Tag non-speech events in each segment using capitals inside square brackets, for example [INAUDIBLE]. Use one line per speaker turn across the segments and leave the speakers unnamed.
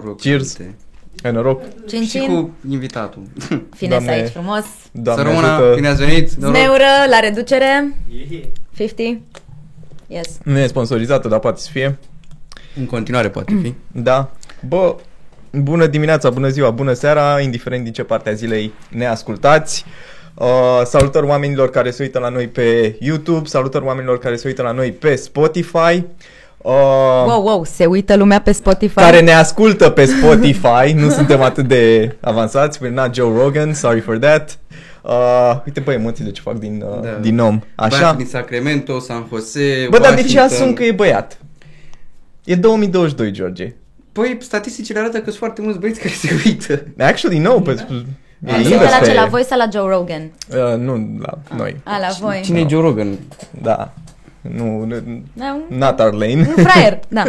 Noroc,
Cheers.
uite.
Hai noroc.
Cin,
Și
cin.
cu invitatul. [LAUGHS]
Fine
Doamne,
să aici frumos.
Doamne
Să rămână,
ajută.
bine ați venit. noroc.
Zmeură la reducere. 50. Yes.
Nu e sponsorizată, dar poate să fie.
În continuare poate fi. [CLEARS THROAT]
Da. Bă, bună dimineața, bună ziua, bună seara, indiferent din ce parte a zilei ne ascultați. Uh, salutări oamenilor care se uită la noi pe YouTube, salutări oamenilor care se uită la noi pe Spotify. Uh,
Wow, wow, se uită lumea pe Spotify.
care ne ascultă pe Spotify, nu suntem atât de avansați, we're not Joe Rogan, sorry for that. Uh, uite bă emoțiile ce fac din, uh,
Da.
din om,
Așa.
așa.
din Sacramento, San Jose,
Bă, dar de ce
Washington.
asum că e băiat? E 2022, George.
Păi, statisticile arată că sunt foarte mulți băieți care se uită.
Actually, no, pe, e
Se uită
invers
la
pe-
ce, la voi sau la Joe Rogan?
Uh, nu la noi,
A, la voi.
Cine e Joe Rogan?
da. Nu, nu
Da, un,
not our lane.
un fraier, [LAUGHS] da.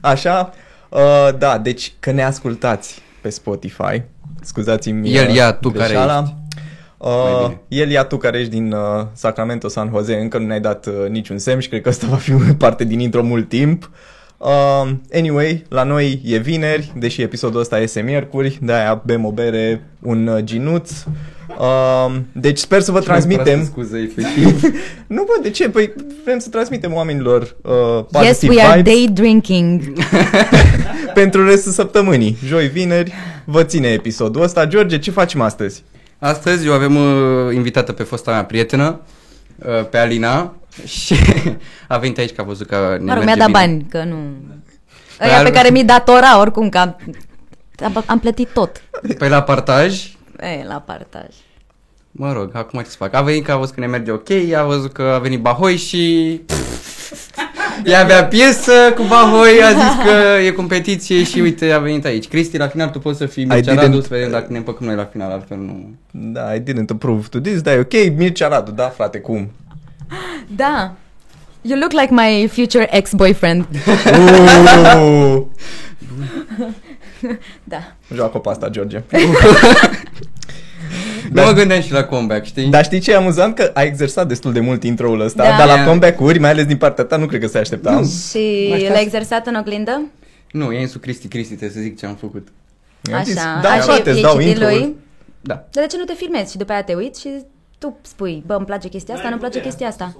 Așa, uh, da, deci că ne ascultați pe Spotify, scuzați-mi
El,
uh,
ea, tu care
greșeala.
ești.
Uh,
Mai bine.
el, ea, tu care ești din uh, Sacramento, San Jose, încă nu ne-ai dat uh, niciun semn și cred că ăsta va fi [LAUGHS] parte din intro mult timp. Uh, anyway, la noi e vineri, deși episodul ăsta este miercuri, de-aia bem o bere, un uh, ginuț. Uh, deci sper să vă transmitem.
Scuză, efectiv. [LAUGHS]
Nu, bă, de ce? Păi vrem să transmitem oamenilor uh,
Yes,
positive
we are
vibes
day drinking. [LAUGHS]
pentru restul săptămânii. Joi, vineri, vă ține episodul ăsta. George, ce facem astăzi?
Astăzi eu avem uh, invitată pe fosta mea prietenă, uh, pe Alina, [LAUGHS] și a venit aici că a văzut că ne
Mă rog,
merge
mi-a dat
bine.
bani, că nu... Ăia
Dar-
pe care mi datora, oricum, că am, am, am plătit tot.
Păi la partaj,
E, la partaj.
mă rog, acum ce să fac? A venit că a văzut că ne merge ok, a văzut că a venit Bahoi și... [LAUGHS] Ea avea piesă cu Bahoi, a zis că e competiție și uite, a venit aici. Cristi, la final tu poți să fii Mircea
didn't-
Radu, să vedem dacă ne împăcăm noi la final, altfel nu...
Da, I didn't approve to this, dar e ok. Mircea Radu, da, frate, cum?
Da. You look like my future ex-boyfriend. [LAUGHS] [LAUGHS]
Uh, [LAUGHS]
Da.
joacă pe asta, George. [LAUGHS]
Nu mă gândeam și la comeback, știi?
Dar știi ce e amuzant? Că ai exersat destul de mult intro-ul ăsta,
Da.
dar la comeback-uri, mai ales din partea ta, nu cred că se aștepta.
Nu.
Și
Așa.
l-ai exersat în oglindă?
Nu, e însu Cristi, Cristi, trebuie să zic ce am făcut.
I-am zis,
Așa.
Da,
Așa,
frate, îți
i-ai
dau
citit
intro
lui?
Da.
Dar de ce nu te filmezi și după aia te uiți și tu spui, bă, îmi place chestia asta, nu-mi place chestia asta.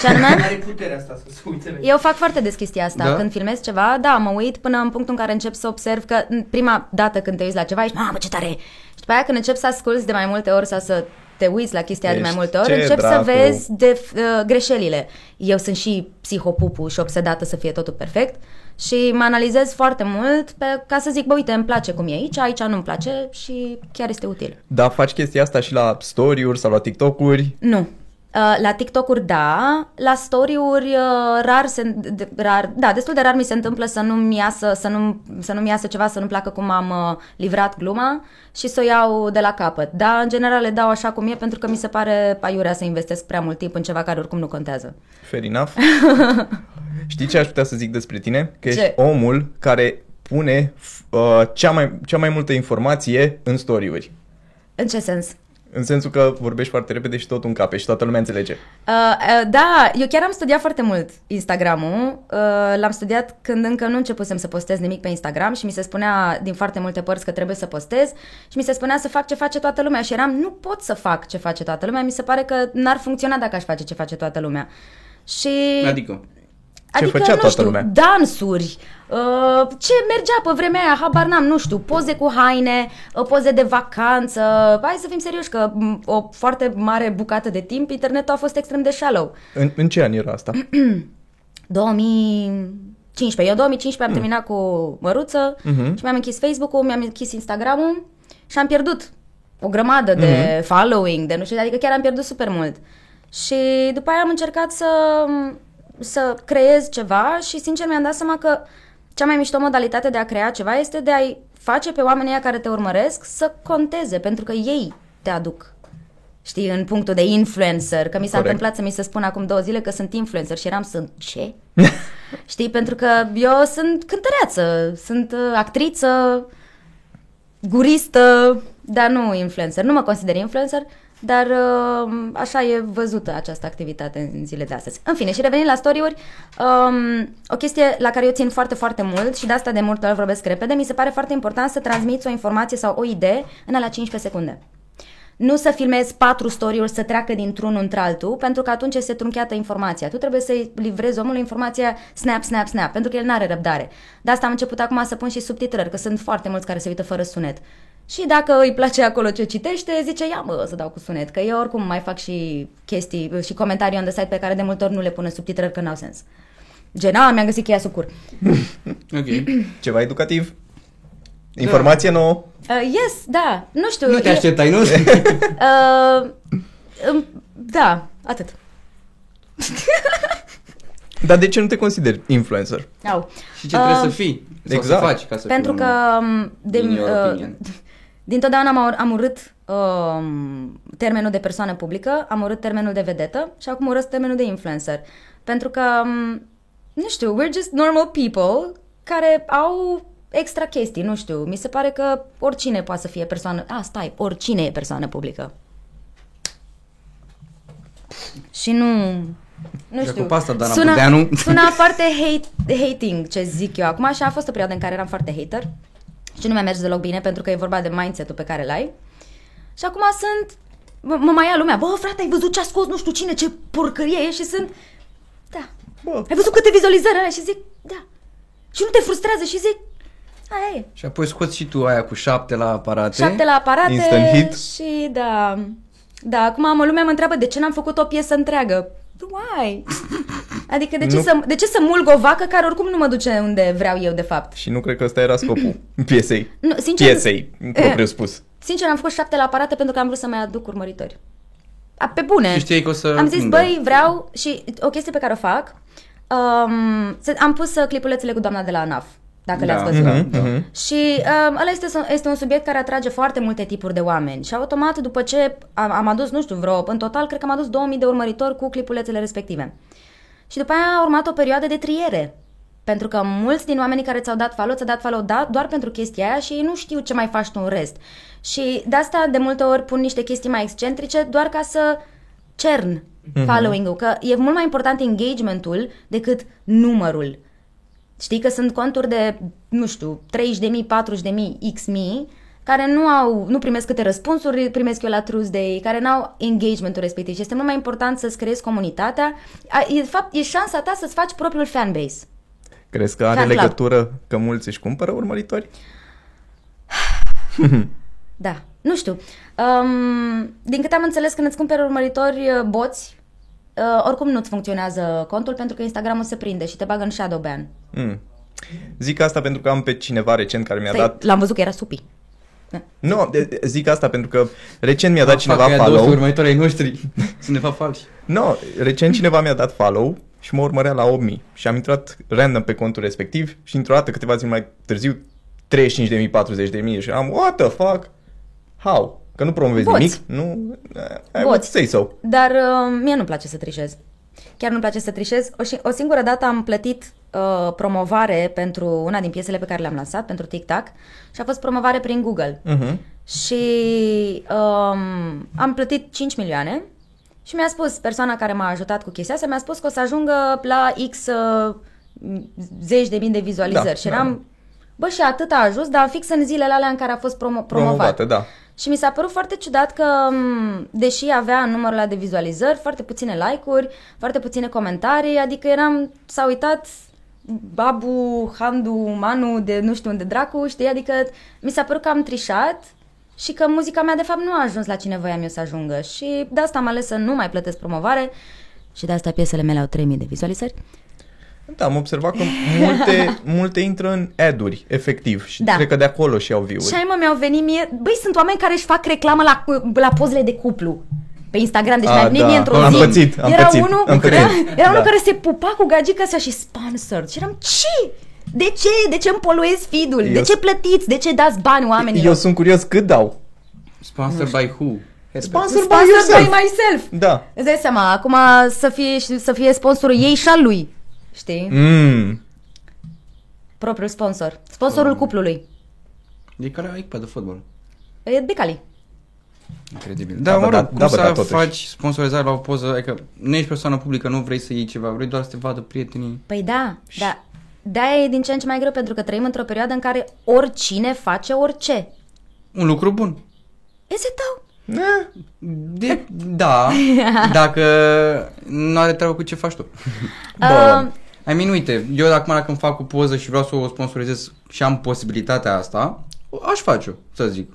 Și anume? [LAUGHS]
Are puterea asta să se uite la
Eu fac foarte des chestia asta.
Da?
Când filmez ceva, da, mă uit până în punctul în care încep să observ că în prima dată când te uiți la ceva, ești, mamă, ce tare! Și după aia când încep să asculți de mai multe ori sau să te uiți la chestia aia de mai
Ești,
multe ori,
ce
încep
dracu.
să vezi de uh, greșelile. Eu sunt și psihopupu și obsedată să fie totul perfect și mă analizez foarte mult pe, ca să zic, bă, uite, îmi place cum e aici, aici nu-mi place și chiar este util.
Da, faci chestia asta și la story-uri sau la TikTok-uri.
Nu. Uh, La TikTok-uri, da. La story-uri, uh, rar, se, de- rar, da, destul de rar mi se întâmplă să nu-mi iasă, să nu, să nu-mi iasă ceva, să nu-mi placă cum am uh, livrat gluma și să o iau de la capăt. Da, în general le dau așa cum e pentru că mi se pare aiurea să investesc prea mult timp în ceva care oricum nu contează.
Fair enough. [LAUGHS] Știi ce aș putea să zic despre tine? Că
Ce?
ești omul care pune uh, cea, mai, cea mai multă informație în story-uri.
În ce sens?
În sensul că vorbești foarte repede și tot în cape și toată lumea înțelege.
Uh, uh, da, eu chiar am studiat foarte mult Instagramul. Uh, l-am studiat când încă nu începusem să postez nimic pe Instagram și mi se spunea din foarte multe părți că trebuie să postez și mi se spunea să fac ce face toată lumea și eram, nu pot să fac ce face toată lumea, mi se pare că n-ar funcționa dacă aș face ce face toată lumea. Și...
Adică,
Ce
adică,
făcea
nu
toată
știu,
lumea?
dansuri, uh, ce mergea pe vremea aia, habar n-am, nu știu, poze cu haine, uh, poze de vacanță, hai să fim serioși că m, o foarte mare bucată de timp internetul a fost extrem de shallow.
În, în ce an era asta? [CLEARS THROAT]
2015. Eu în 2015 am terminat cu măruță
Mhm.
și mi-am închis Facebook-ul, mi-am închis Instagram-ul și am pierdut o grămadă de following, de nu știu, adică chiar am pierdut super mult. Și după aia am încercat să, să creez ceva și sincer mi-am dat seama că cea mai mișto modalitate de a crea ceva este de a-i face pe oamenii ăia care te urmăresc să conteze, pentru că ei te aduc știi, în punctul de influencer, că mi s-a
Corect.
întâmplat să mi se spună acum două zile că sunt influencer și eram, sunt ce? [LAUGHS] știi, pentru că eu sunt cântăreață, sunt uh, actriță, guristă, dar nu influencer. Nu mă consider influencer, dar uh, așa e văzută această activitate în zile de astăzi. În fine, și revenind la story-uri, um, o chestie la care eu țin foarte, foarte mult și de asta de multe ori vorbesc repede, mi se pare foarte important să transmiți o informație sau o idee în la 15 secunde. Nu să filmezi patru story-uri să treacă dintr-unul într-altul, pentru că atunci se truncheată informația. Tu trebuie să-i livrezi omului informația snap, snap, snap, pentru că el nu are răbdare. De asta am început acum să pun și subtitrări, că sunt foarte mulți care se uită fără sunet. Și dacă îi place acolo ce citește, zice, ia mă să dau cu sunet, că eu oricum mai fac și chestii și comentarii on the site pe care de multe ori nu le pun în subtitrări că n-au sens. Gen, a, mi-am găsit cheia sucur. [LAUGHS]
Ok.
Ceva educativ? Informație nouă?
Uh, yes, da, nu știu.
Nu te
e-
așteptai, nu? [LAUGHS]
Uh, um, da, atât. [LAUGHS]
Dar de ce nu te consideri influencer?
Au.
Și ce trebuie
Uh,
să fii? Sau
exact.
să faci ca să
Pentru
fii
că
un...
um, de,
in your
uh,
opinion.
din totdeauna am, ur- am urât um, termenul de persoană publică, am urât termenul de vedetă și acum urăsc termenul de influencer. Pentru că, um, nu știu, we're just normal people care au extra chestii, nu știu. Mi se pare că oricine poate să fie persoană... A, stai, oricine e persoană publică. Și nu... Nu
Și
știu.
cu pasta, Dana Budeanu. [LAUGHS]
Sună foarte [LAUGHS] hate, hating ce zic eu acum și a fost o perioadă în care eram foarte hater și nu mi-a mers deloc bine pentru că e vorba de mindset-ul pe care îl ai. Și acum sunt... Mă, mă mai ia lumea, bă, frate, ai văzut ce a scos nu știu cine, ce porcărie e și sunt... Da.
Bă,
Ai văzut câte vizualizări are și zic, da. Și nu te frustrează și zic, aia e.
Și apoi scoți și tu aia cu șapte la aparate.
Șapte la aparate
Instant hit.
și da. Da, acum mă, lumea mă întreabă de ce n-am făcut o piesă întreagă. Why? [LAUGHS] Adică de ce,
Nu.
să, de ce să mulg o vacă care oricum nu mă duce unde vreau eu de fapt?
și nu cred că ăsta era scopul [LAUGHS] piesei.
Nu, sincer,
Piesei, propriu spus. [LAUGHS]
sincer am făcut șapte la aparate pentru că am vrut să mai aduc urmăritori. A, pe bune.
Și știai că o să
Am zis,
prindă.
băi, vreau și o chestie pe care o fac. Um, se- am pus uh, clipulețele cu doamna de la ANAF, dacă
Da.
le-ați văzut.
Mhm,
Mhm, mhm.
Și um, ăla este, este un subiect care atrage foarte multe tipuri de oameni. Și automat, după ce am, am adus, nu știu, vreo, în total, cred că am adus 2000 de urmăritori cu clipulețele respective. Și după aia a urmat o perioadă de triere. Pentru că mulți din oamenii care ți-au dat follow, ți-au dat follow da, doar pentru chestia aia și ei nu știu ce mai faci tu în rest. Și de asta de multe ori pun niște chestii mai excentrice doar ca să cern following-ul. Că e mult mai important engagementul decât numărul. Știi că sunt conturi de, nu știu, 30.000, 40.000, x mii, care nu au, nu primesc câte răspunsuri primesc eu la Tuesday, care nu au engagementul respectiv. Și este mult mai important să-ți creezi comunitatea. A, E, de fapt, e șansa ta să-ți faci propriul fanbase.
Crezi că are
Fan club.
legătură că mulți își cumpără urmăritori? [SIGHS]
Da, nu știu. Um, din câte am înțeles, când îți cumperi urmăritori uh, boți, uh, oricum nu-ți funcționează contul pentru că Instagramul se prinde și te bagă în shadow ban.
Mm. Zic asta pentru că am pe cineva recent care mi-a
Stai,
dat...
L-am văzut că era supi.
Nu, de- de- zic asta pentru că recent mi-a dat
Ah,
cineva
fac, aia
follow.
200 următori ai noștri. [LAUGHS] Sunt de fapt falși.
Nu, recent cineva mi-a dat follow și mă urmărea la 8000 și am intrat random pe contul respectiv și într-o dată câteva zile mai târziu 35.000, 40.000 și am what the fuck? How? Că nu promovezi
Boți.
nimic? Nu, I would
Boți.
say so.
Dar uh, mie nu-mi place să trișez. Chiar nu-mi place să trișez. O, și- o singură dată am plătit uh, promovare pentru una din piesele pe care le-am lansat, pentru TikTok, și a fost promovare prin Google.
Mhm.
Și um, am plătit 5 milioane și mi-a spus, persoana care m-a ajutat cu chestia asta, mi-a spus că o să ajungă la X uh, zeci de mii de vizualizări.
Da,
și
da.
Eram, bă, și atât a ajuns, dar fix în zilele alea în care a fost promo- promovat.
Promovată, da.
Și mi s-a părut foarte ciudat că, m, deși avea numărul ăla de vizualizări, foarte puține like-uri, foarte puține comentarii, adică eram, s-a uitat Babu, Handu, Manu, de nu știu unde dracu, știi? Adică mi s-a părut că am trișat și că muzica mea de fapt nu a ajuns la cine voiam eu să ajungă. Și de asta am ales să nu mai plătesc promovare și de asta piesele mele au 3000 de vizualizări.
Da, am observat că multe, multe intră în ad-uri, efectiv, și
Da.
cred că de acolo și au view-uri.
Și ai mă, mi-au venit mie... Băi, sunt oameni care își fac reclamă la, la pozele de cuplu pe Instagram, deci
A,
mi-a venit
da.
mie într-o
Am
zi.
pățit, am
era
pățit,
unul,
am pățit.
era, era unul
Da.
care se pupa cu gagica asta și sponsored. Și eram, ce? De ce? De ce îmi poluezi feed-ul? De
Eu
ce
s-
plătiți? De ce dați bani oamenilor?
Eu sunt curios cât dau.
Sponsor by who?
Sponsor by
Sponsored
yourself.
by myself.
Da.
Îți dai seama, acum să fie, să fie sponsorul ei și al lui. Știi?
Mm.
Propriul sponsor. Sponsorul cuplului.
De care au echipă de fotbal.
E Becali.
Incredibil.
Da,
Da,
bă,
mă
da,
rog, cum
da, bă,
să
da, totuși.
faci sponsorizare la o poză, adică nu ești persoană publică, nu vrei să iei ceva, vrei doar să te vadă prietenii.
Păi da, da. De-aia e din ce în ce mai greu, pentru că trăim într-o perioadă în care oricine face orice.
Un lucru bun.
Is it though?
De, da, [LAUGHS] dacă nu are treabă cu ce faci tu.
Bă,
I mean, uite, eu acum dacă îmi fac o poză și vreau să o sponsorizez și am posibilitatea asta, aș face-o, să zic.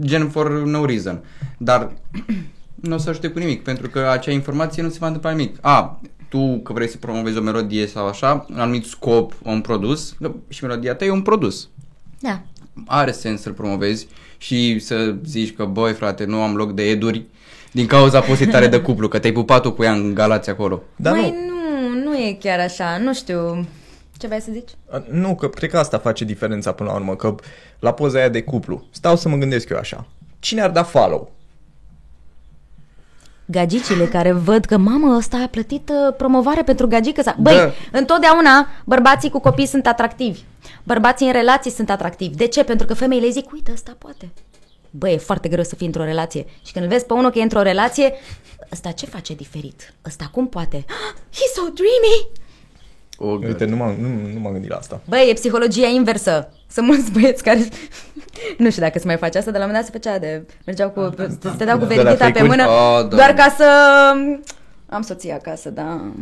Gen for no reason. Dar [CLEARS THROAT] nu o să ajute cu nimic, pentru că acea informație nu se va întâmpla nimic. A, tu că vrei să promovezi o melodie sau așa, un anumit scop, un produs, că și melodia ta e un produs.
Da.
Are sens să-l promovezi și să zici că, băi frate, nu am loc de eduri din cauza [LAUGHS] postitare de cuplu, că te-ai pupat tu cu ea în Galați acolo.
Dar
Măi,
nu,
nu, nu e chiar așa, nu știu. Ce vrei să zici?
nu, că cred că asta face diferența până la urmă, că la poza aia de cuplu, stau să mă gândesc eu așa, cine ar da follow?
Gagicile care văd că mamă ăsta a plătit uh, promovare pentru gagică sa. Băi,
Da.
întotdeauna bărbații cu copii sunt atractivi. Bărbații în relații sunt atractivi. De ce? Pentru că femeile zic, uite, ăsta poate. Băi, e foarte greu să fii într-o relație. Și când îl vezi pe unul că e într-o relație, ăsta ce face diferit? Ăsta cum poate? [GASPS] He's so dreamy!
Oh,
Uite, nu m-am, nu, nu m-am gândit la asta.
Băi, e psihologia inversă. Sunt mulți băieți care... [LAUGHS] nu știu dacă se mai face asta, dar la un moment dat se făcea de... Mergeau cu... Să te dau cu
De la
verigheta pe
fake-uri?
mână,
Ah, da.
doar ca să... Am soția acasă, da.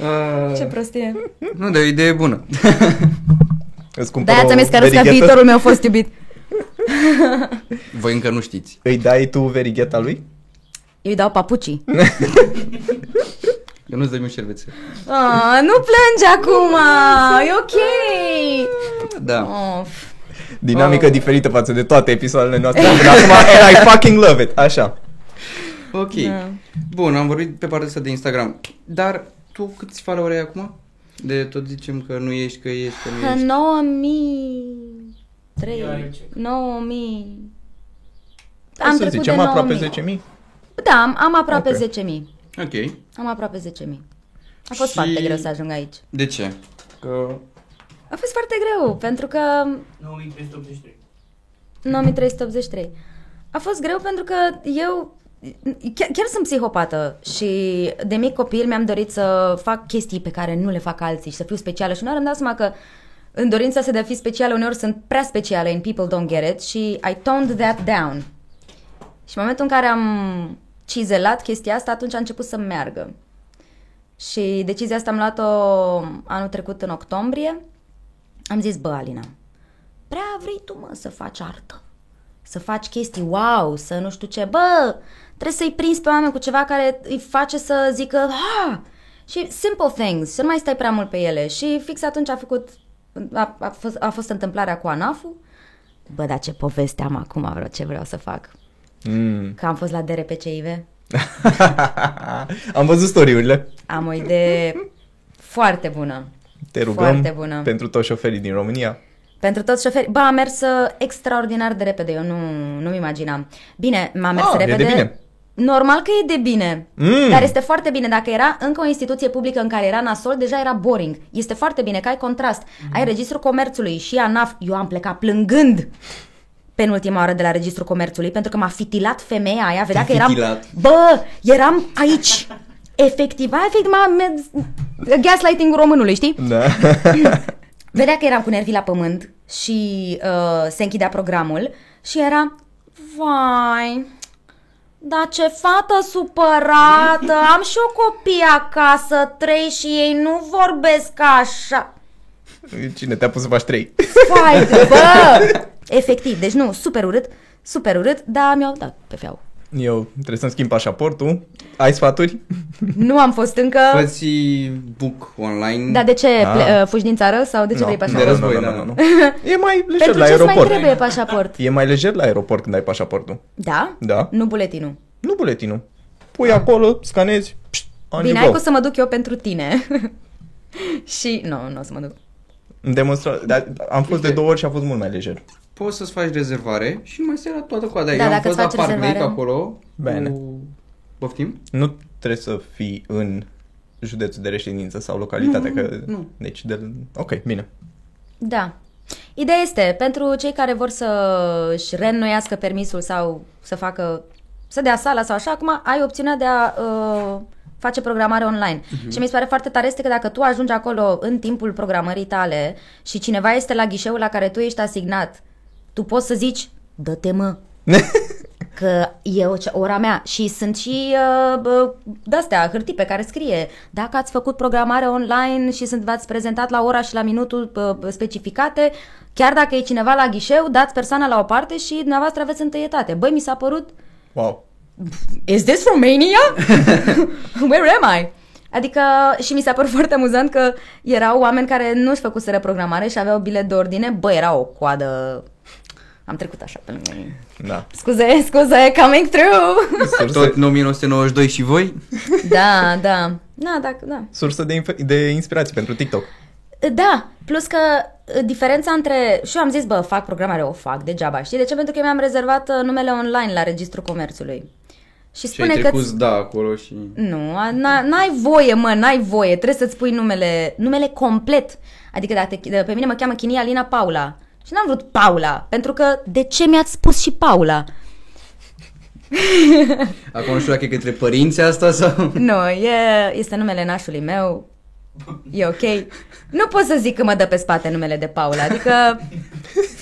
Uh,
Ce prostie.
nu, de o idee bună.
Îți cumpăr
De-aia
o
ți-am zis că arăți ca
verighetă?
viitorul meu fost iubit. [LAUGHS]
Voi încă nu știți.
Îi dai tu verigheta lui?
Eu îi dau papucii. [LAUGHS]
Eu nu-ți dăm un șervețel.
Ah, nu plânge acum! E ok!
Da.
Of.
Dinamică
Oh.
diferită față de toate episoadele noastre [LAUGHS] până acum and I fucking love it, așa.
Ok.
Da.
Bun, am vorbit pe partea asta de Instagram. Dar tu câți follower ai acum? De tot zicem că nu ești, că ești, că nu ești.
9000... 3...
Eu ai ce?
9000...
Hai să zicem aproape 10.000.
Da, am, am aproape
Ok.
10.000.
Ok.
Am aproape 10.000. A fost
Și-
foarte greu să ajung aici.
De ce? Că...
A fost foarte greu, pentru că
9383.
9383. A fost greu pentru că eu chiar, chiar sunt psihopată și de mic copil mi-am dorit să fac chestii pe care nu le fac alții și să fiu specială și uneori îmi dau seama că în dorința asta de a fi specială uneori sunt prea speciale and people don't get it și I toned that down. Și în momentul în care am cizelat chestia asta, atunci a început să meargă. Și decizia asta am luat-o anul trecut în octombrie. Am zis, bă, Alina, prea vrei tu, mă, să faci artă. Să faci chestii wow, să nu știu ce. Bă, trebuie să-i prinzi pe oameni cu ceva care îi face să zică, ha! Și simple things, să nu mai stai prea mult pe ele. Și fix atunci a făcut, a, a, fost, a fost întâmplarea cu Anafu. Bă, dar ce poveste am acum, vreau ce vreau să fac.
Mm.
Că am fost la DRPCIV. [LAUGHS]
Am văzut story-urile.
Am o idee foarte bună.
Te rugăm
Foarte bună.
pentru toți șoferii din România.
Pentru toți șoferii. Ba, a mers uh, extraordinar de repede, eu nu, nu-mi imaginam. Bine, m-a mers
Ah, e de
repede.
bine.
Normal că e de bine,
Mm.
dar este foarte bine. Dacă era încă o instituție publică în care era nasol, deja era boring. Este foarte bine că ai contrast. Ai registrul comerțului și ANAF. Eu am plecat plângând penultima oară de la registrul comerțului pentru că m-a fitilat femeia aia, vedea că eram...
fitilat.
Bă, eram aici. [LAUGHS] Efectiv, aia efectiv m-a... m- Gaslighting românului, știi?
Da. [LAUGHS]
Vedea că eram cu nervii la pământ și uh, se închidea programul și era Vai, dar ce fată supărată, am și o copii acasă, trei și ei nu vorbesc așa.
Cine te-a pus să faci trei?
Vai, [LAUGHS] bă! Efectiv, deci nu, super urât, super urât, dar mi-au dat pe feau.
Eu trebuie să-mi schimb pașaportul. Ai sfaturi?
Nu am fost încă...
Fă-ți book online.
Dar de ce?
Ah.
Ple- uh, fugi din țară sau de ce
Nu,
vrei
de
pașaport?
război,
nu,
da.
nu, nu, nu. E mai [LAUGHS] lejer
Pentru
la
ce îți mai
aeroport.
trebuie pașaport?
E mai lejer la aeroport când ai pașaportul.
Da?
Da.
Nu buletinul.
Nu buletinul. Pui acolo, scanezi, pșt, on
Bine,
you
hai
go.
că o să mă duc eu pentru tine. [LAUGHS] și nu, nu o să mă duc.
Îmi demonstra... Dar am fost de
Uite.
două ori și a fost mult mai lejer.
Poți să-ți faci rezervare și nu mai stai la toată coada.
Da,
Eu am
dacă
fost
îți
la
faci
Park Lake
rezervare.
acolo.
Bine.
Cu... Poftim?
Nu trebuie să fii în județul de reședință sau localitatea.
Nu,
că...
nu.
Deci de... Ok, bine.
Da. Ideea este, pentru cei care vor să își reînnoiască permisul sau să facă, să dea sala sau așa, acum ai opțiunea de a uh, face programare online. Uh-huh. Și mi se pare foarte tare este că dacă tu ajungi acolo în timpul programării tale și cineva este la ghișeul la care tu ești asignat, tu poți să zici, dă-te mă, [LAUGHS] că e o, ora mea și sunt și uh, de-astea, hârtii pe care scrie dacă ați făcut programare online și sunt v-ați prezentat la ora și la minutul uh, specificate, chiar dacă e cineva la ghișeu, dați persoana la o parte și dumneavoastră aveți întâietate. Băi, mi s-a părut
Wow.
Is this Romania? [LAUGHS] Where am I? Adică și mi s-a părut foarte amuzant că erau oameni care nu-și făcuseră programare și aveau bilet de ordine. Bă, era o coadă am trecut așa pe lângă ei.
Da.
Scuze, scuze, coming through!
Sursă,
Tot în 1992 și voi?
da, da. Da, da, da.
sursă de, inf- de inspirație pentru TikTok.
Da, plus că uh, diferența între... Și eu am zis, bă, fac programare, o fac degeaba, știi? De ce? Pentru că mi-am rezervat uh, numele online la Registrul Comerțului. Și
Și
spune
ai
că...
trecut da acolo și...
Nu, a- n- n-ai voie, mă, n-ai voie. Trebuie să-ți pui numele, numele complet. Adică dacă te, pe mine mă cheamă Chinia Alina Paula. Și n-am vrut Paula, pentru că de ce mi-ați spus și Paula?
Acum nu știu dacă e către părinții asta sau...
Nu, e, este numele nașului meu. E ok. Nu pot să zic că mă dă pe spate numele de Paula, adică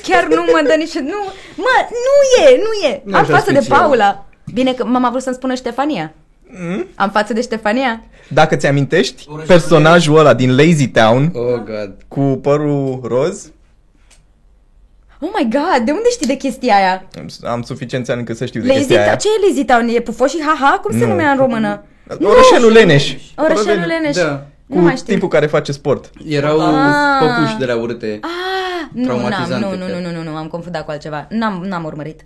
chiar nu mă dă nici... Nu, mă, nu e, nu e.
Nu
Am
așa
față de
special.
Paula. Bine că mama a vrut să-mi spună Ștefania. Am față de Ștefania.
Dacă ți amintești
Orășelul
personajul ăla din Lazy Town
Oh, God.
cu părul roz,
Oh my god, de unde știi de chestia aia?
am- am suficienți ani încât să știu de
Lazy
chestia
Town,
aia.
ce e Lazy Town? E pufoș și haha? Cum se
Nu.
numea în română?
Orășelul Leneș.
Orășelul Leneș.
Da.
Nu mai
Cu
știu.
tipul care face sport.
Erau
Ah.
păpuși de la urâte.
Ah, nu, n-am,
Traumatizante
nu, nu,
chiar.
nu, nu, nu, am confundat cu altceva. N-am, n-am urmărit.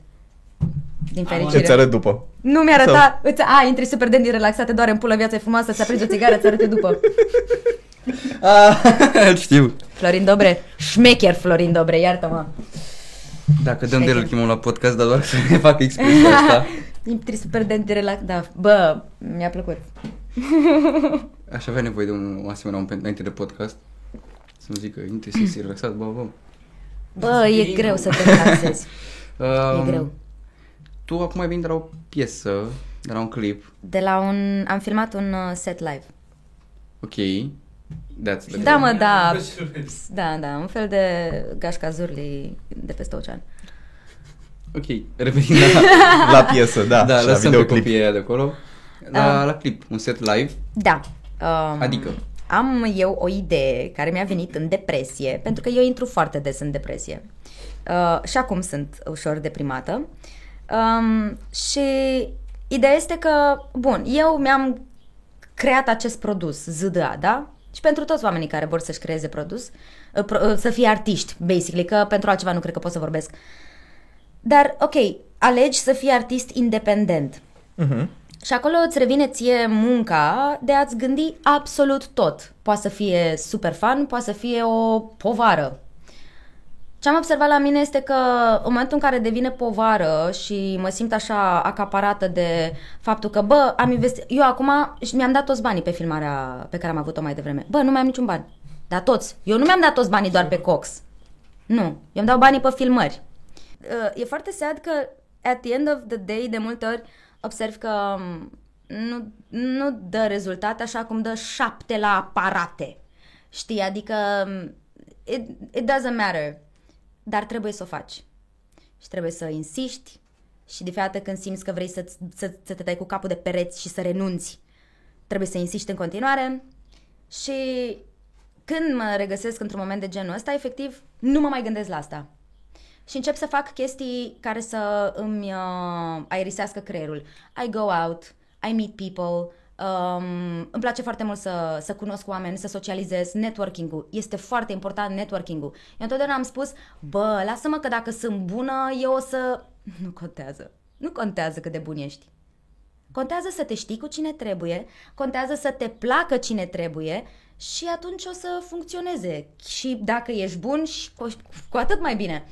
Din
Ce
fericire.
ți arăt după.
Nu mi-arăta, îți, a, intri super dandy relaxate, doar în pulă, viața e frumoasă, să aprinde o țigară, ți arăt eu după. [LAUGHS]
Ah, [LAUGHS] știu.
Florin Dobre, șmecher Florin Dobre, iartă-mă.
Dacă dăm de el îl chemăm la podcast, dar doar să ne facă expresia [LAUGHS] asta.
Intri super dandy relaxat, da, bă, mi-a plăcut. [LAUGHS]
Aș avea nevoie de un un asemenea om pentru înainte de podcast. Să-mi zică, intri sexy, relaxat, bă, bă.
Bă, e greu să te relaxezi.
Um,
E greu.
Tu acum ai venit de la o piesă, de la un clip.
De la un, am filmat un uh, set live.
Ok. That's the
Da, mă, da, [LAUGHS]
Orășelul.
da, da, un fel de gașca zurli de peste ocean.
Ok, revenind la,
La piesă, da. [LAUGHS]
da,
și la
lăsăm pe
videoclip.
copiii aia de acolo. La,
Ah.
la clip, un set live.
Da. Um,
Adică?
Am eu o idee care mi-a venit în depresie, pentru că eu intru foarte des în depresie. Uh, și acum sunt ușor deprimată. Um, și ideea este că, bun, eu mi-am creat acest produs, ZDA, da? Și pentru toți oamenii care vor să-și creeze produs, uh, pro- uh, să fie artiști, basically, că pentru altceva nu cred că pot să vorbesc. Dar, ok, alegi să fii artist independent.
Mhm.
Și acolo îți revine ție munca de a-ți gândi absolut tot. Poate să fie super fun, poate să fie o povară. Ce am observat la mine este că în momentul în care devine povară și mă simt așa acaparată de faptul că, bă, am investit... Eu acum și mi-am dat toți banii pe filmarea pe care am avut-o mai devreme. Bă, nu mai am niciun bani. Dar toți. Eu nu mi-am dat toți banii doar pe Cox. Nu. Eu îmi dau banii pe filmări. Uh, e foarte sad că at the end of the day, de multe ori, observ că um, nu, nu dă rezultate așa cum dă șapte la aparate. Știi? Adică um, it, it doesn't matter. Dar trebuie să o faci. Și trebuie să insiști și de fiecare dată când simți că vrei să, să, să te dai cu capul de pereți și să renunți, trebuie să insiști în continuare și când mă regăsesc într-un moment de genul ăsta, efectiv, nu mă mai gândesc la asta. Și încep să fac chestii care să îmi uh, aerisească creierul. I go out, I meet people, um, îmi place foarte mult să, să cunosc oameni, să socializez, networking-ul. Este foarte important networking-ul. Eu întotdeauna am spus, bă, lasă-mă că dacă sunt bună, eu o să... [LAUGHS] Nu contează. Nu contează cât de bun ești. Contează să te știi cu cine trebuie, contează să te placă cine trebuie și atunci o să funcționeze. Și dacă ești bun, și cu, cu atât mai bine.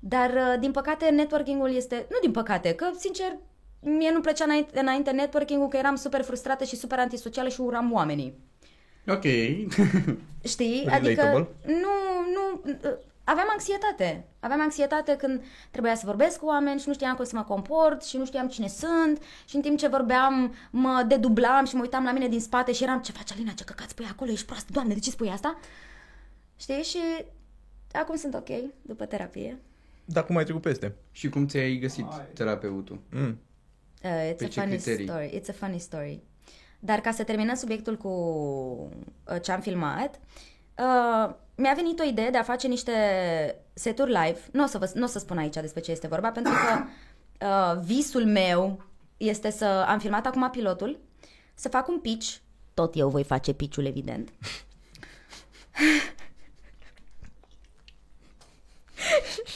Dar, uh, din păcate, networking-ul este... Nu din păcate, că, sincer, mie nu plăcea înainte, înainte networking-ul, că eram super frustrată și super antisocială și uram oamenii.
Ok. [LAUGHS]
Știi?
Relatable.
Adică nu, nu, aveam anxietate. Aveam anxietate când trebuia să vorbesc cu oameni și nu știam cum să mă comport și nu știam cine sunt și în timp ce vorbeam mă dedublam și mă uitam la mine din spate și eram ce face Alina, ce căcat spui acolo, ești proastă, doamne, de ce spui asta? Știi? Și acum sunt ok, după terapie.
Dar cum ai trecut peste?
Și cum ți-ai găsit terapeutul?
Mm.
Uh, it's
Pe
a
ce
funny
criterii?
story. It's a funny story. Dar ca să terminăm subiectul cu uh, ce am filmat, uh, mi-a venit o idee de a face niște seturi live. Nu o să, vă, nu o să spun aici despre ce este vorba, [COUGHS] pentru că uh, visul meu este să am filmat acum pilotul, să fac un pitch. Tot eu voi face pitch-ul, evident. [LAUGHS]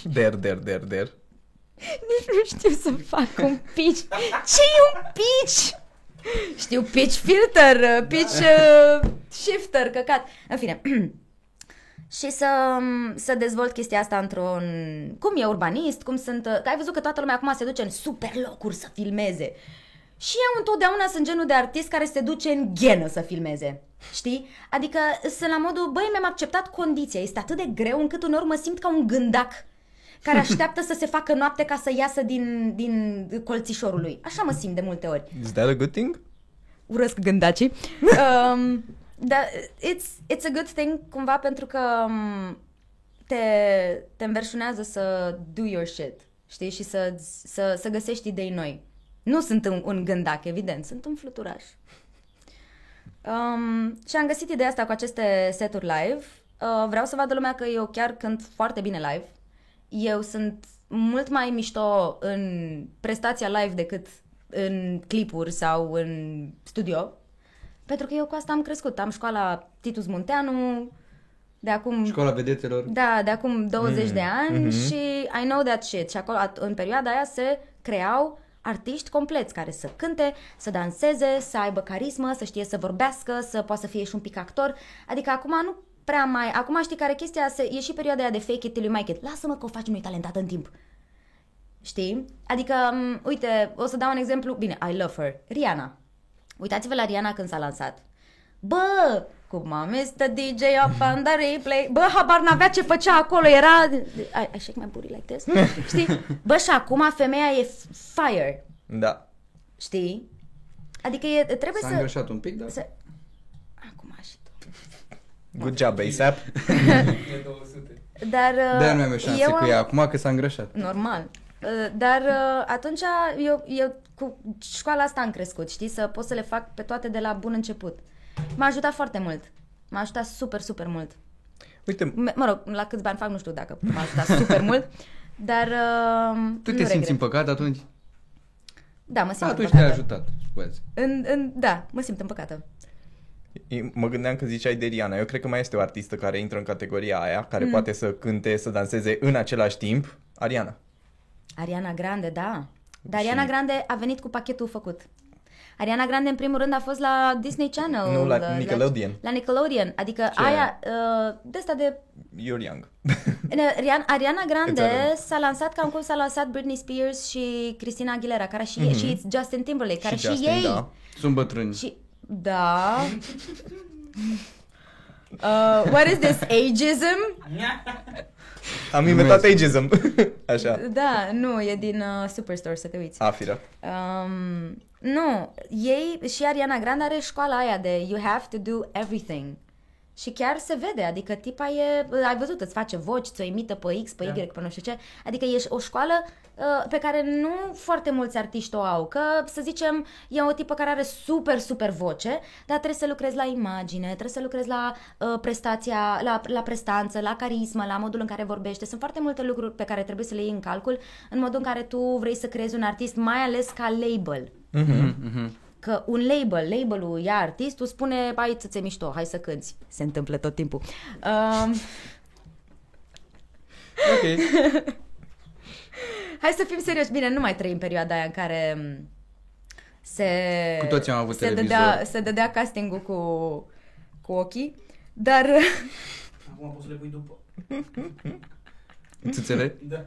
Der, der, der, der. [LAUGHS]
Nici nu știu să fac un pitch. ce e un pitch? Știu pitch filter, uh, pitch uh, shifter, căcat. În fine. [CLEARS THROAT] și să, să dezvolt chestia asta într-un... Cum e urbanist, cum sunt... uh, Că ai văzut că toată lumea acum se duce în super locuri să filmeze. Și eu întotdeauna sunt genul de artist care se duce în ghenă să filmeze. Știi? Adică sunt la modul, băi, mi-am acceptat condiția. Este atât de greu încât uneori mă simt ca un gândac care [LAUGHS] așteaptă să se facă noapte ca să iasă din, din colțișorul lui. Așa mă simt de multe ori.
Is that a good thing?
Urăsc gândacii. [LAUGHS] um, dar it's, it's a good thing cumva pentru că um, te, te înverșunează să do your shit, știi? Și să, să, să găsești idei noi. Nu sunt un, un gândac, evident, sunt un fluturaș. Um, și am găsit ideea asta cu aceste seturi live. Uh, vreau să vadă lumea că eu chiar cânt foarte bine live. Eu sunt mult mai mișto în prestația live decât în clipuri sau în studio. Pentru că eu cu asta am crescut. Am școala Titus Munteanu, de acum...
Școala vedetelor.
Da, de acum 20
Mm,
de ani
mhm.
și I know that shit. Și acolo, at- în perioada aia se creau artiști compleți care să cânte, să danseze, să aibă carismă, să știe să vorbească, să poată să fie și un pic actor. Adică acum nu prea mai... Acum știi care e chestia? Se, e și perioada aia de fake it till you make it. Lasă-mă că o faci unui talentat în timp. Știi? Adică, m, uite, o să dau un exemplu. Bine, I love her. Rihanna. Uitați-vă la Rihanna când s-a lansat. Bă, cum am Mr. DJ up on the replay. Bă, habar n-avea ce făcea acolo. Era... I, I shake my booty like this. [LAUGHS] Știi? Bă, și acum femeia e fire.
Da.
Știi? Adică e, trebuie
S-a
să...
îngrășat un pic, dar...
să... Acum și tu.
Good job, ASAP.
De 200.
Dar uh,
De-aia nu mai am eu șanse
eu
cu
am-
ea acum că s-a îngrășat.
Normal. Uh, Dar uh, atunci eu, eu cu școala asta am crescut, știi? Să pot să le fac pe toate de la bun început. M-a ajutat foarte mult. M-a ajutat super, super mult.
Uite,
M- mă rog, la câți bani fac, nu știu dacă m-a ajutat [LAUGHS] super mult. Dar uh,
Tu
nu
te simți
regret.
împăcat atunci?
Da, mă simt
Atunci
împăcată.
te-a ajutat. Scuze.
În, în, da, mă simt împăcată.
Mă gândeam că ziceai de Rihanna. Eu cred că mai este o artistă care intră în categoria aia,
Mm.
care poate să cânte, să danseze în același timp. Ariana.
Ariana Grande, da. Dar
Și-
Ariana Grande a venit cu pachetul făcut. Ariana Grande, în primul rând, a fost la Disney Channel.
Nu, la Nickelodeon.
La, Nickelodeon. Adică
Ce?
aia, uh, de asta de...
You're young.
Ariana, [LAUGHS] Ariana Grande
Înțeleg.
s-a lansat cam cum s-a lansat Britney Spears și Christina Aguilera, care și, mm-hmm. și Justin Timberlake, care și,
Justin,
ei...
da.
Sunt bătrâni.
Și, da... Uh, what is this, ageism?
Am inventat ageism. [LAUGHS] Așa.
Da, nu, e din uh, Superstore, să te uiți.
Afiră.
Um, nu, ei și Ariana Grande are școala aia de you have to do everything. Și chiar se vede, adică tipa e, ai văzut, îți face voci, ți-o imită pe X, pe Y, pe nu știu ce. Adică e o școală uh, pe care nu foarte mulți artiști o au. Că, să zicem, e o tipă care are super, super voce, dar trebuie să lucrezi la imagine, trebuie să lucrezi la uh, prestația, la, la prestanță, la carismă, la modul în care vorbește. Sunt foarte multe lucruri pe care trebuie să le iei în calcul în modul în care tu vrei să creezi un artist, mai ales ca label. Că un label, labelul ia artistul, spune, hai ți mișto, hai să cânti. Se întâmplă tot timpul. Um,
Ok. [LAUGHS]
hai să fim serioși. Bine, nu mai trăim perioada aia în care m, se...
Cu toții am avut
se
televizor.
dădea, se dădea castingul cu, cu ochii, dar
Acum poți să le pui după. [LAUGHS]
Țâțele?
Da.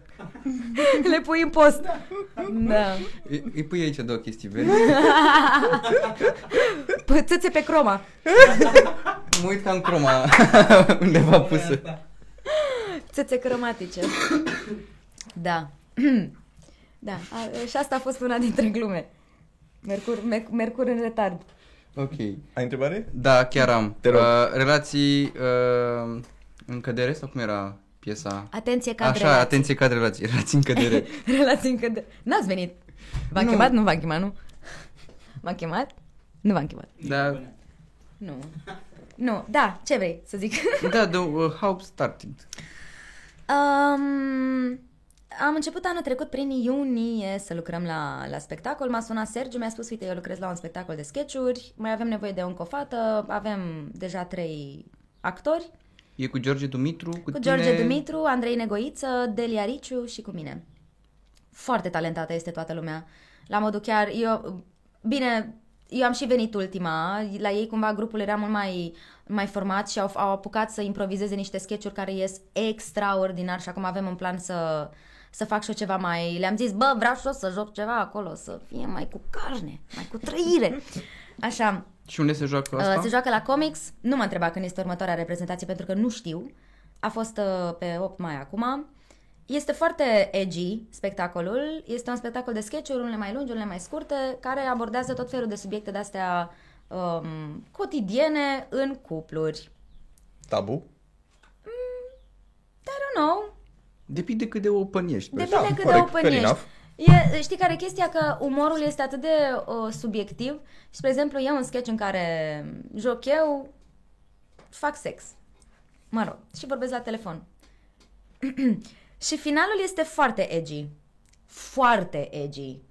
[LAUGHS]
le pui în post. Da.
Îi îi pui aici două chestii verzi. [LAUGHS]
P- Țâțe pe croma. [LAUGHS]
Mă uit ca în croma undeva pusă.
Țâțe cromatice. Da. [CLEARS THROAT] Da, a, și asta a fost una dintre glume. Mercur, Merc- Mercur în retard.
Ok.
Ai întrebare?
Da, chiar am.
Te rog.
Uh, relații uh, în cădere sau cum era piesa?
Atenție cadre.
Așa,
relații.
atenție cadre relații. Relații în cădere. [LAUGHS]
Relații încă de... N-ați venit. V-am
Nu.
chemat? Nu v-am chemat, nu? M-am chemat? Nu v-am chemat.
da,
Nu. Nu. Da, ce vrei să zic? [LAUGHS]
da, the, uh, how started.
Um, am început anul trecut prin iunie să lucrăm la, la spectacol. M-a sunat Sergiu, mi-a spus, uite, eu lucrez la un spectacol de sketchuri, mai avem nevoie de încă o fată, avem deja trei actori,
E cu George Dumitru, cu,
cu
tine...
George Dumitru, Andrei Negoiță, Delia Riciu și cu mine. Foarte talentată este toată lumea. La modul chiar, eu, bine, eu am și venit ultima, la ei cumva grupul era mult mai, mai format și au, au apucat să improvizeze niște sketchuri care ies extraordinar și acum avem în plan să, să fac și eu ceva mai... Le-am zis, bă, vreau și eu să joc ceva acolo, să fie mai cu carne, mai cu trăire. [LAUGHS] Așa,
Și unde se joacă asta?
Uh, se joacă la comics. Nu m-a întrebat când este următoarea reprezentație pentru că nu știu. A fost uh, pe 8 mai acum. Este foarte edgy spectacolul. Este un spectacol de sketch-uri, unele mai lungi, unele mai scurte, care abordează tot felul de subiecte de-astea um, cotidiene în cupluri.
Tabu?
I don't know.
Depinde cât de open ești. bă.
Depinde
Da,
cât
corect,
de
fair
open ești.
enough.
E, știi care e chestia? Că umorul este atât de uh, subiectiv și, spre exemplu, e un sketch în care joc eu, fac sex. Mă rog, și vorbesc la telefon. [CLEARS THROAT] și finalul este foarte edgy. Foarte edgy.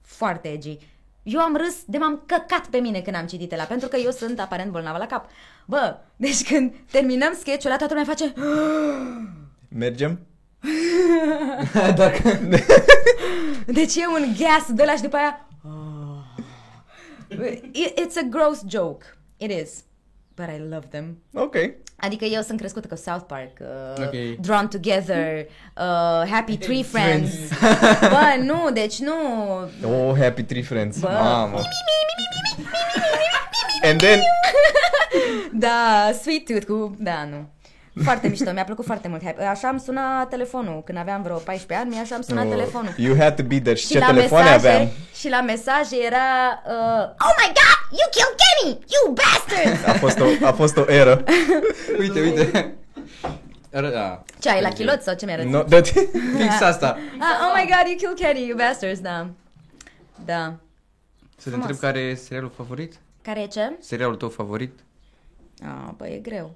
Foarte edgy. Eu am râs de m-am căcat pe mine când am citit la pentru că eu sunt aparent bolnavă la cap. Bă, deci când terminăm sketch-ul ăla, toată lumea face [GASPS]
Mergem?
Dacă...
Deci e un gas de la și după aia... It- It's a gross joke. It is. But I love them.
Ok.
Adică eu sunt crescută cu South Park, uh,
Ok.
Drawn Together, uh, Happy Tree Friends. Bă, nu, deci nu.
Oh, Happy Tree Friends.
Bă.
Mamă. And then...
Da, Sweet Tooth cu... Da, nu. Foarte mișto, mi-a plăcut foarte mult. Așa am sunat telefonul. Când aveam vreo 14 ani, așa am sunat
Oh,
telefonul.
You had to be there. Și ce
la
telefoane
mesaje,
aveam?
Și la mesaje era uh, Oh my god, you killed Kenny, you bastard!
A fost o, a fost o eră. [LAUGHS]
uite, uite. Ară- Da.
Ce ai, la chilot sau ce mi arăți?
No, that... [LAUGHS]
Fix asta.
Ah, oh my god, you killed Kenny, you bastards, da. Da.
Să te
Frumos.
întreb care e serialul favorit?
Care e ce?
Serialul tău favorit?
Ah, bă, e greu.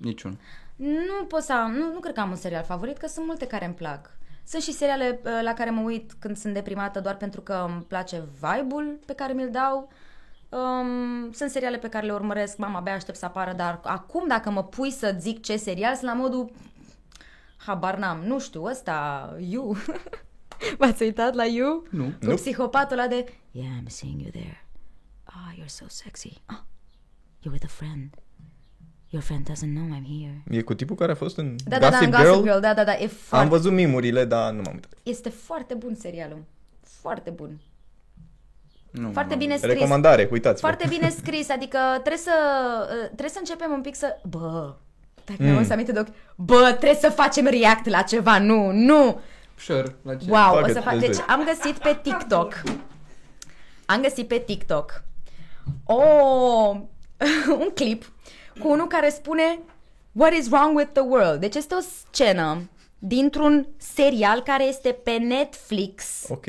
Niciun.
Nu pot să am, nu, nu cred că am un serial favorit, că sunt multe care îmi plac. Sunt și seriale uh, la care mă uit când sunt deprimată doar pentru că îmi place vibe-ul pe care mi-l dau. Um, sunt seriale pe care le urmăresc, mama abia aștept să apară, dar acum dacă mă pui să zic ce serial, sunt la modul habar n-am, nu știu, ăsta, You. [LAUGHS] V-ați uitat la You?
Nu.
Cu
Nu.
psihopatul ăla de Yeah, I'm seeing you there. Ah, you're so sexy. Ah, you're with a friend. Your friend doesn't know I'm here.
E cu tipul care a fost în
Da, da, da,
Gossip
în
Girl?
Gossip Girl, da, da, da, e
Am
foarte,
văzut mimurile, dar nu m-am uitat.
este foarte bun serialul. Foarte bun.
Nu.
Foarte
m-am-
bine scris.
Recomandare, uitați-vă.
Foarte bine [LAUGHS] scris, adică trebuie să, uh, trebuie să începem un pic să... Bă, dacă
Mm.
mi-am să aminte de ochi, bă, trebuie să facem react la ceva, nu, nu.
Sure, la ce?
Wow,
Fuck
o
it,
să fac.
let's do
Deci
it.
am găsit pe TikTok. Am găsit pe TikTok o, [LAUGHS] un clip cu unul care spune What is wrong with the world? Deci este o scenă dintr-un serial care este pe Netflix.
Ok.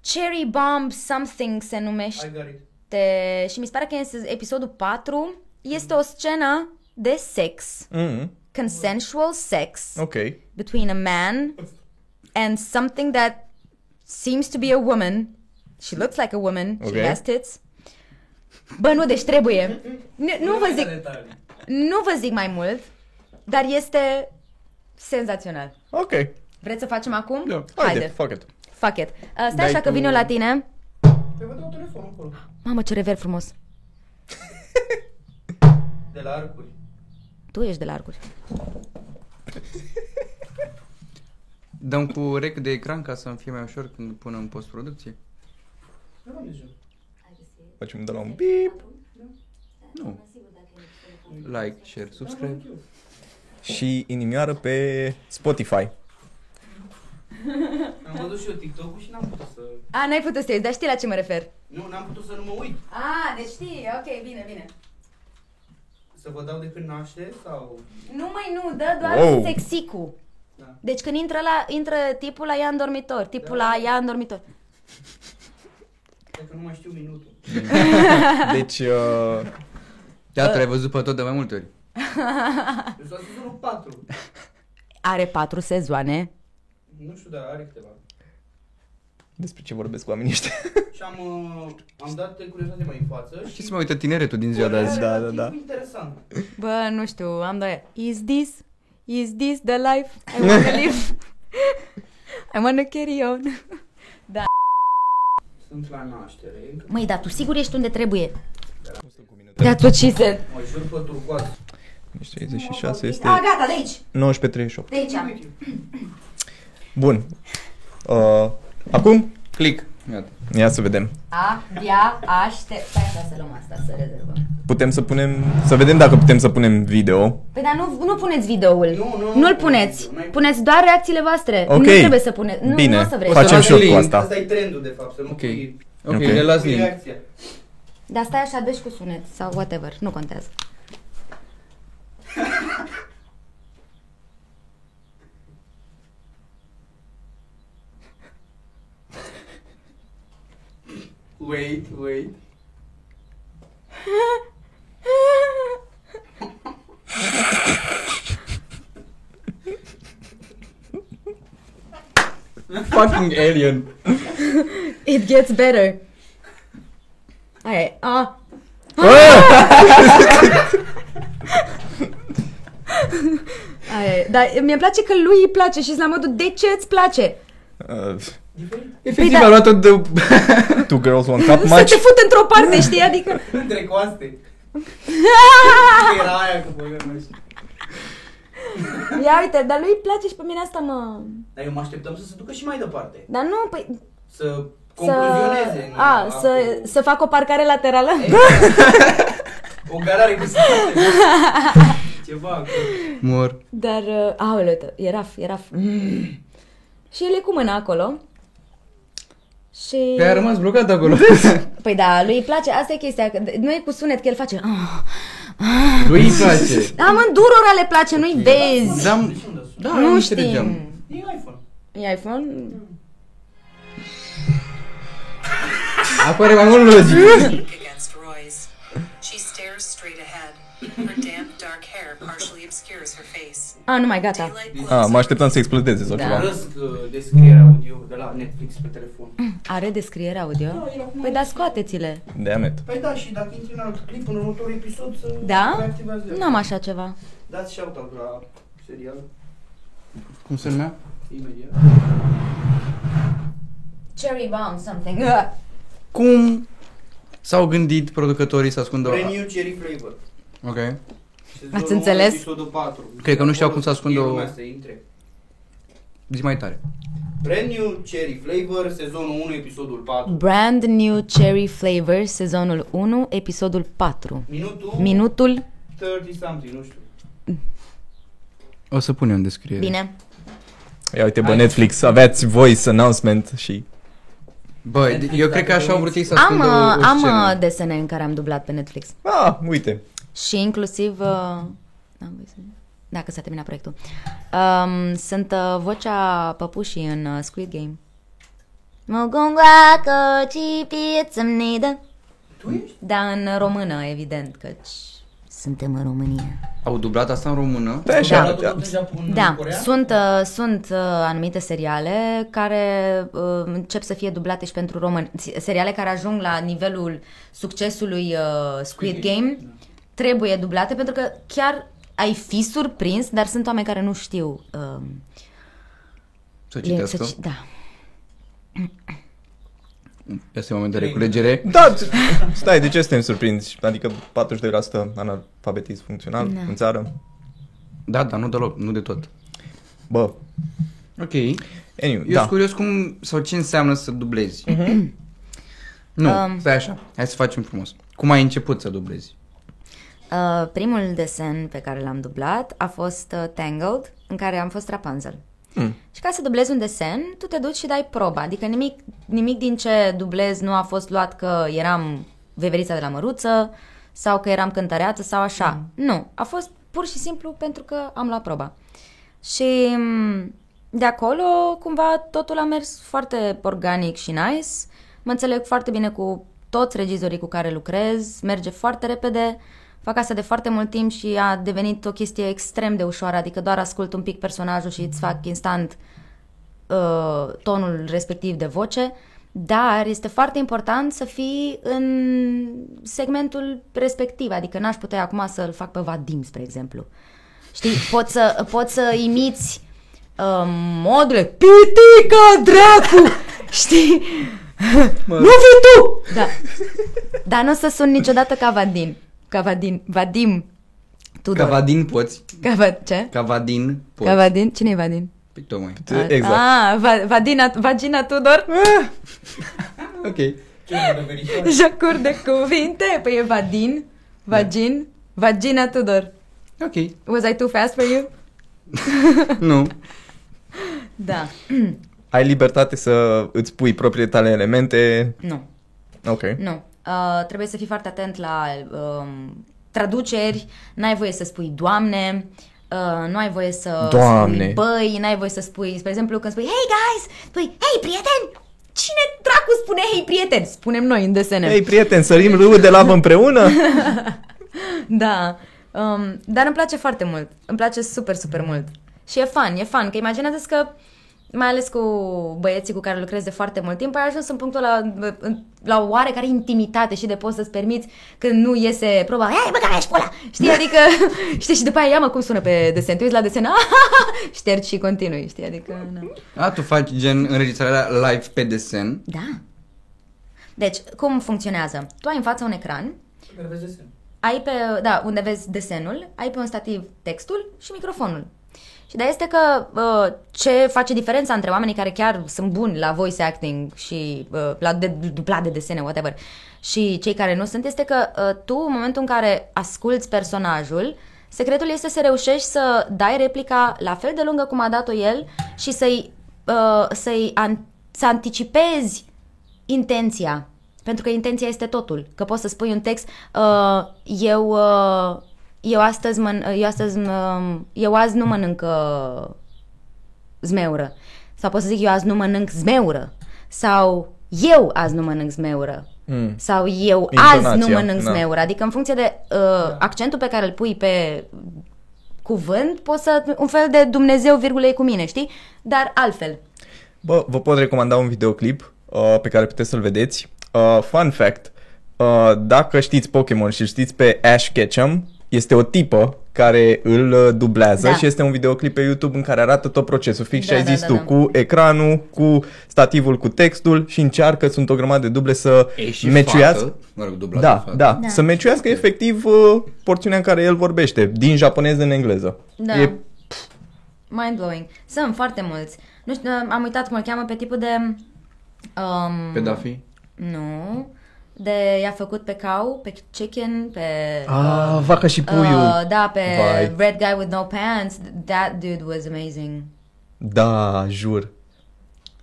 Cherry Bomb Something se numește
I got it.
și mi se pare că este episodul 4. Este o scenă de sex,
Mm,
consensual sex
ok.
between a man and something that seems to be a woman. She looks like a woman.
Ok.
She has tits. Bă, nu, deci trebuie. Nu, nu vă
mai
zic,
da detalii.
nu vă zic mai mult, dar este senzațional.
Ok.
Vreți să facem acum?
Da.
Haide,
Haide.
fuck it.
Fuck it. Uh, stai
Dai
așa că
tu-
vin eu la tine.
Te văd dau telefonul acolo.
Mamă, ce rever frumos. [LAUGHS]
De la arcuri.
Tu ești de la arcuri.
Dăm cu rec de ecran ca să-mi fie mai ușor când pun în postproducție?
Nu am zis eu.
Facem de la un bip.
Nu. Like, share, subscribe.
și inimioară pe Spotify.
Am văzut și eu TikTok-ul și n-am putut să...
A, n-ai putut să te uiți, dar știi la ce mă refer.
Nu, n-am putut să nu mă uit.
A, deci știi, ok, bine, bine.
Să vă dau de când naște sau...
Nu mai nu, dă doar
Wow.
sexicul.
Da.
Deci când intră, la, intră tipul la ea în dormitor, tipul
Da.
la ea în dormitor.
Cred că nu mai știu minutul. [LAUGHS]
Deci, uh,
Da, tu l-ai văzut pe tot de mai multe ori.
Deci la sezonul 4.
Are patru sezoane.
Nu știu, dar are câteva.
despre ce vorbesc oamenii ăștia? [LAUGHS]
Și am, uh, am dat de curiozitate mai în față
Ce
și...
se mai uită tineretul din ziua de azi?
Da,
Era
da, da.
relativ interesant.
Bă, nu știu, am doi. Is this? Is this the life I wanna [LAUGHS] live? I wanna carry on. Da.
Sunt la naștere. încă
Măi, dar tu sigur ești unde trebuie. That's what she said.
Mă jur pe turcoaz.
Deci 36 este
A, gata, de aici.
19.38.
De aici.
Bun. Uh, acum,
Click. Iată.
Ia să vedem.
Abia aștept. Stai așa să luăm asta, să rezervăm.
Putem să punem, să vedem dacă putem să punem video.
Păi dar nu, nu puneți videoul.
Nu, nu,
Nu-l
nu,
puneți.
nu, nu.
Puneți doar reacțiile voastre.
Ok.
Nu trebuie să puneți. Nu,
Bine,
nu o să vreți.
facem
să
și eu
link.
cu asta.
Asta e trendul, de fapt, să nu
Ok.
pui,
Ok,
Ok.
le las
pui
link.
reacția.
Dar stai așa, dă cu sunet sau whatever. Nu contează. [LAUGHS]
Wait, wait.
Fucking alien.
It gets better. Aia e. A. Aia e. Dar mi-e place că lui îi place și sunt la modul de ce îți place?
Uh,
Efectiv
Păi da.
a luat-o de... [LAUGHS]
two girls, one cup
Să
match.
te fut într-o parte, știi? Adică...
Între coaste. [LAUGHS] Era aia cu voi, nu știu.
Ia uite, dar lui îi place și pe mine asta mă...
Dar eu mă așteptam să se ducă și mai departe.
Dar nu, păi...
Să concluzioneze. nu?
A, să,
Acolo.
să fac o parcare laterală?
O garare cu spate. [LAUGHS] Ceva acolo.
Mor.
Dar, uh, aoleu, uite, e raf, e raf. Mm. Și el e cu mâna acolo. Și...
Pe a rămas blocat acolo. [LAUGHS]
Păi da, lui îi place, asta e chestia, că nu e cu sunet, că el face... "Ah,
Lui îi place. [LAUGHS]
Amândurora le place, nu-i vezi.
Da,
Deci unde sunt?
da,
nu
înțelegeam.
știm.
E iPhone.
E iPhone?
Apare mai mult logic. [LAUGHS]
A, nu mai gata.
Daylight
Ah,
glows
mă așteptam să explodeze sau
Da.
ceva.
Răsc uh, descrierea audio de la Netflix pe telefon. [CLEARS THROAT]
Are descriere audio? Păi da, scoateți-le.
Damn it.
Păi da, și dacă intri în alt clip în următorul episod să
Da?
reactivează.
Nu am așa ceva.
Dați shout-out la serial
Cum se numea?
imediat.
Cherry bomb something.
Cum s-au gândit producătorii să ascundă...
Brand new cherry flavor.
Ok.
Sezonul
Ați înțeles?
unu, Episodul 4.
Cred că nu știau cum să ascundă
E
o-
lumea să intre.
Zi mai tare.
Brand new cherry flavor, sezonul 1, episodul 4.
Brand new cherry flavor, sezonul 1, episodul 4.
Minutul
Minutul,
30 something, nu știu.
O să punem în descriere.
bine.
Ia uite, bă, Netflix, aveați voice announcement și...
Bă, eu cred că așa au vrut ei să
Am,
ascundă o, o
uh, am
scenă.
uh, desene în care am dublat pe Netflix.
Ah, uite.
Și inclusiv... Uh, am voie să... Dacă s-a terminat proiectul. Um, sunt uh, vocea păpușii în uh, Squid Game. Mugunga ci să nidă.
Tu ești?
Da, în română, evident, căci suntem în România.
Au dublat asta în română?
Da,
Ai
așa.
luat-o
Da.
tot în Japon, în
Da,
Corea?
sunt, uh, sunt uh, anumite seriale care uh, încep să fie dublate și pentru români. Seriale care ajung la nivelul succesului uh, Squid Game trebuie dublate pentru că chiar ai fi surprins, dar sunt oameni care nu știu. Uh,
Să
le-
citească.
ci- da.
Este moment de reculegere.
Da, stai, de ce suntem surprinși? Adică 42% analfabetism funcțional
Da.
în țară.
Da, dar nu deloc, nu de tot.
Bă,
Ok.
anyway,
Eu
da.
sunt curios cum, sau ce înseamnă să dublezi. Nu,
Um.
stai așa, hai să facem frumos. Cum ai început să dublezi?
Uh, primul desen pe care l-am dublat a fost uh, Tangled, în care am fost Rapunzel.
Mm.
Și ca să dublezi un desen, tu te duci și dai proba. Adică nimic, nimic din ce dublez nu a fost luat că eram veverița de la măruță sau că eram cântăreață sau așa. Mm. Nu, a fost pur și simplu pentru că am luat proba. Și m, de acolo, cumva, totul a mers foarte organic și nice. Mă înțeleg foarte bine cu toți regizorii cu care lucrez, merge foarte repede, fac asta de foarte mult timp și a devenit o chestie extrem de ușoară, adică doar ascult un pic personajul și îți fac instant uh, tonul respectiv de voce, dar este foarte important să fii în segmentul respectiv, adică n-aș putea acum să-l fac pe Vadim, spre exemplu. Știi, poți să, poți să imiți uh, module, pitica dracu, știi? Nu fi tu! Da. Dar nu o să sun niciodată ca Vadim. Ca Vadim. Vadim. Tudor.
Cavadin poți.
Ca va, ce?
Cavadin poți.
Ca Vadin? Cine e Vadin?
Păi tocmai.
Exact.
Ah, va, Vadina, Vagina Tudor? [LAUGHS]
Ok.
Ce de verișoare?
Jocuri de cuvinte. Păi e Vadin, Vagin, Vagina Tudor.
Ok.
Was I too fast for you? [LAUGHS]
Nu.
Da.
Ai libertate să îți pui propriile tale elemente.
Nu.
Ok.
Nu. Uh, trebuie să fii foarte atent la um, traduceri, n-ai voie să spui doamne, uh, nu ai voie să
Doamne.
spui băi, n-ai voie să spui, spre exemplu, când spui hey guys, spui hey prieteni, cine dracu spune hey prieteni? Spunem noi în desene.
Hei, prieten, sărim râul de lavă împreună? [LAUGHS]
Da. Um, dar îmi place foarte mult. Îmi place super, super mult. Și e fun, e fun. Că imaginează că mai ales cu băieții cu care lucrez de foarte mult timp, ai ajuns în punctul la, la o oarecare intimitate și de poți să-ți permiți când nu iese proba, hai bă, care ești pula! Știi, adică, [LAUGHS] știi, și după aia ia mă cum sună pe desen, te uiți la desen, ștergi și continui, știi, adică, na.
A, tu faci gen înregistrarea live pe desen.
Da. Deci, cum funcționează? Tu ai în față un ecran,
Care vezi desen.
ai pe, da, unde vezi desenul, ai pe un stativ textul și microfonul. Și de este că uh, ce face diferența între oamenii care chiar sunt buni la voice acting și uh, la de, dublat de desene, whatever, și cei care nu sunt, este că uh, tu, în momentul în care asculți personajul, secretul este să reușești să dai replica la fel de lungă cum a dat-o el și să-i, uh, să-i an- să anticipezi intenția. Pentru că intenția este totul. Că poți să spui un text, uh, eu, uh, eu astăzi, măn- eu astăzi, uh, eu azi nu mănânc uh, zmeură. Sau pot să zic, eu azi nu mănânc zmeură. Sau eu azi nu mănânc zmeură.
Mm.
Sau eu azi nu
Intonația,
mănânc
da.
zmeură. Adică în funcție de uh, accentul pe care îl pui pe cuvânt, poți să, un fel de Dumnezeu virgulă e cu mine, știi? Dar altfel.
Bă, vă pot recomanda un videoclip uh, pe care puteți să-l vedeți. Uh, fun fact, uh, dacă știți Pokémon și îl știți pe Ash Ketchum, este o tipă care îl uh, dublează
Da.
și este un videoclip pe YouTube în care arată tot procesul, fix
Da,
ce ai
da,
zis
da,
tu,
da.
cu ecranul, cu stativul, cu textul și încearcă, sunt o grămadă de duble să
E și
meciuiască.
fată. Mă rog, dublat
Da,
de fată.
da,
Da.
să meciuiască efectiv uh, porțiunea în care el vorbește, din japoneză în engleză.
Da.
E
Mind-blowing. Sunt foarte mulți. Nu știu, am uitat cum îl cheamă pe tipul de... Um,
Pe Daffy?
Nu. De i-a făcut pe cow, pe chicken, pe...
Ah, vaca și puiul.
Uh, da, pe
Vai.
Red Guy with No Pants. That dude was amazing.
Da, jur.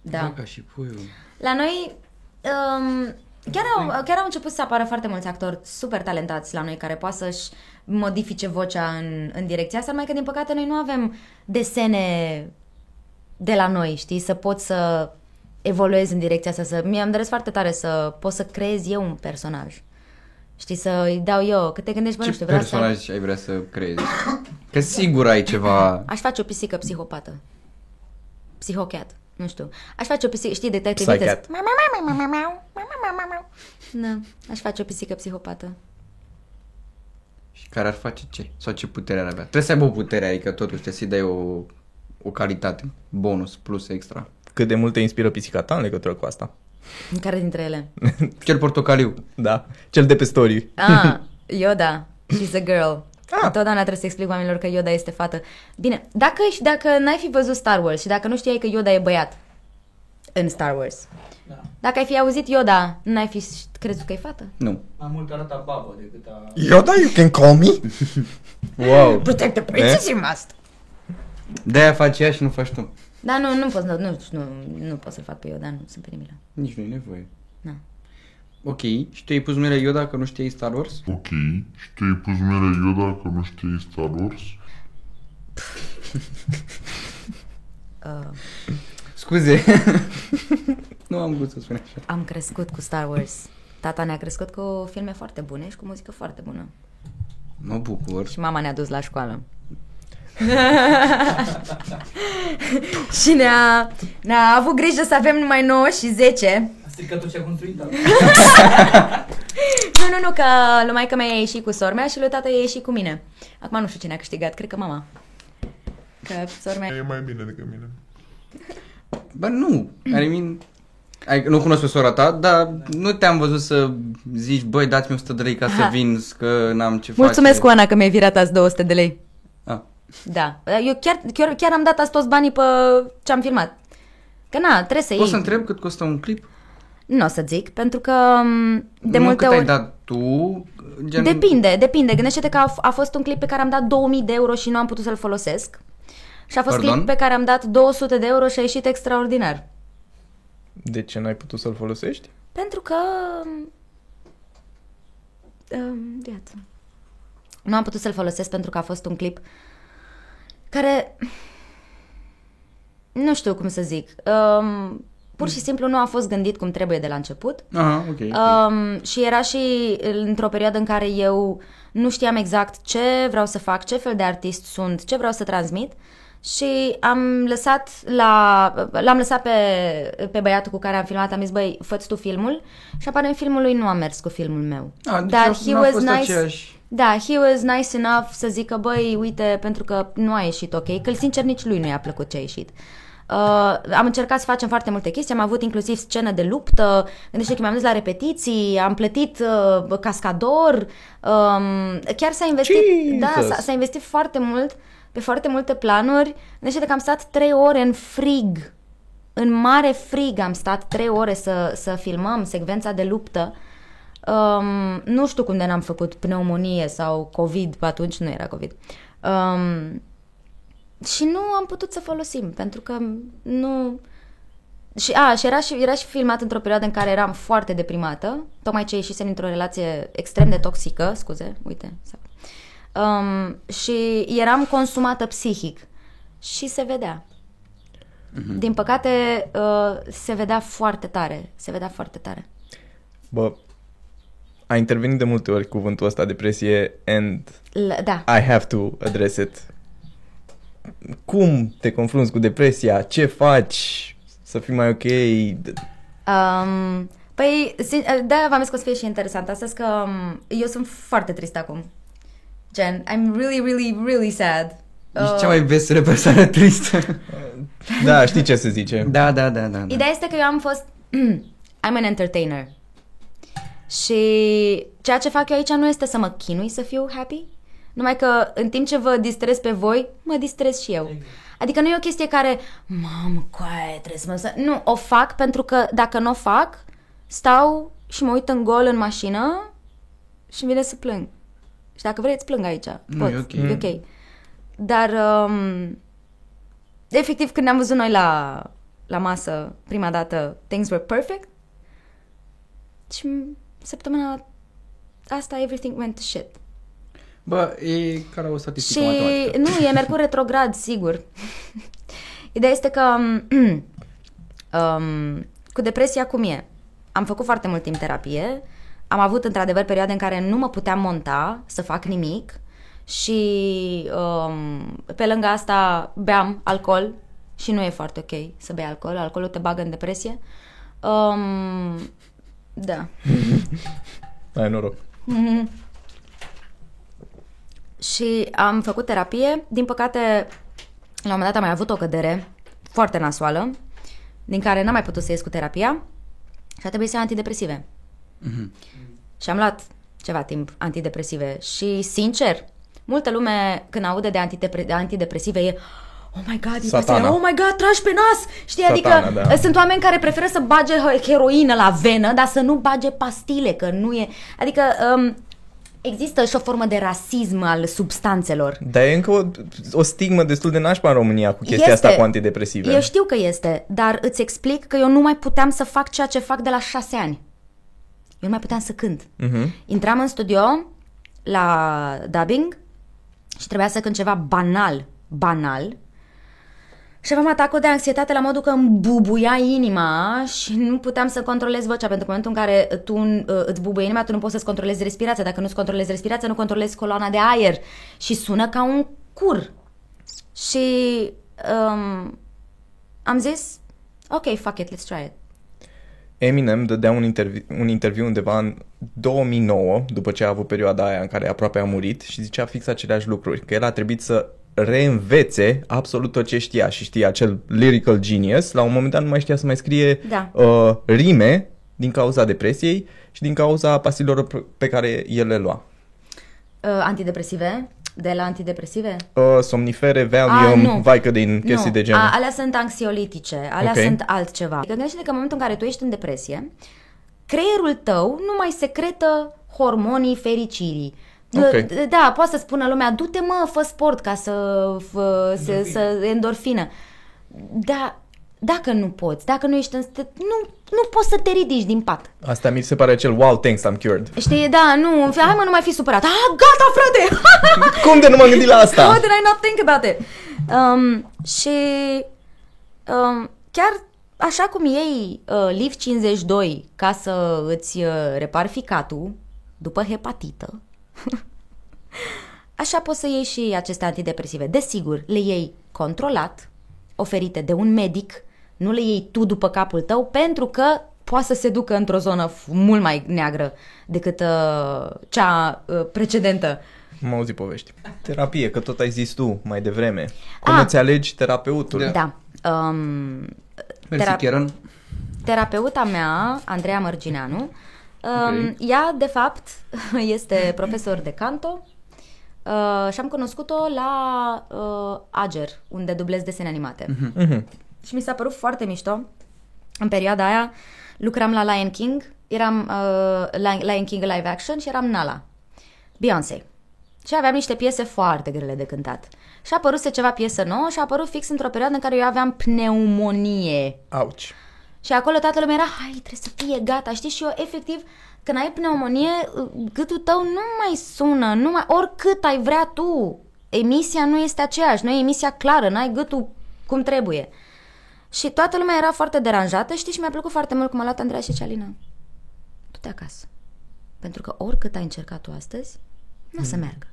Da.
Ca și puiul.
La noi, um, chiar, au, chiar au început să apară foarte mulți actori super talentați la noi care poate să-și modifice vocea în, în direcția asta, numai că din păcate noi nu avem desene de la noi, știi, să pot să evoluez în direcția asta, să, mi-am doresc foarte tare să pot să creez eu un personaj. Știi, să îi dau eu, că te gândești, bă, nu
Ce
știu, vreau să...
personaj ai vrea să creezi? Că sigur ai ceva...
Aș face o pisică psihopată. Psihocat. Nu știu. Aș face o pisică, știi, detective
Psycat.
Da, aș face o pisică psihopată.
Și care ar face ce? Sau ce putere ar avea? Trebuie să aibă o putere, adică totuși trebuie să-i dai o, o calitate, bonus, plus extra.
Cât de mult te inspiră pisica ta în legătură cu asta?
Care dintre ele? [LAUGHS]
Cel portocaliu.
Da, cel de pe story.
Ah, [LAUGHS] Yoda. She's a girl.
Ah.
Întotdeauna trebuie să explic oamenilor că Yoda este fată. Bine, dacă, dacă n-ai fi văzut Star Wars și dacă nu știai că Yoda e băiat, în Star Wars.
Da.
Dacă ai fi auzit Yoda, n-ai fi crezut că e fată?
Nu.
Mai mult arată babă decât a...
Yoda, you can call me? [LAUGHS] Wow.
Protect the princess you must!
De-aia faci ea și nu faci tu.
Da, nu, nu pot, nu, nu, nu, nu pot să-l fac pe Yoda, nu, sunt penibila.
Nici nu e nevoie.
Da.
Ok, și tu ai pus numele Yoda că nu știai Star Wars?
Ok, și tu ai pus numele Yoda că nu știi Star Wars? [LAUGHS]
Uh,
Scuze. [LAUGHS] nu am vrut să spun așa.
am crescut cu Star Wars. Tata ne-a crescut cu filme foarte bune și cu muzică foarte bună.
Mă bucur.
Și mama ne-a dus la școală. [LAUGHS] și ne-a, ne-a avut grijă să avem numai 9 și 10.
A stricat tot ce a construit, da.
Nu, nu, nu, că lui maică mea a ieșit cu sora mea și lui tata a ieșit cu mine. Acum nu știu cine a câștigat, cred că mama. Că sora mea...
E mai bine decât mine.
Bă, nu. I mean, ai, nu cunosc pe sora ta, dar nu te-am văzut să zici, băi, dați-mi 100 de lei ca să
Aha.
vin, că n-am ce
Mulțumesc,
face.
Oana, că mi-ai virat azi 200 de lei.
Ah.
Da. Eu chiar, chiar, chiar am dat azi toți banii pe ce am filmat. Că na, trebuie să iei.
Poți să întreb cât costă un clip?
Nu o să zic, pentru că m, de
nu
multe
cât
ori...
ai dat tu, gen...
Depinde, depinde. Gândește-te că a, f- a fost un clip pe care am dat 2000 de euro și nu am putut să-l folosesc. Și a fost
Pardon?
clip pe care am dat 200 de euro și a ieșit extraordinar.
De ce n-ai putut să-l folosești?
Pentru că... Um, viață. Nu am putut să-l folosesc pentru că a fost un clip care... Nu știu cum să zic. Um, pur și simplu nu a fost gândit cum trebuie de la început.
Aha, ok.
Um, și era și într-o perioadă în care eu nu știam exact ce vreau să fac, ce fel de artist sunt, ce vreau să transmit și am lăsat la, l-am lăsat pe, pe băiatul cu care am filmat, am zis, băi, fă tu filmul și aparent filmul lui nu a mers cu filmul meu.
Ah, deci
Dar
a-
he
n-a
was
fost
nice,
aceeași-
da, he was nice enough să zică, băi, uite, pentru că nu a ieșit ok, că sincer nici lui nu i-a plăcut ce a ieșit. Uh, am încercat să facem foarte multe chestii, am avut inclusiv scenă de luptă, gândește că mi-am dus la repetiții, am plătit uh, cascador, um, chiar s-a investit, da,
Jesus!
s-a, s-a investit foarte mult pe foarte multe planuri. Gândește că am stat trei ore în frig, în mare frig am stat trei ore să, să filmăm secvența de luptă. Um, nu știu cum de n-am făcut pneumonie sau COVID, pe atunci nu era COVID. Um, și nu am putut să folosim, pentru că nu... Și, a, și era și, era și filmat într-o perioadă în care eram foarte deprimată, tocmai ce ieșisem dintr-o relație extrem de toxică, scuze, uite. sau- Um, și eram consumată psihic și se vedea. Din păcate, uh, se vedea foarte tare, se vedea foarte tare.
Bă, a intervenit de multe ori cuvântul ăsta depresie and
L- da.
I have to address it. Cum te confrunți cu depresia? Ce faci să fii mai ok?
Um, păi, sin- de-aia v-am zis că o să fie și interesant astăzi, că um, eu sunt foarte trist acum. Gen, I'm really, really, really sad.
Ești
Uh,
cea mai veselă persoană tristă. [LAUGHS]
Da, știi ce se zice.
da, da, da, da. da.
Ideea este că eu am fost... [CLEARS THROAT] I'm an entertainer. Și ceea ce fac eu aici nu este să mă chinui să fiu happy, numai că în timp ce vă distrez pe voi, mă distrez și eu. Adică nu e o chestie care, mamă, coaie, trebuie să mă... să-" Nu, o fac pentru că dacă nu o fac, stau și mă uit în gol în mașină și îmi vine să plâng. Și dacă vreți, plâng aici.
Nu,
Pot,
e ok.
e ok. Dar, um, efectiv, când ne-am văzut noi la, la masă prima dată, things were perfect. Și săptămâna asta, everything went to shit.
Bă, e ca la o statistică
Și
matematică.
nu, e Mercur retrograd, sigur. [LAUGHS] Ideea este că [CLEARS THROAT] um, cu depresia cum e? Am făcut foarte mult timp terapie, am avut într-adevăr perioade în care nu mă puteam monta să fac nimic și um, pe lângă asta beam alcool și nu e foarte ok să bei alcool, alcoolul te bagă în depresie. Um, da. [LAUGHS]
Ai noroc.
Și am făcut terapie. Din păcate, la un moment dat am mai avut o cădere foarte nasoală, din care n-am mai putut să ies cu terapia și a trebuit să iau antidepresive. Și am luat ceva timp antidepresive și, sincer, multă lume când aude de, antidepre- de antidepresive e oh my god, e
Satana.
pastile, oh my god, tragi pe nas, știi,
Satana,
adică
da.
sunt oameni care preferă să bage he- heroină la venă, dar să nu bage pastile, că nu e, adică um, există și o formă de rasism al substanțelor.
Dar e încă o, o stigmă destul de nașpa în România cu chestia
Este.
asta cu antidepresive.
Eu știu că este, dar îți explic că eu nu mai puteam să fac ceea ce fac de la șase ani. Eu nu mai puteam să cânt.
Mhm.
Intram în studio la dubbing și trebuia să cânt ceva banal, banal. Și aveam atacul de anxietate la modul că îmi bubuia inima și nu puteam să controlez vocea, pentru că în momentul în care tu uh, îți bubuie inima, tu nu poți să-ți controlezi respirația. Dacă nu-ți controlezi respirația, nu controlezi coloana de aer și sună ca un cur. Și um, am zis, ok, fuck it, let's try it.
Eminem dădea un interviu, un interviu undeva în 2009, după ce a avut perioada aia în care aproape a murit și zicea fix aceleași lucruri, că el a trebuit să reînvețe absolut tot ce știa și știa acel lyrical genius, la un moment dat nu mai știa să mai scrie
Da.
uh, rime din cauza depresiei și din cauza pastilor pe- pe care el le lua.
Uh, antidepresive? De la antidepresive?
Uh, somnifere, Valium,
A, nu.
Vicodin, chestii
nu.
de genul.
A, alea sunt anxiolitice, alea
Ok.
sunt altceva. Adică gândește că în momentul în care tu ești în depresie, creierul tău nu mai secretă hormonii fericirii.
Ok.
D- Da, poate să spună lumea, du-te mă, fă sport ca să, fă, să, să endorfină. Da, dacă nu poți, dacă nu ești în stă, nu, nu poți să te ridici din pat.
Asta mi se pare acel wow, thanks, I'm cured.
Știi, da, nu, hai mă, nu mai fi supărat. Ah, gata, frate! [LAUGHS]
Cum de nu m-am gândit la asta?
How did I not think about it? Um, și um, chiar așa cum iei uh, Liv 52 ca să îți uh, repari ficatul după hepatită, [LAUGHS] așa poți să iei și aceste antidepresive. Desigur, le iei controlat, oferite de un medic, nu le iei tu după capul tău, pentru că poate să se ducă într-o zonă f- mult mai neagră decât uh, cea uh, precedentă.
Am auzit povești. Terapie, că tot ai zis tu mai devreme. Cum
Ah.
îți alegi terapeutul?
Da.
Da. Um,
Mersi,
Tera-
Kieran.
terapeuta mea, Andreea Mărgineanu, um,
Ok.
ea, de fapt, [LAUGHS] este profesor de canto uh, și am cunoscut-o la uh, Ager, unde dublez desene animate.
Mhm.
Și mi s-a părut foarte mișto. În perioada aia lucram la Lion King, eram uh, Lion- Lion King live action și eram Nala, Beyoncé. Și aveam niște piese foarte grele de cântat. Și a apărut ceva piesă nouă și a apărut fix într-o perioadă în care eu aveam pneumonie.
Auci.
Și acolo toată lumea era, hai, trebuie să fie gata, știți? Și eu, efectiv, când ai pneumonie, gâtul tău nu mai sună, nu mai, oricât ai vrea tu. Emisia nu este aceeași, nu e emisia clară, n-ai gâtul cum trebuie. Și toată lumea era foarte deranjată, știți, și mi-a plăcut foarte mult cum a luat Andreea și Cealina. Du-te acasă. Pentru că oricât ai încercat tu astăzi, nu o să meargă.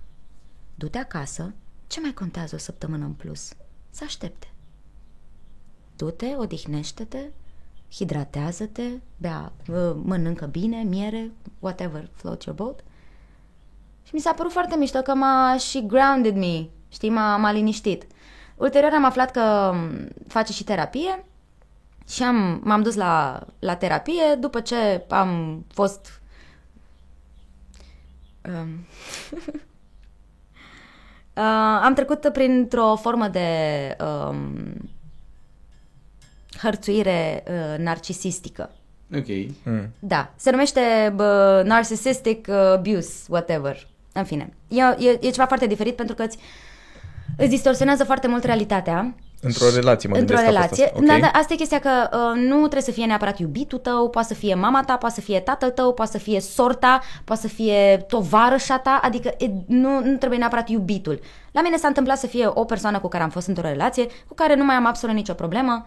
Du-te acasă, ce mai contează o săptămână în plus? Să aștepte. Du-te, odihnește-te, hidratează-te, bea, uh, mănâncă bine, miere, whatever, float your boat. Și mi s-a părut foarte mișto că m-a și grounded me, știi, m-a, m-a liniștit. Ulterior am aflat că m, face și terapie și am, m-am dus la, la terapie după ce am fost... Um, [LAUGHS] uh, am trecut printr-o formă de um, hărțuire uh, narcisistică.
Ok.
Mm.
Da, se numește bă, narcissistic uh, abuse, whatever. În fine, e, e, e ceva foarte diferit pentru că îți, îți distorsionează foarte mult realitatea.
Într-o relație, mă
Într-o
gândesc că a fost
relație.
asta.
Da,
Ok.
da, asta e chestia că uh, nu trebuie să fie neapărat iubitul tău, poate să fie mama ta, poate să fie tatăl tău, poate să fie sorta, poate să fie tovarășa ta, adică e, nu, nu trebuie neapărat iubitul. La mine s-a întâmplat să fie o persoană cu care am fost într-o relație, cu care nu mai am absolut nicio problemă,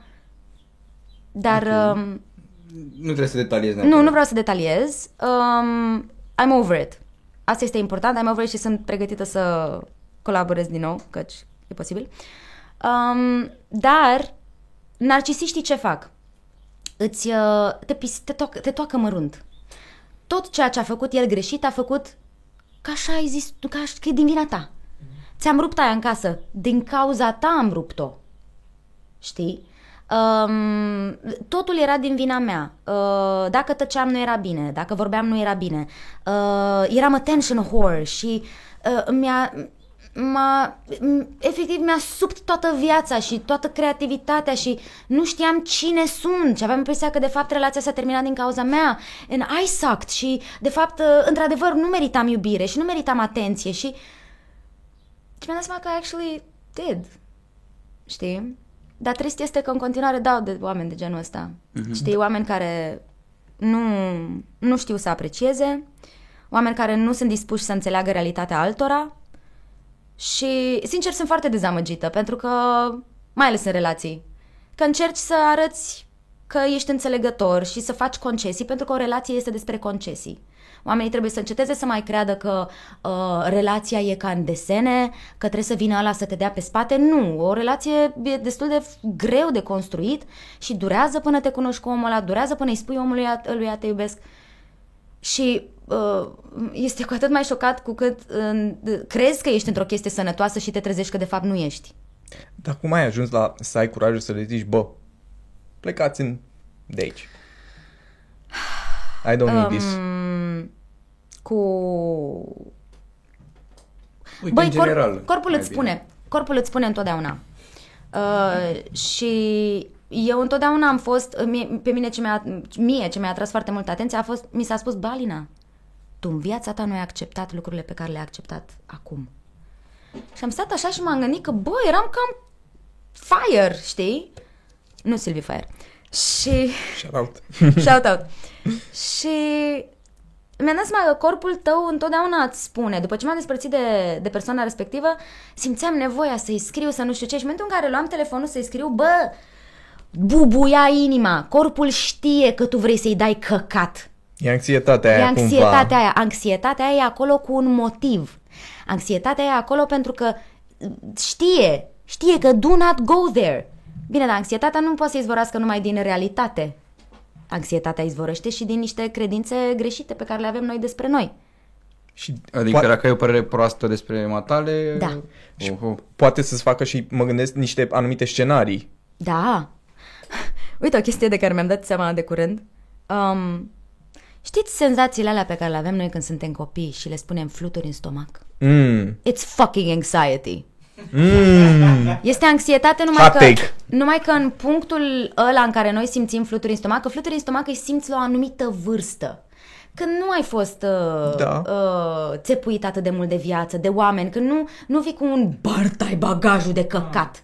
dar... Um,
Nu trebuie să detaliezi
nu, nu vreau să detaliez. Um, I'm over it. Asta este important. I'm over it și sunt pregătită să colaborez din nou, căci e posibil. Um, dar, narcisiștii ce fac? Îți, uh, te, pis, te, toacă, te toacă mărunt. Tot ceea ce a făcut el greșit a făcut ca așa ai zis tu, ca că e din vina ta. Ți-am rupt aia în casă. Din cauza ta am rupt-o. Știi? Um, totul era din vina mea. Uh, dacă tăceam nu era bine, dacă vorbeam nu era bine. Uh, eram attention whore și uh, mi-a, m-a, m- efectiv mi-a subt toată viața și toată creativitatea și nu știam cine sunt și aveam impresia că de fapt relația s-a terminat din cauza mea and I sucked și de fapt uh, într-adevăr nu meritam iubire și nu meritam atenție și și mi-am dat seama că I actually did. Știi? Dar trist este că în continuare dau de oameni de genul ăsta. Știi, oameni care nu, nu știu să aprecieze, oameni care nu sunt dispuși să înțeleagă realitatea altora și, sincer, sunt foarte dezamăgită pentru că, mai ales în relații, că încerci să arăți că ești înțelegător și să faci concesii pentru că o relație este despre concesii. Oamenii trebuie să înceteze să mai creadă că uh, relația e ca în desene, că trebuie să vină ăla să te dea pe spate. Nu, o relație e destul de greu de construit și durează până te cunoști cu omul ăla, durează până îi spui omului a- lui a te iubesc. Și uh, este cu atât mai șocat cu cât uh, crezi că ești într-o chestie sănătoasă și te trezești că de fapt nu ești.
Dar cum ai ajuns la să ai curajul să le zici, bă, plecați în de aici. I don't need this.
Um, cu
Uite,
Băi,
în general.
corp, corpul
mai
îți
bine.
spune. Corpul îți spune întotdeauna. Uh, și eu întotdeauna am fost, mie, pe mine ce mi-a, mie ce mi-a atras foarte mult atenția a fost, mi s-a spus, Balina, tu în viața ta nu ai acceptat lucrurile pe care le-ai acceptat acum. Și am stat așa și m-am gândit că, bă, eram cam fire, știi? Nu Silvi Fire. Și
Shout out. [LAUGHS]
Shout out. și mi-am dat seama că corpul tău întotdeauna îți spune, după ce m-am despărțit de, de persoana respectivă, simțeam nevoia să-i scriu, să nu știu ce, și în momentul în care luam telefonul să-i scriu, bă, bubuia inima, corpul știe că tu vrei să-i dai căcat.
E anxietatea aia
E anxietatea
cumva.
aia. Anxietatea aia e acolo cu un motiv. Anxietatea aia e acolo pentru că știe, știe că do not go there. Bine, dar anxietatea nu poate să izvorască numai din realitate. Anxietatea izvorăște și din niște credințe greșite pe care le avem noi despre noi.
Și
Adică
poate,
dacă ai o părere proastă despre matale...
Da.
Oh, oh.
poate să-ți facă și, mă gândesc, niște anumite scenarii.
Da. [LAUGHS] Uite o chestie de care mi-am dat seama de curând. Um, știți senzațiile alea pe care le avem noi când suntem copii și le spunem fluturi în stomac?
Mm.
It's fucking anxiety.
Mm.
Este anxietate numai
Hot
că,
take.
numai că în punctul ăla în care noi simțim fluturi în stomac, că fluturi în stomac îi simți la o anumită vârstă. Când nu ai fost uh,
Da.
uh, țepuit atât de mult de viață, de oameni, când nu, nu vii cu un bărtai bagajul de căcat.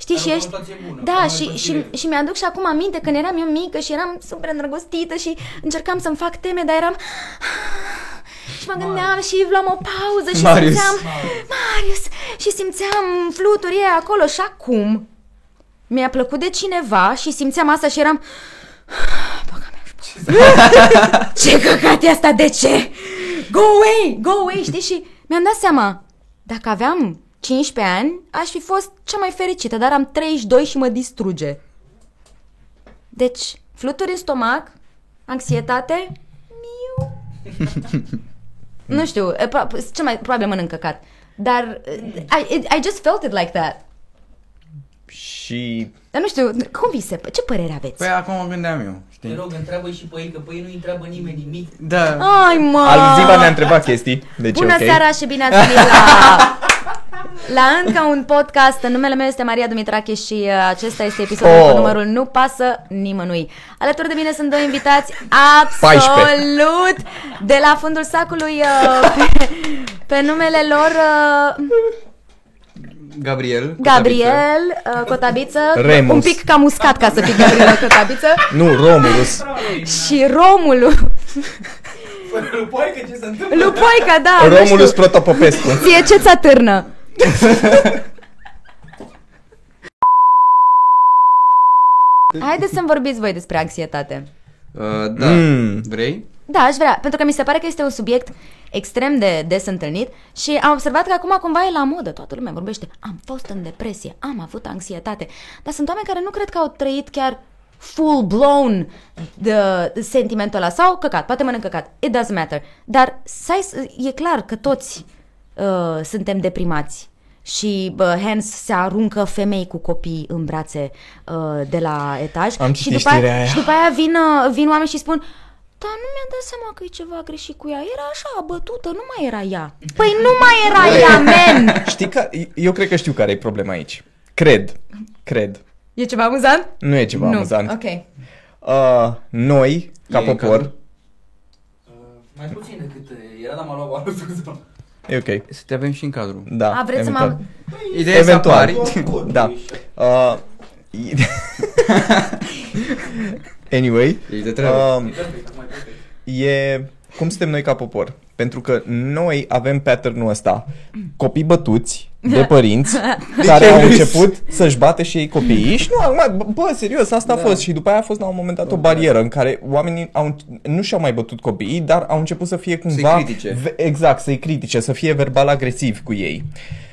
Știi,
Dar
și
o
ești...
conotație bună,
Da,
cu
și,
mai
și,
plăcire.
și mi-aduc și acum aminte când eram eu mică și eram super îndrăgostită și încercam să-mi fac teme, dar eram... Și mă gândeam și luam o pauză și
Marius.
simțeam... Marius! Și simțeam fluturii aia acolo și acum mi-a plăcut de cineva și simțeam asta și eram... Băga [LAUGHS] mea, ce căcat e asta? De ce? Go away! Go away! Știi? Și mi-am dat seama, dacă aveam 15 ani, aș fi fost cea mai fericită, dar am 32 și mă distruge. Deci, fluturi în stomac, anxietate, miu. [LAUGHS] nu știu, e, pro- cel mai probabil mănânc căcat. Dar uh, I, I just felt it like that.
Și
Dar nu știu, cum vi se... Ce părere aveți?
Păi acum mă gândeam eu,
Te
știi?
rog, întreabă și pe ei, că pe ei nu întreabă nimeni nimic.
Da.
Ai, mă!
Alziva ne-a întrebat chestii, deci
Bună
ok.
seara și bine ați venit la... [LAUGHS] La încă un podcast, numele meu este Maria Dumitrache și uh, acesta este episodul
Oh.
cu numărul Nu pasă nimănui. Alături de mine sunt doi invitați
14.
absolut de la fundul sacului uh, pe, pe numele lor uh,
Gabriel.
Gabriel uh, Cotabiță,
Remus.
un pic cam uscat ca să fie Gabriel Cotabiță
Nu, Romulus.
și Romulu,
Fără lui Poică, ce se întâmplă?
Lupoica, da, nu
Romulus
știu,
Protopopescu.
ție ce ți atârnă? [LAUGHS] Haideți să-mi vorbiți voi despre anxietate.
Uh, da.
Mm.
Vrei?
Da, aș vrea, pentru că mi se pare că este un subiect extrem de des întâlnit și am observat că acum cumva e la modă, toată lumea vorbește, am fost în depresie, am avut anxietate, dar sunt oameni care nu cred că au trăit chiar full-blown de, de sentimentul ăla sau căcat, poate mănânc căcat, it doesn't matter, dar sai, e clar că toți uh, suntem deprimați și uh, Hans se aruncă femei cu copii în brațe uh, de la etaj
Am
și
citit
după, aia,
știrea aia.
și după aia vin, uh, vin oameni și spun dar nu mi-am dat seama că e ceva greșit cu ea. Era așa, bătută, nu mai era ea. Păi nu mai era ea, man! [LAUGHS]
Știi că, eu cred că știu care e problema aici. Cred, cred.
E ceva amuzant?
Nu e ceva
nu.
amuzant.
Ok.
Uh, noi, ca
E în
popor,
cadru?
Uh, mai puțin decât uh, era, dar m-a luat oară scuze.
E ok.
Să te avem și în cadru.
Da,
A, vreți să
eventual.
mă...
Ideea e să
Eventual.
apari. [LAUGHS]
Da. Uh, [LAUGHS] anyway,
Ești de treabă.
uh,
E perfect, acum e perfect.
e cum suntem noi ca popor. Pentru că noi avem pattern-ul ăsta. Copii bătuți de părinți [LAUGHS] care
ce
au
râzi?
început să-și bată și ei copiii. Și nu, acum, bă, bă, serios, asta
Da.
a fost. Și după aia a fost la un moment dat o barieră în care oamenii au, nu și-au mai bătut copiii, dar au început să fie cumva...
critice.
ve- Exact, să-i critice, să fie verbal agresiv cu ei.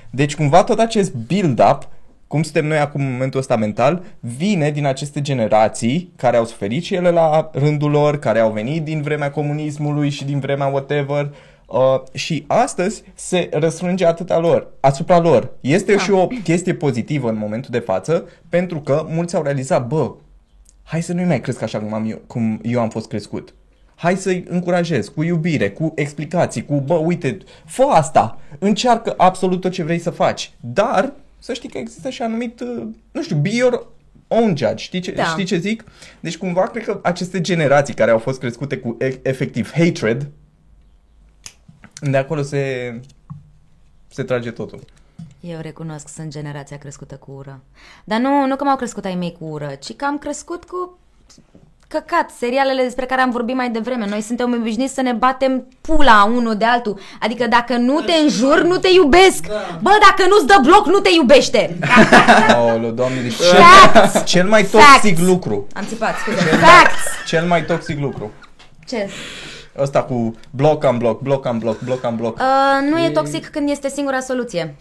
Deci cumva tot acest build-up cum suntem noi acum în momentul ăsta mental, vine din aceste generații care au suferit și ele la rândul lor, care au venit din vremea comunismului și din vremea whatever, uh, și astăzi se răsfrânge atâta lor, asupra lor. Este
Da.
și o chestie pozitivă în momentul de față, pentru că mulți au realizat, bă, hai să nu-i mai cresc așa cum, am eu, cum eu am fost crescut. Hai să-i încurajez cu iubire, cu explicații, cu bă, uite, fă asta, încearcă absolut tot ce vrei să faci, dar să știi că există și anumit, uh, nu știu, be your own judge, știi ce,
Da.
știi ce zic? Deci cumva cred că aceste generații care au fost crescute cu e- efectiv hatred, de acolo se, se trage totul.
Eu recunosc, sunt generația crescută cu ură. Dar nu, nu că m-au crescut ai mei cu ură, ci că am crescut cu căcat, serialele despre care am vorbit mai devreme. Noi suntem obișnuiți să ne batem pula unul de altul. Adică dacă nu te înjur, nu te iubesc.
Da.
Bă, dacă nu-ți dă bloc, nu te iubește.
Aoleu, doamne, deci
Facts!
cel, cel mai
Facts!
toxic lucru.
Am țipat, scuze. Facts!
Cel mai toxic lucru.
Ce?
Ăsta cu bloc am bloc, bloc am bloc, bloc am bloc.
Uh, nu e toxic când este singura soluție.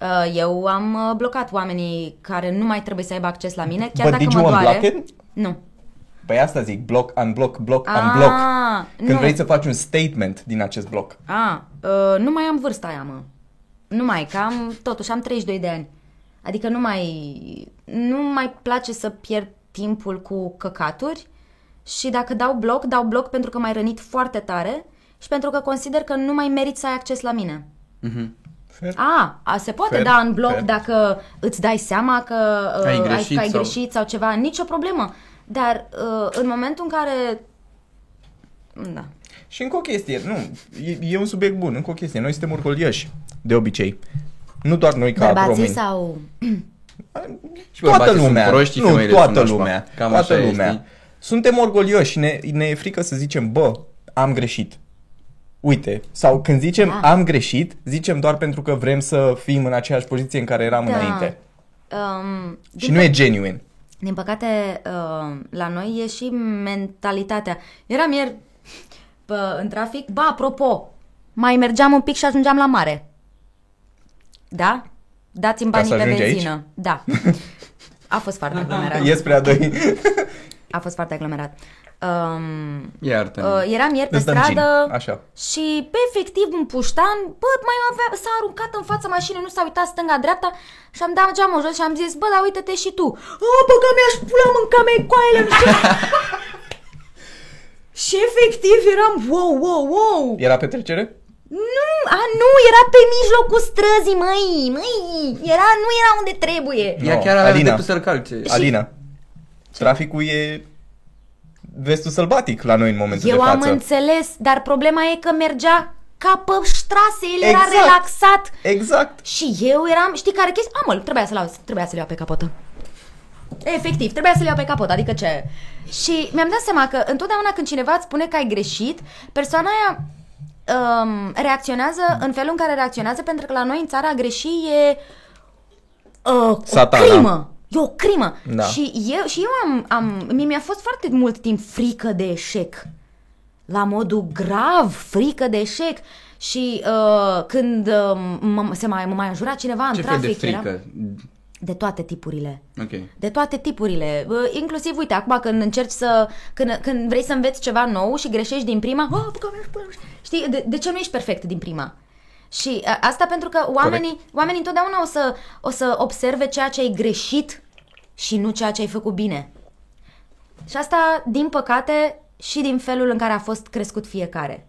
Uh, eu am uh, blocat oamenii care nu mai trebuie să aibă acces la mine, chiar
But
dacă
did
mă
you
doare.
unblock it?
Nu.
Păi asta zic, bloc, unblock, bloc,
Ah,
unblock. Când
nu.
vrei să faci un statement din acest bloc.
A, uh, nu mai am vârsta aia, mă. Nu mai, că am, totuși am 32 de ani. Adică nu mai, nu mai place să pierd timpul cu căcaturi și dacă dau bloc, dau bloc pentru că m-ai rănit foarte tare și pentru că consider că nu mai merit să ai acces la mine.
Mhm.
Fair.
A, a se poate
Fair,
da în bloc
fair.
dacă îți dai seama că uh,
Ai
ai,
greșit
că ai
sau-
greșit sau ceva, nicio problemă. Dar uh, în momentul în care... Da.
Și încă o chestie, nu, e, e un subiect bun, încă o chestie. Noi suntem orgolioși, de obicei. Nu doar noi ca
Bărbații
români.
sau...
Și
toată
bărbații sunt
lumea,
proști,
nu,
femeile
toată
sunt nașpa.
lumea,
Cam
toată
așa e,
lumea.
știi?
Suntem orgolioși și ne, ne e frică să zicem, bă, am greșit. Uite, sau când zicem
Da.
am greșit, zicem doar pentru că vrem să fim în aceeași poziție în care eram
Da.
înainte.
Um,
Și
din
nu e genuine.
Din păcate, uh, la noi e și mentalitatea. Eram ieri [LAUGHS] pe, în trafic, ba, apropo, mai mergeam un pic și ajungeam la mare. Da? Dați-mi
Ca
banii
să
pe
ajungi
benzină.
aici?
Da. [LAUGHS] A fost foarte aglomerat.
E spre a doi.
A fost foarte aglomerat. Um,
Iartă
uh, eram ieri pe
Îți dăm gin.
stradă
Așa.
și pe efectiv un puștan, bă, mai avea, s-a aruncat în fața mașinii, nu s-a uitat stânga-dreapta și am dat geamul jos și am zis, bă, dar uite-te și tu. O, băga mea și pula mânca mea coaile, nu știu. [LAUGHS] și efectiv eram, wow, wow, wow.
Era petrecere?
Nu, a, nu, era pe mijlocul străzii, măi, măi, era, nu era unde trebuie.
Ea
No,
chiar avea
Alina.
dreptul să-l calce.
Alina, traficul e vestul sălbatic la noi în momentul
Eu
de
am
față.
înțeles, dar problema e că mergea ca pe ștrase, el era
Exact.
relaxat.
Exact.
Și eu eram, știi care chestie? Amă, trebuia să-l iau, trebuia să-l iau pe capotă. Efectiv, trebuia să-l iau pe capotă, adică ce? Și mi-am dat seama că întotdeauna când cineva îți spune că ai greșit, persoana aia um, reacționează în felul în care reacționează, pentru că la noi în țara a greși e uh,
Satana.
o crimă. E o crimă.
Da.
Și eu, și eu am, am, mie mi-a fost foarte mult timp frică de eșec. La modul grav, frică de eșec. Și uh, când uh, mă, se mai, mă mai înjura cineva în
Ce fel
trafic,
de
eram-
frică?
de toate tipurile.
Ok.
De toate tipurile. Bă, Inclusiv, uite, acum când încerci să... Când, când vrei să înveți ceva nou și greșești din prima... Oh, bă, bă, știi, de, de ce nu ești perfect din prima? Și a, asta pentru că oamenii, oamenii întotdeauna o să, o să observe ceea ce ai greșit și nu ceea ce ai făcut bine. Și asta, din păcate, și din felul în care a fost crescut fiecare.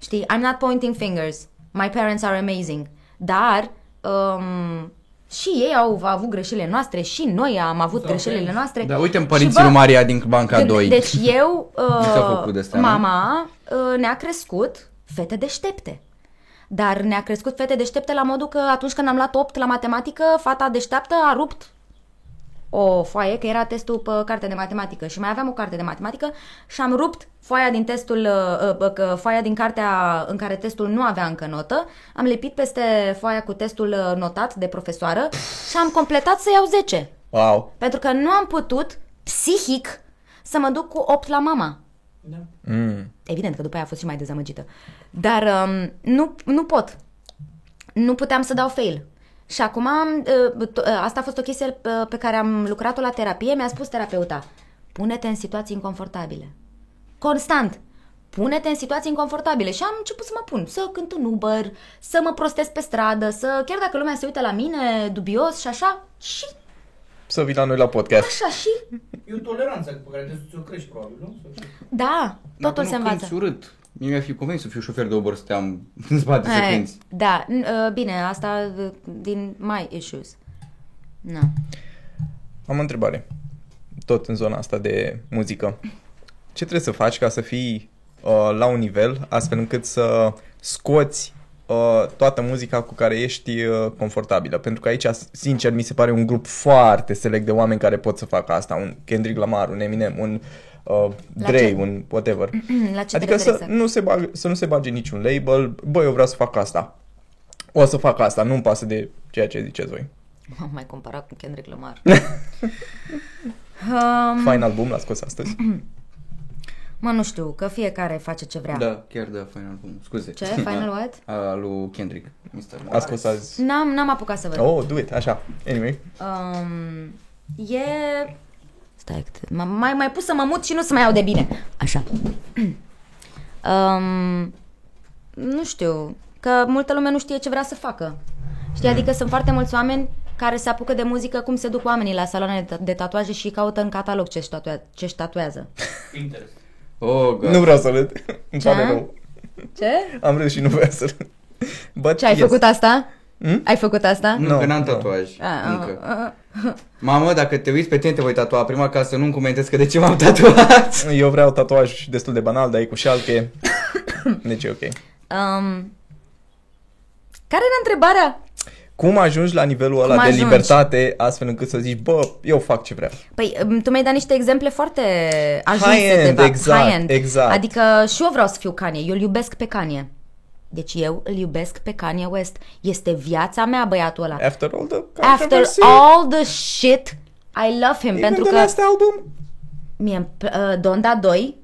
Știi, I'm not pointing fingers. My parents are amazing. Dar um, și ei au avut greșelile noastre și noi am avut greșelile noastre.
Da, uite în
Și,
părinții
bă,
lui Maria din Banca
când-
2.
Deci eu, [LAUGHS]
s-a
uh,
făcut de astea, nu?
mama uh, ne-a crescut fete deștepte. Dar ne-a crescut fete deștepte la modul că atunci când am luat 8 la matematică, fata deșteaptă a rupt o foaie, că era testul pe carte de matematică și mai aveam o carte de matematică și am rupt foaia din testul, uh, uh, că foaia din cartea în care testul nu avea încă notă, am lipit peste foaia cu testul uh, notat de profesoară și am completat să iau 10.
Wow.
Pentru că nu am putut, psihic, să mă duc cu 8 la mama.
Da.
Mm.
Evident că după aia a fost și mai dezamăgită. Dar um, nu, nu pot. Nu puteam să dau fail. Și acum, am, uh, t- uh, asta a fost o chestie uh, pe care am lucrat-o la terapie, mi-a spus terapeuta, pune-te în situații inconfortabile. Constant. Pune-te în situații inconfortabile și am început să mă pun, să cânt în Uber, să mă prostez pe stradă, să chiar dacă lumea se uită la mine dubios și așa, și
Să vii la noi la podcast.
așa și
E o toleranță pe care trebuie să o crești, probabil, nu? Sau ce?
da,
Dacă
totul se
nu
învață.
cânti urât. Mie mi-ar fi convenit să fiu șofer de Uber, să te-am [LAUGHS] în spate să
Hai,
cânti.
Da, n- uh, bine, asta uh, din my issues. Na.
Am o întrebare. Tot în zona asta de muzică. Ce trebuie să faci ca să fii uh, la un nivel astfel încât să scoți uh, toată muzica cu care ești uh, confortabilă? Pentru că aici, sincer, mi se pare un grup foarte select de oameni care pot să facă asta. Un Kendrick Lamar, un Eminem, un uh,
La
Dre,
ce?
un whatever. [CLEARS THROAT]
La ce
Adică
te
să
referi exact?
nu, se bag, să nu se bage niciun label. Băi, eu vreau să fac asta. O să fac asta, nu-mi pasă de ceea ce ziceți voi.
M-am mai comparat cu Kendrick Lamar. [LAUGHS] um,
Fine album l-a scos astăzi. [CLEARS THROAT]
mă, nu știu, că fiecare face ce vrea.
Da, chiar da, Final Boom. Scuze.
Ce? Final [LAUGHS] what?
A, lui Kendrick. Mr.
A scos azi.
N-am, n-am apucat să văd.
Oh, do it, așa. Anyway.
Um, e... Stai, câte- m- mai, mai pus să mă mut și nu să mai iau de bine. Așa. [CLEARS THROAT] um, nu știu, că multă lume nu știe ce vrea să facă. Știi, adică sunt foarte mulți oameni care se apucă de muzică cum se duc oamenii la saloane de, de tatuaje și caută în catalog ce-și, tatua- ce-și tatuează. [LAUGHS]
Pinterest.
Nu
Oh, God.
vreau să râd. Îmi
Ce?
pare rău.
Ce?
Am râs și nu vreau să râd. But
Ce, ai
yes.
făcut asta?
Hmm?
Ai făcut asta?
Nu,
Nu,
că n-am
nu.
tatuaj.
A,
Încă.
a, a.
Mamă, dacă te uiți pe tine, te voi tatua prima ca să nu-mi comentezi că de ce m-am tatuat. [LAUGHS]
Eu vreau tatuaj destul de banal, dar e cu șalche. [COUGHS] Deci e ok.
Um, care era întrebarea?
Cum ajungi la nivelul ăla
Cum
de
ajungi?
libertate astfel încât să zici, bă, eu fac ce vreau.
Păi, um, tu mi-ai dat niște exemple foarte ajunse
High-end,
de
exact,
high-end.
exact.
Adică și eu vreau să fiu Kanye, eu îl iubesc pe Kanye. Deci eu îl iubesc pe Kanye West. Este viața mea băiatul ăla.
After all the
After
controversy,
all the shit, I love him.
even
pentru
the
că
last album.
mie uh, Donda 2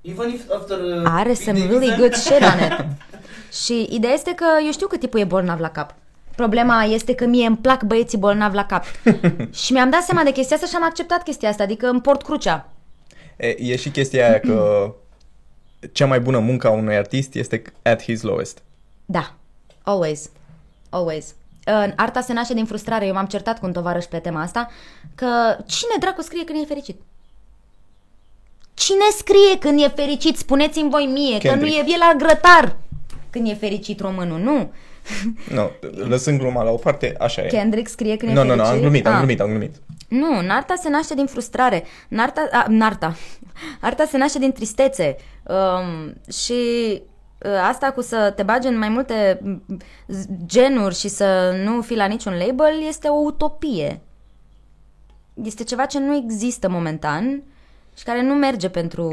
Even if after... Uh,
are
Big
some
Dick
really
Van-
good shit on it. [LAUGHS] Și ideea este că eu știu că tipul e bolnav la cap. Problema este că mie îmi plac băieții bolnavi la cap. [LAUGHS] și mi-am dat seama de chestia asta și am acceptat chestia asta, adică îmi port crucea.
E, e și chestia aia că [CLEARS THROAT] cea mai bună muncă a unui artist este at his lowest.
Da, always, always. Uh, Arta se naște din frustrare, eu m-am certat cu un tovarăș pe tema asta, că cine dracu scrie când e fericit? Cine scrie când e fericit? Spuneți-mi voi mie, că nu
Kendrick.
e, e la grătar când e fericit românul, nu.
Nu, lăsând gluma la o parte, așa e.
Kendrick scrie când
Nu,
e
nu,
fericit?
nu, am glumit, am
Ah.
glumit, am glumit.
Nu, Narta se naște din frustrare. Narta, a, Narta. [LAUGHS] Arta se naște din tristețe. Um, și uh, asta cu să te bagi în mai multe mm, z- genuri și să nu fii la niciun label este o utopie. Este ceva ce nu există momentan și care nu merge pentru...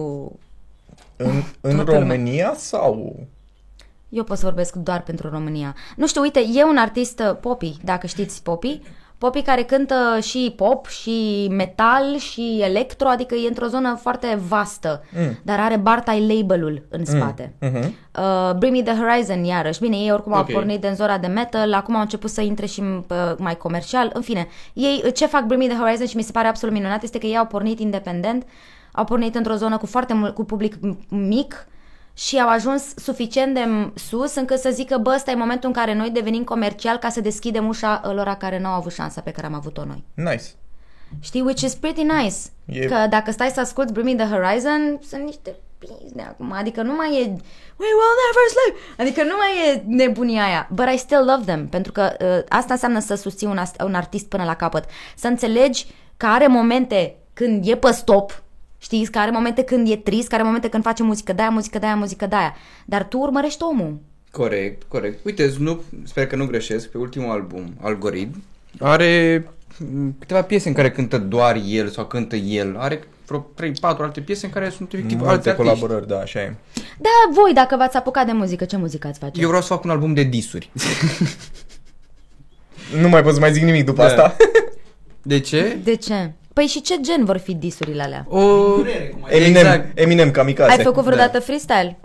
În, [LAUGHS] în
Toată lumea.
România sau...
Eu pot să vorbesc doar pentru România. Nu știu, uite, e un artist uh, Poppy, dacă știți Poppy. Poppy care cântă și pop, și metal, și electro, adică e într-o zonă foarte vastă, mm. dar are Bartai label-ul în spate.
Mhm.
Uh, Bring Me The Horizon, iarăși. Bine, ei oricum au
Ok.
pornit din zona de metal, acum au început să intre și uh, mai comercial. În fine, ei ce fac Bring Me The Horizon și mi se pare absolut minunat este că ei au pornit independent, au pornit într-o zonă cu foarte mult, cu public m- mic și au ajuns suficient de m- sus încât să zică, bă, ăsta e momentul în care noi devenim comercial ca să deschidem ușa lor care nu au avut șansa pe care am avut-o noi.
Nice.
Știi, which is pretty nice.
E-
Că dacă stai să asculti Bring Me The Horizon, sunt niște pizne acum. Adică nu mai e We will never sleep. Adică nu mai e nebunia aia. But I still love them. Pentru că uh, asta înseamnă să susții un, ast- un artist până la capăt. Să înțelegi că are momente când e pe stop, Știți, că are momente când e trist, că are momente când face muzică de aia, muzică de aia, muzică de aia. Dar tu urmărești omul.
Corect, corect. Uite, Snoop, sper că nu greșesc, pe ultimul album, Algoritm, are mm, câteva piese în care cântă doar el sau cântă el. Are vreo 3-4 alte piese în care sunt efectiv alți
Multe
artiști.
colaborări, da, așa e.
Da, voi, dacă v-ați apucat de muzică, ce muzică ați face?
Eu vreau să fac un album de disuri. [LAUGHS]
Nu mai pot să mai zic nimic după
Da.
asta.
De ce?
De ce? Păi și ce gen vor fi disurile alea?
O...
Durere, cum ai
Eminem,
Exact.
Eminem kamikaze.
Ai făcut vreodată freestyle?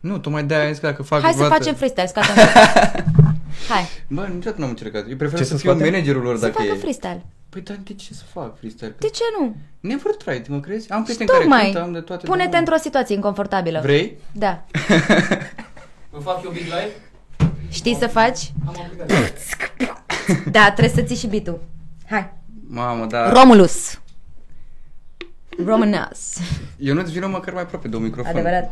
Nu, tocmai de-aia zis că dacă fac
Hai să
vreodată-
facem freestyle, scoatem. [LAUGHS] Hai,
Bă, niciodată n-am încercat. Eu prefer
Ce
să,
să
fiu
scoatem?
managerul lor
să
dacă
facă
e.
freestyle.
Păi, dar de ce să fac freestyle?
De ce nu?
Never tried, mă crezi? Am prieteni care
Tocmai.
cântă, am de toate.
Pune-te
drumuri.
într-o situație inconfortabilă.
Vrei?
Da. [LAUGHS]
Vă fac eu big live?
Știi să faci?
Am aplicat.
Da, trebuie să ții și bitul. Hai.
Mamă, dar...
Romulus. Romanas.
Eu nu-ți vină măcar mai aproape de un microfon.
Adevărat.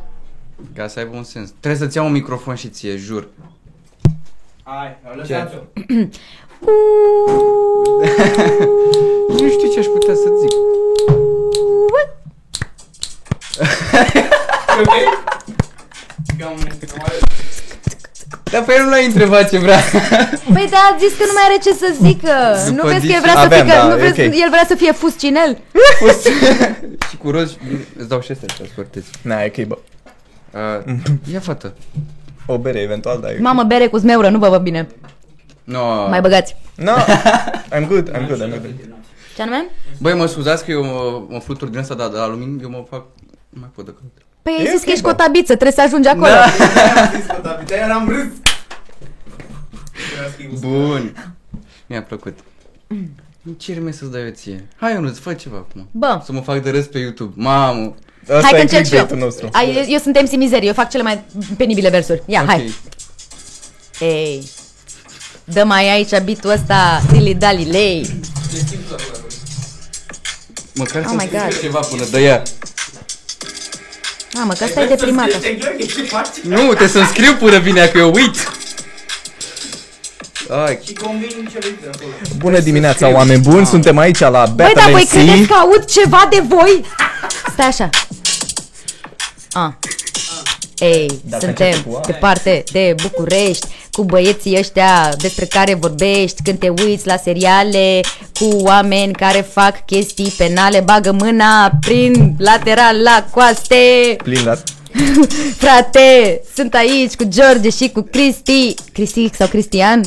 Ca să aibă un sens. Trebuie să-ți iau un microfon și ție, jur.
Hai, lăsați-o. [CLEARS THROAT] [LAUGHS]
Nu știu ce aș putea să zic. Dar pe el nu l-ai întrebat ce vrea.
Păi da, a zis că nu mai are ce să zică.
După
nu vezi că
dis-
el vrea să
Aveam,
fie,
da,
nu
e
vezi,
ok.
el vrea să fie fuscinel? [LAUGHS]
și cu roz, îți dau și astea să scurteți.
Na, e ok, bă.
Uh, ia fată.
O bere, eventual, da. e ok.
Mamă, bere cu zmeură, nu vă văd bine.
No.
Mai băgați.
No, [LAUGHS] I'm good, I'm good, I'm good.
Ce anume?
Băi, mă scuzați că eu mă, mă flutur din asta, dar de aluminiu eu mă fac... Nu mai pot decât.
Păi ai
E
zis
ok,
că ești
bă.
cotabiță, trebuie să ajungi acolo.
Da. [LAUGHS]
Am zis că David, de-aia eram râs. Era schimb.
Bun. Mi-a plăcut. Ce rime să-ți dau eu ție? Hai, Ionuț, fă ceva acum.
Bă,
Să mă fac de râs pe YouTube. Mamă.
Asta
hai că
e
încerc și
clickbait-ul
eu.
nostru.
Ai, eu, eu sunt MC Mizerie, eu fac cele mai penibile versuri. Ia,
Ok.
hai. Ei. Dă mai aici bitul ăsta, Lili Dali Lei.
Măcar
Oh
să
my God.
ceva până de ea.
Mamă, că asta e deprimat.
Ești Gheorghe, ce faci?
Nu, trebuie să-mi scriu până vine că eu uit. Ai,
Și convin cele de acolo.
Bună dimineața, oameni buni, suntem aici la
Băi,
Battle
dar voi
MC.
credeți că aud ceva de voi? Stai așa. A. Ei,
Dacă
suntem
începe cu A.
departe de București Cu băieții ăștia despre care vorbești Când te uiți la seriale Cu oameni care fac chestii penale Bagă mâna prin lateral la coaste
Plin la... [LAUGHS]
Frate, sunt aici cu George și cu Cristi Cristi sau Cristian?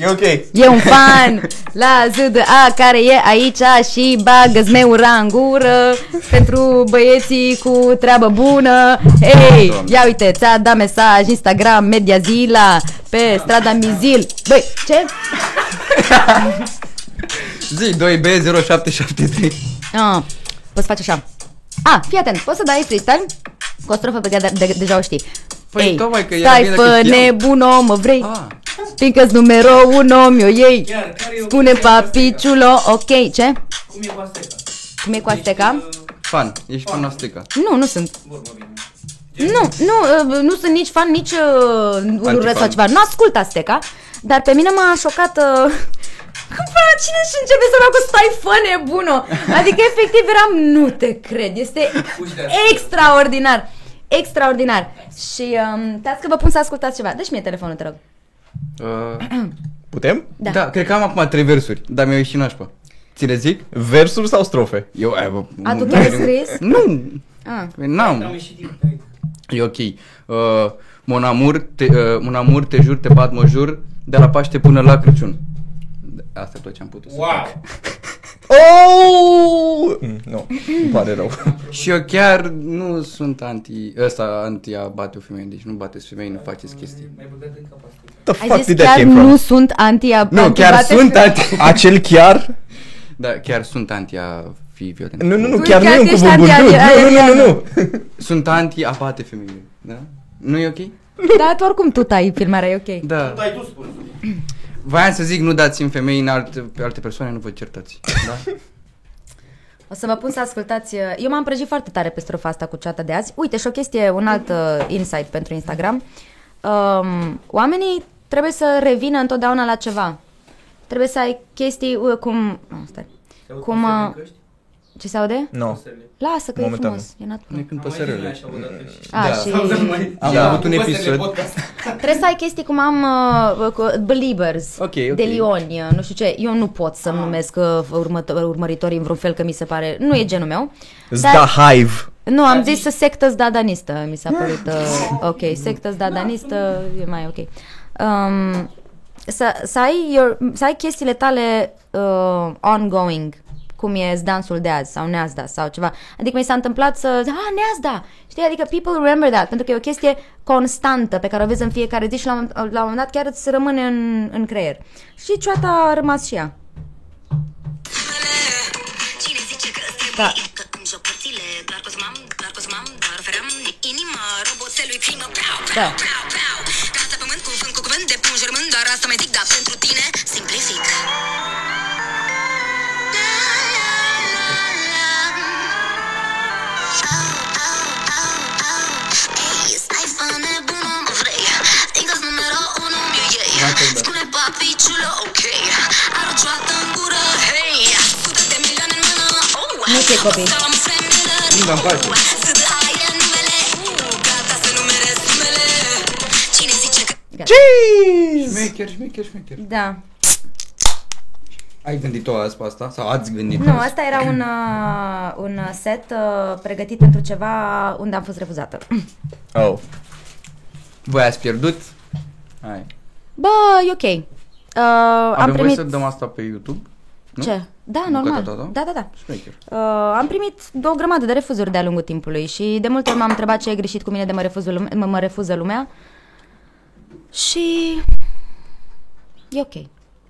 E ok.
E un fan la ZDA care e aici și bagă zmeura în gură pentru băieții cu treabă bună. Ei, ia uite, ți-a dat mesaj Instagram, Media Zila, pe strada Mizil. Băi, ce? [LAUGHS]
zi 2B0773.
Ah, poți face așa. Ah, fii atent, poți să dai freestyle? Cu o strofă pe care de- de- deja o știi.
Păi,
Ei,
tocmai că era
stai,
bine dacă
fă
știam.
nebun, om, mă vrei?
Ah,
Fiindcă-s numero uno, mi-o iei.
Chiar, care e o
Spune
chestie cu
papiciulo, ok, ce?
Asteca? Cum e cu Asteca?
Cum e cu Azteca?
fan, ești fan Azteca.
Nu, nu sunt.
Vorba bine.
Nu, nu, uh, nu sunt nici fan, nici uh, urât sau
Antifan.
ceva. Nu ascult Azteca, dar pe mine m-a șocat... Uh, [LAUGHS] Bă, cine și începe să mea cu stai fă nebuno? Adică efectiv eram, nu te cred, este
Uși de
extraordinar, extraordinar. Și um, stați că vă pun să ascultați ceva. Dă-și mie telefonul, te rog.
Uh,
Putem?
Da.
da. cred că am acum trei versuri, dar mi-au ieșit nașpa. Ți le zic?
Versuri sau strofe?
Eu, aia, bă,
A, tu
nu-
chiar ai scris?
Nu,
Ah.
n-am.
Am ieșit timp. hai.
E ok. Uh, mon amour, te, uh, mon amour, te jur, te bat, mă jur, de la Paște până la Crăciun. Asta e tot ce am putut să fac. [LAUGHS]
Wow!
Oh! Mm, nu, îmi pare rău. [LAUGHS]
Și eu chiar nu sunt anti, ăsta anti a bate o femeie, deci nu bateți femei, nu faceți chestii.
Mi-ai băgat în cap Asteca.
The
Ai
fuck
zis
did that
chiar
came from?
nu sunt anti
Nu, chiar sunt anti...
Acel chiar?
Da, chiar sunt anti a fi violent.
Nu, nu, nu,
Tu
chiar nu
chiar
e un
ești
cuvânt bun. Nu,
anti-
nu, nu, nu, nu. [LAUGHS]
Sunt anti a bate femeile, da? Nu e ok?
Da, tu oricum tu tai filmarea, e ok.
Da.
Dai tu spune.
Voiam să zic, nu dați în femei în alte, pe alte persoane, nu vă certați. Da? [LAUGHS]
O să mă pun să ascultați. uh, Eu m-am prăjit foarte tare pe strofa asta cu ceata de azi. Uite, și o chestie, un alt uh, insight pentru Instagram. Um, oamenii trebuie să revină întotdeauna la ceva. Trebuie să ai chestii uh, cum... Oh, stai. Cum... Uh, ce se aude?
No.
Lasă că
Momentan
e frumos. E nat-
Ne când păsărele.
A,
Da.
și...
Am
Da.
avut un episod.
Trebuie să ai chestii cum am uh, cu Believers,
Ok, ok.
de Lioni, uh, nu știu ce. Eu nu pot să-mi numesc uh, următo- urmăritorii în vreun fel că mi se pare... Nu e genul meu.
Zda Hive.
Nu, am zis să sectă zdadanistă, mi s-a părut uh, [LAUGHS] ok. Sectă zdadanistă e mai ok. Um, să, să, ai your, să ai chestiile tale uh, ongoing, cum e dansul de azi sau neazda sau ceva. Adică mi s-a întâmplat să zic, ah, neazda! Știi, adică people remember that, pentru că e o chestie constantă pe care o vezi în fiecare zi și la, un- la un moment dat chiar îți rămâne în, în creier. Și cioata a rămas și ea.
Cine zice că îți
Da.
trebuie Că în joc hârtile Doar cosmam, doar cosmam Doar oferam inima roboțelui primă Preau,
Da.
preau, preau, preau Casa pământ cu vânt, cu cuvânt de pun jurământ Doar asta mai zic, dar pentru tine Simplific să numere sumele Cine zice că
Cheese!
Șmecher, șmecher, șmecher.
Da.
Ai gândit-o azi pe asta? Sau ați gândit
Nu,
azi?
asta era un, uh, un set uh, pregătit pentru ceva unde am fost refuzată.
Oh.
Voi ați pierdut? Hai.
Bă, e ok. Uh, am
Avem voie
primit...
să dăm asta pe YouTube? Nu?
Ce? Da,
Bucata
normal.
ta, da?
Da, da, da.
Șmecher.
Uh, am primit o grămadă de refuzuri de-a lungul timpului și de multe ori m-am întrebat ce e greșit cu mine de mă, refuză lume- mă, mă refuză lumea și e ok.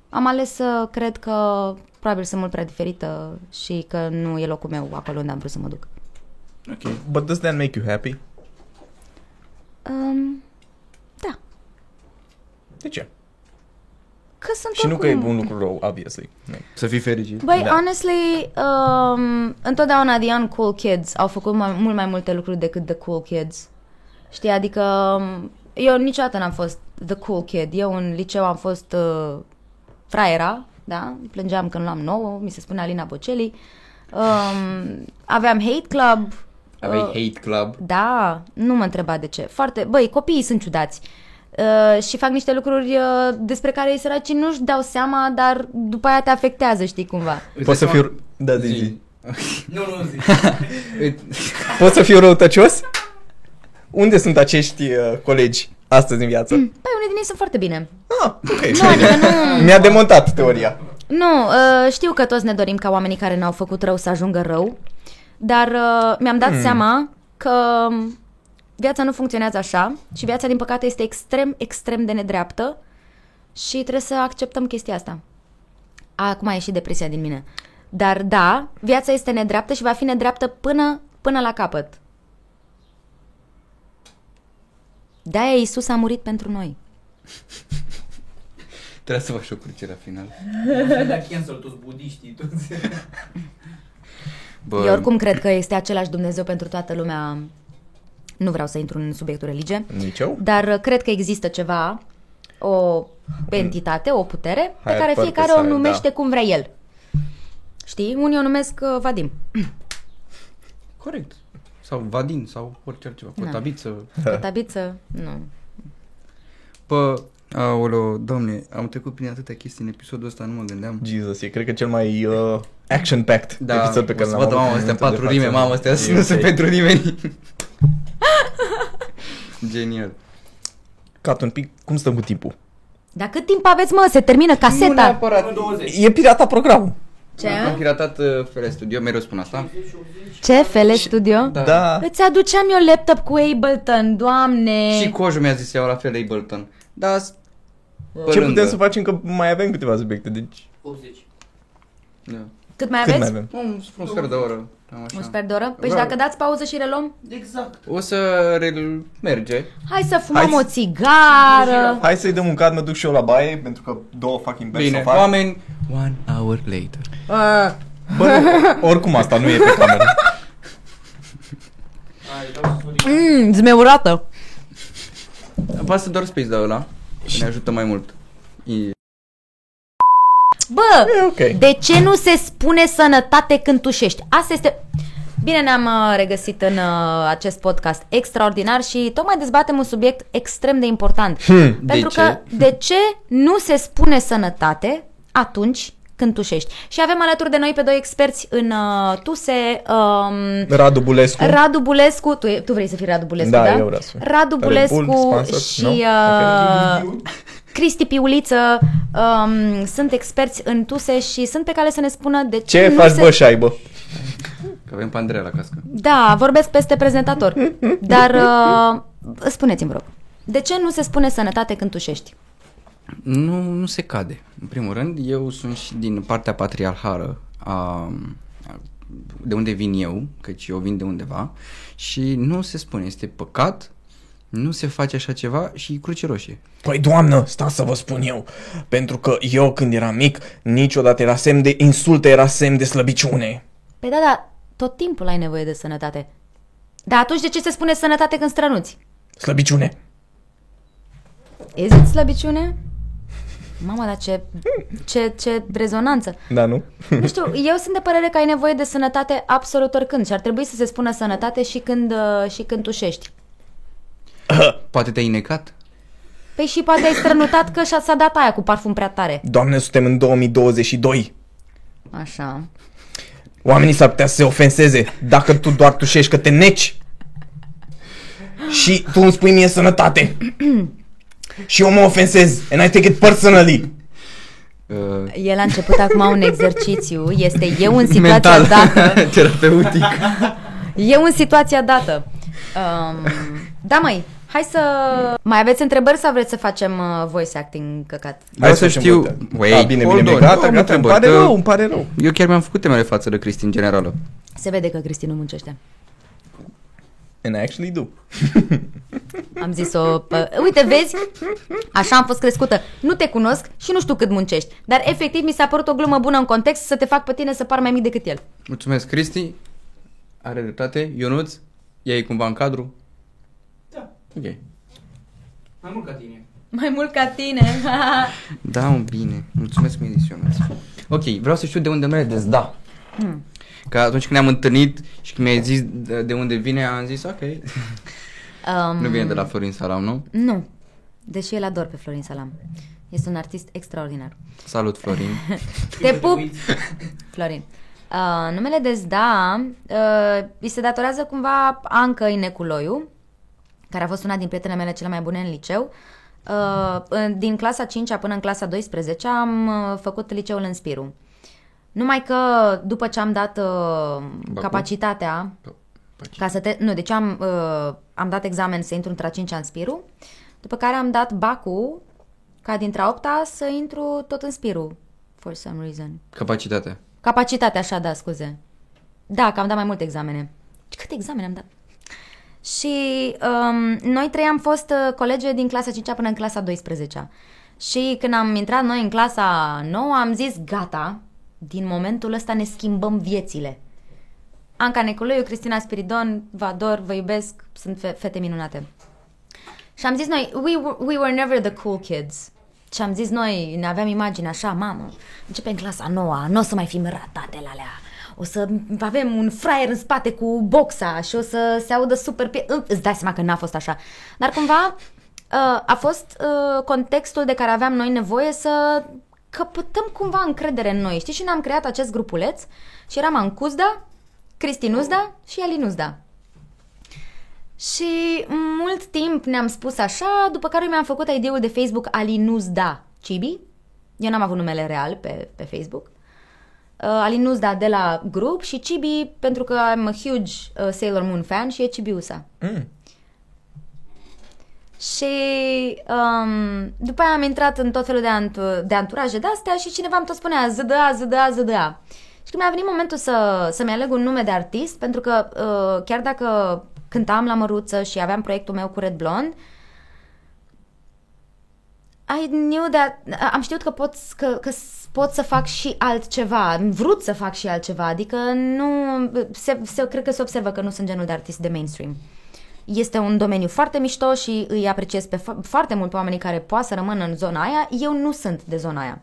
Am ales să cred că probabil sunt mult prea diferită și că nu e locul meu acolo unde am vrut să mă duc.
Ok.
But does that make you happy?
Um, da,
De ce?
Că sunt
Și nu că e
oricum-
un lucru rău, obviously.
Să fii fericit.
Băi,
Da.
da. honestly, um, întotdeauna the uncool kids au făcut mai, mult mai multe lucruri decât the cool kids. Știi, adică um, eu niciodată n-am fost the cool kid. Eu în liceu am fost uh, fraiera, da? Plângeam când luam nouă, mi se spunea Alina Bocelli. Um, aveam hate club.
Aveai
uh,
hate club.
Da, nu mă întreba de ce. Foarte, băi, copiii sunt ciudați. Uh, și fac niște lucruri uh, despre care ei săraci nu-și dau seama, dar după aia te afectează, știi cumva.
Poți să fiu... Da, zi, zi. [LAUGHS]
Nu, nu, zi. [LAUGHS]
Poți să fiu răutăcios? Unde sunt acești uh, colegi astăzi în viață?
Păi, unii din ei sunt foarte bine.
Ah, ok.
Nu, adică [LAUGHS] nu...
Mi-a demontat teoria.
Nu, uh, știu că toți ne dorim ca oamenii care ne-au făcut rău să ajungă rău, dar uh, mi-am dat seama că um, viața nu funcționează așa și viața, din păcate, este extrem, extrem de nedreaptă și trebuie să acceptăm chestia asta. Acum a ieșit depresia din mine. Dar da, viața este nedreaptă și va fi nedreaptă până, până la capăt. De-aia Iisus a murit pentru noi. [LAUGHS]
Trebuie să faci o cruce la final. [LAUGHS]
La cancel toți budiștii, toți.
Bă,
Eu oricum cred că este același Dumnezeu pentru toată lumea. Nu vreau să intru în subiectul religie,
Nici eu?
dar uh, cred că există ceva, o entitate, o putere, pe
Higher
care
purpose,
fiecare o
higher,
numește
da.
cum vrea el. Știi? Unii o numesc uh, Vadim.
Corect. Sau Vadin, sau orice altceva.
Da.
Cotabiță.
Cătabiță, nu.
Bă, aoleo, domne, am trecut prin atâtea chestii în episodul ăsta, nu mă gândeam.
Jesus, e cred că cel mai uh, action-packed
Da,
episod pe
o
care
să
l-am
văd, mamă,
în
astea
momentul de
patru rime,
față.
mamă, astea [LAUGHS]
E
nu
ok.
sunt pentru nimeni. [LAUGHS]
Cat un pic, cum stăm cu timpul?
Dar cât timp aveți, mă? Se termină
Nu
caseta.
neapărat.
20.
E pirata programul.
Ce?
Am piratat uh, FL Studio, mereu spun asta.
Ce? FL Studio?
Da.
Da.
Îți aduceam eu laptop cu Ableton, doamne.
Și Cojo mi-a zis eu la fel Ableton. Da, s- pe
Ce
rândă.
putem să facem că mai avem câteva subiecte, deci...
80.
Da.
Cât mai
Cât
aveți?
mai avem?
Un, un sfert de oră. Cam așa.
Un sfert de oră? Păi și
Da.
dacă dați pauză și reluăm?
Exact.
O să re- merge.
Hai să fumăm
Hai
o țigară.
Hai să-i dăm un cad, mă duc și eu la baie, pentru că două fucking beri
Bine,
să fac.
oameni, one hour later.
Bă, nu, oricum asta nu e pe cameră. [LAUGHS]
Hai, dau Sorin.
Mmm, zmeurată.
Poate să doar space de ăla, că ne ajută mai mult. E-
Bă,
E ok.
de ce nu se spune sănătate când tușești? Asta este... Bine ne-am uh, regăsit în uh, acest podcast extraordinar și tocmai dezbatem un subiect extrem de important.
Hmm.
Pentru
De
că de ce nu se spune sănătate atunci când tușești? Și avem alături de noi pe doi experți în uh, tuse, um,
Radu Bulescu.
Radu Bulescu, tu, e- tu vrei să fii Radu Bulescu,
Da,
da?
eu vreau să fiu.
Radu
Red
Bulescu
Bull, sponsor?
și
Nu?
uh, [LAUGHS] Cristi Piuliță um, sunt experți în tuse și sunt pe care să ne spună de ce,
Ce
nu
faci,
se...
bă, șaibă?
Că avem pe Andreea la cască.
Da, vorbesc peste prezentator. Dar uh, spuneți-mi, vă rog, de ce nu se spune sănătate când tușești?
Nu, nu se cade. În primul rând, eu sunt și din partea patriarhală a, a- de unde vin eu, căci eu vin de undeva și nu se spune, este păcat, nu se face așa ceva și e cruce roșie.
Păi, doamnă, sta să vă spun eu. Pentru că eu, când eram mic, niciodată era semn de insulte, era semn de slăbiciune.
Păi da, da, tot timpul ai nevoie de sănătate. Dar atunci de ce se spune sănătate când strănuți?
Slăbiciune.
Is it slăbiciune? Mama, dar ce, ce, ce rezonanță.
Da, nu?
Nu știu, eu sunt de părere că ai nevoie de sănătate absolut oricând și ar trebui să se spună sănătate și când, uh, și când tușești. [COUGHS]
Poate te-ai necat?
Păi și poate ai strănutat că și-a- s-a dat aia cu parfum prea tare.
Doamne, suntem în 2022.
Așa.
Oamenii s-ar putea să se ofenseze dacă tu doar tușești că te neci. Și tu îmi spui mie sănătate. [COUGHS] și eu mă ofensez. And I take it personally.
Uh,
El a început acum un exercițiu, este eu în situația
mental,
dată. [LAUGHS]
terapeutic.
Eu în situația dată. Um, da, măi, hai să... Mai aveți întrebări sau vreți să facem uh, voice acting căcat?
Vreau să
facem
știu...
multe.
Wait,
A, bine,
hold
bine,
on.
bine,
Nu
gata,
am
gata, îmi
întrebări,
pare
că
rău, îmi pare rău.
Eu chiar mi-am făcut temele față de Cristi în generală.
Se vede că Cristi nu muncește.
And I actually do. [LAUGHS]
Am zis-o, pă, uite, vezi? Așa am fost crescută. Nu te cunosc și nu știu cât muncești. Dar efectiv mi s-a părut o glumă bună în context să te fac pe tine să par mai mic decât el.
Mulțumesc, Cristi. Are dreptate. Ionuț, ea e cumva în cadru?
Da.
Ok.
Mai mult ca tine.
Mai mult ca tine. [LAUGHS]
Da, mă, bine. Mulțumesc, Medis Ionuț. Ok, vreau să știu de unde merge da.
Hmm.
Că atunci când ne-am întâlnit și când mi-ai zis de de unde vine, am zis ok.
um,
Nu vine de la Florin Salam, nu?
Nu. Deși el ador pe Florin Salam. Este un artist extraordinar.
Salut, Florin. [LAUGHS]
Te pup, [LAUGHS] Florin. Uh, numele de Zda uh, îi se datorează cumva Anca Ineculoiu, care a fost una din prietenele mele cele mai bune în liceu. Uh, în- din clasa 5 până în clasa 12 am uh, făcut liceul în Spiru. Numai că după ce am dat uh, capacitatea ca să te... Nu, deci am, uh, am dat examen să intru într-a 5 în Spiru, după care am dat bacul ca dintre-a 8 să intru tot în Spiru, for some reason.
Capacitatea.
Capacitatea, așa, da, scuze. Da, că am dat mai multe examene. Câte examene am dat? Și um, noi trei am fost uh, colege din clasa 5 până în clasa 12 Și când am intrat noi în clasa 9 am zis gata, din momentul ăsta ne schimbăm viețile. Anca Neculoiu, Cristina Spiridon, vă ador, vă iubesc, sunt fe- fete minunate. Și am zis noi, we were, we were never the cool kids. Și am zis noi, ne aveam imagine așa, mamă, începem clasa noua, nu o să mai fim ratatele alea. O să avem un fraier în spate cu boxa și o să se audă super... Pie- Îți dai seama că n-a fost așa. Dar cumva uh, a fost uh, contextul de care aveam noi nevoie să căpătăm cumva încredere în noi. Știi? Și ne-am creat acest grupuleț și eram Ancuzda, Cristi Nuzda și Ali Nuzda. Și mult timp ne-am spus așa, după care mi-am făcut ID-ul de Facebook Alinuzda Cibi. Eu n-am avut numele real pe, pe Facebook. Uh, Alinuzda de la grup și Cibi pentru că I'm a huge uh, Sailor Moon fan și e Cibiusa.
Mm.
Și um, după aia am intrat în tot felul de, antu- de anturaje de-astea și cineva îmi tot spunea ZDA, ZDA, ZDA. Și când mi-a venit momentul să, să-mi aleg un nume de artist, pentru că uh, chiar dacă cântam la măruță și aveam proiectul meu cu Red Blonde, I knew that, am știut că pot, că, că s- pot să fac și altceva, am vrut să fac și altceva, adică nu, se, se, cred că se observă că nu sunt genul de artist de mainstream. Este un domeniu foarte mișto și îi apreciez pe fo- foarte mult pe oamenii care poate să rămână în zona aia, eu nu sunt de zona aia.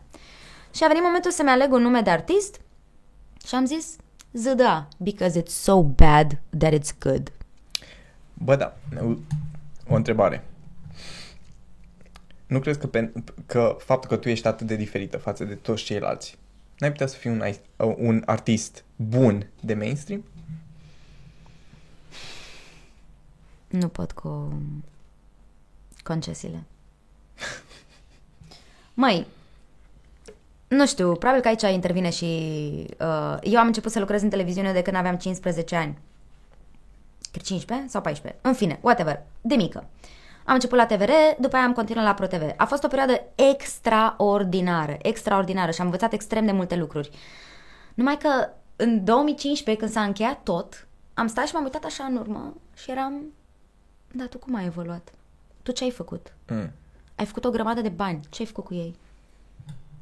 Și a venit momentul să-mi aleg un nume de artist și am zis ZDA, because it's so bad that it's good.
Bă, da, o întrebare. Nu crezi că, pe, că faptul că tu ești atât de diferită față de toți ceilalți, n-ai putea să fii un, ai- un artist bun de mainstream?
Nu pot cu concesiile. [LAUGHS] Măi, nu știu, probabil că aici intervine și... Uh, eu am început să lucrez în televiziune de când aveam 15 ani. Cred 15 sau 14. În fine, whatever. De mică. Am început la TVR, după aia am continuat la ProTV. A fost o perioadă extraordinară, extraordinară și am învățat extrem de multe lucruri. Numai că în 2015, când s-a încheiat tot, am stat și m-am uitat așa în urmă și eram... Da, tu cum ai evoluat? Tu ce ai făcut?
Mm.
Ai făcut o grămadă de bani. Ce ai făcut cu ei?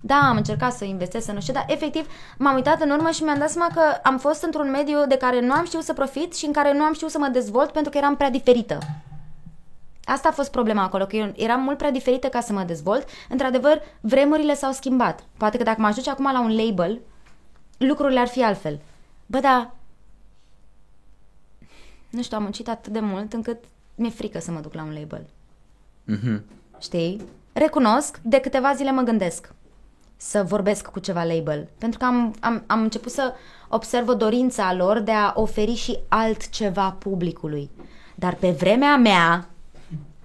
Da, am încercat să investesc, să nu știu, dar efectiv m-am uitat în urmă și mi-am dat seama că am fost într-un mediu de care nu am știut să profit și în care nu am știut să mă dezvolt pentru că eram prea diferită. Asta a fost problema acolo, că eu eram mult prea diferită ca să mă dezvolt. Într-adevăr, vremurile s-au schimbat. Poate că dacă mă duce acum la un label, lucrurile ar fi altfel. Bă, da, nu știu, am muncit atât de mult încât mi-e frică să mă duc la un label.
Mhm.
Știi? Recunosc, de câteva zile mă gândesc să vorbesc cu ceva label. Pentru că am, am, am început să observ o dorință a lor de a oferi și altceva publicului. Dar pe vremea mea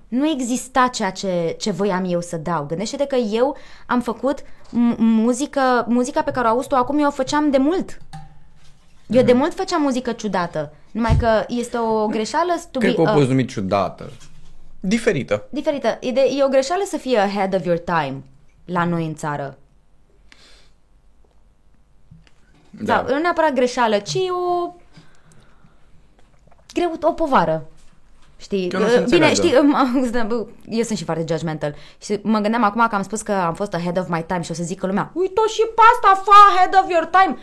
nu exista ceea ce, ce voiam eu să dau. Gândește-te că eu am făcut m- muzică, muzica pe care o auzi tu acum, eu o făceam de mult. Eu de mult făceam muzică ciudată. Numai că este o greșeală to
Cred
be
că o
a-
poți numi ciudată.
Diferită.
diferită. E, de, e o greșeală să fie ahead of your time la noi în țară. Da.
Da.
Sau, nu neapărat greșeală, ci o... Greu, o povară. Știi?
Că nu se
Bine,
înțeleagă.
știi, eu sunt și foarte judgmental. Și mă gândeam acum că am spus că am fost ahead of my time și o să zică lumea, uite și pe asta, fa ahead of your time.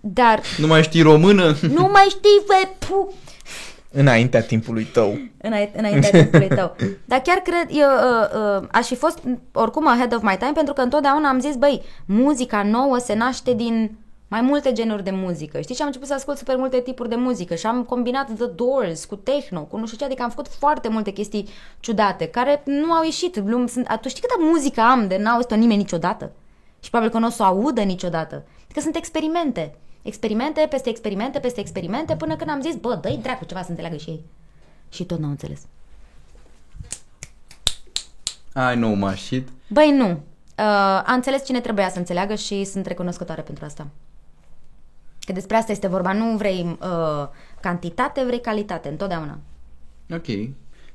Dar
Nu mai știi română?
nu mai știi, fe, pu,
Înaintea timpului tău.
înainte, înaintea timpului tău. Dar chiar cred, eu uh, uh, aș fi fost oricum ahead of my time pentru că întotdeauna am zis, băi, muzica nouă se naște din mai multe genuri de muzică. Știi și am început să ascult super multe tipuri de muzică și am combinat The Doors cu techno, cu nu știu ce, adică am făcut foarte multe chestii ciudate care nu au ieșit. Lum- Sunt, tu știi câtă muzică am de n-a auzit-o nimeni niciodată? Și probabil că nu o să o audă niciodată. Că sunt experimente. Experimente peste experimente peste experimente până când am zis, bă, dă-i dracu ceva să înțeleagă și ei. Și tot n-au înțeles.
I know my shit.
Băi, nu. Uh, a înțeles cine trebuia să înțeleagă și sunt recunoscătoare pentru asta. Că despre asta este vorba. Nu vrei uh, cantitate, vrei calitate, întotdeauna.
Ok.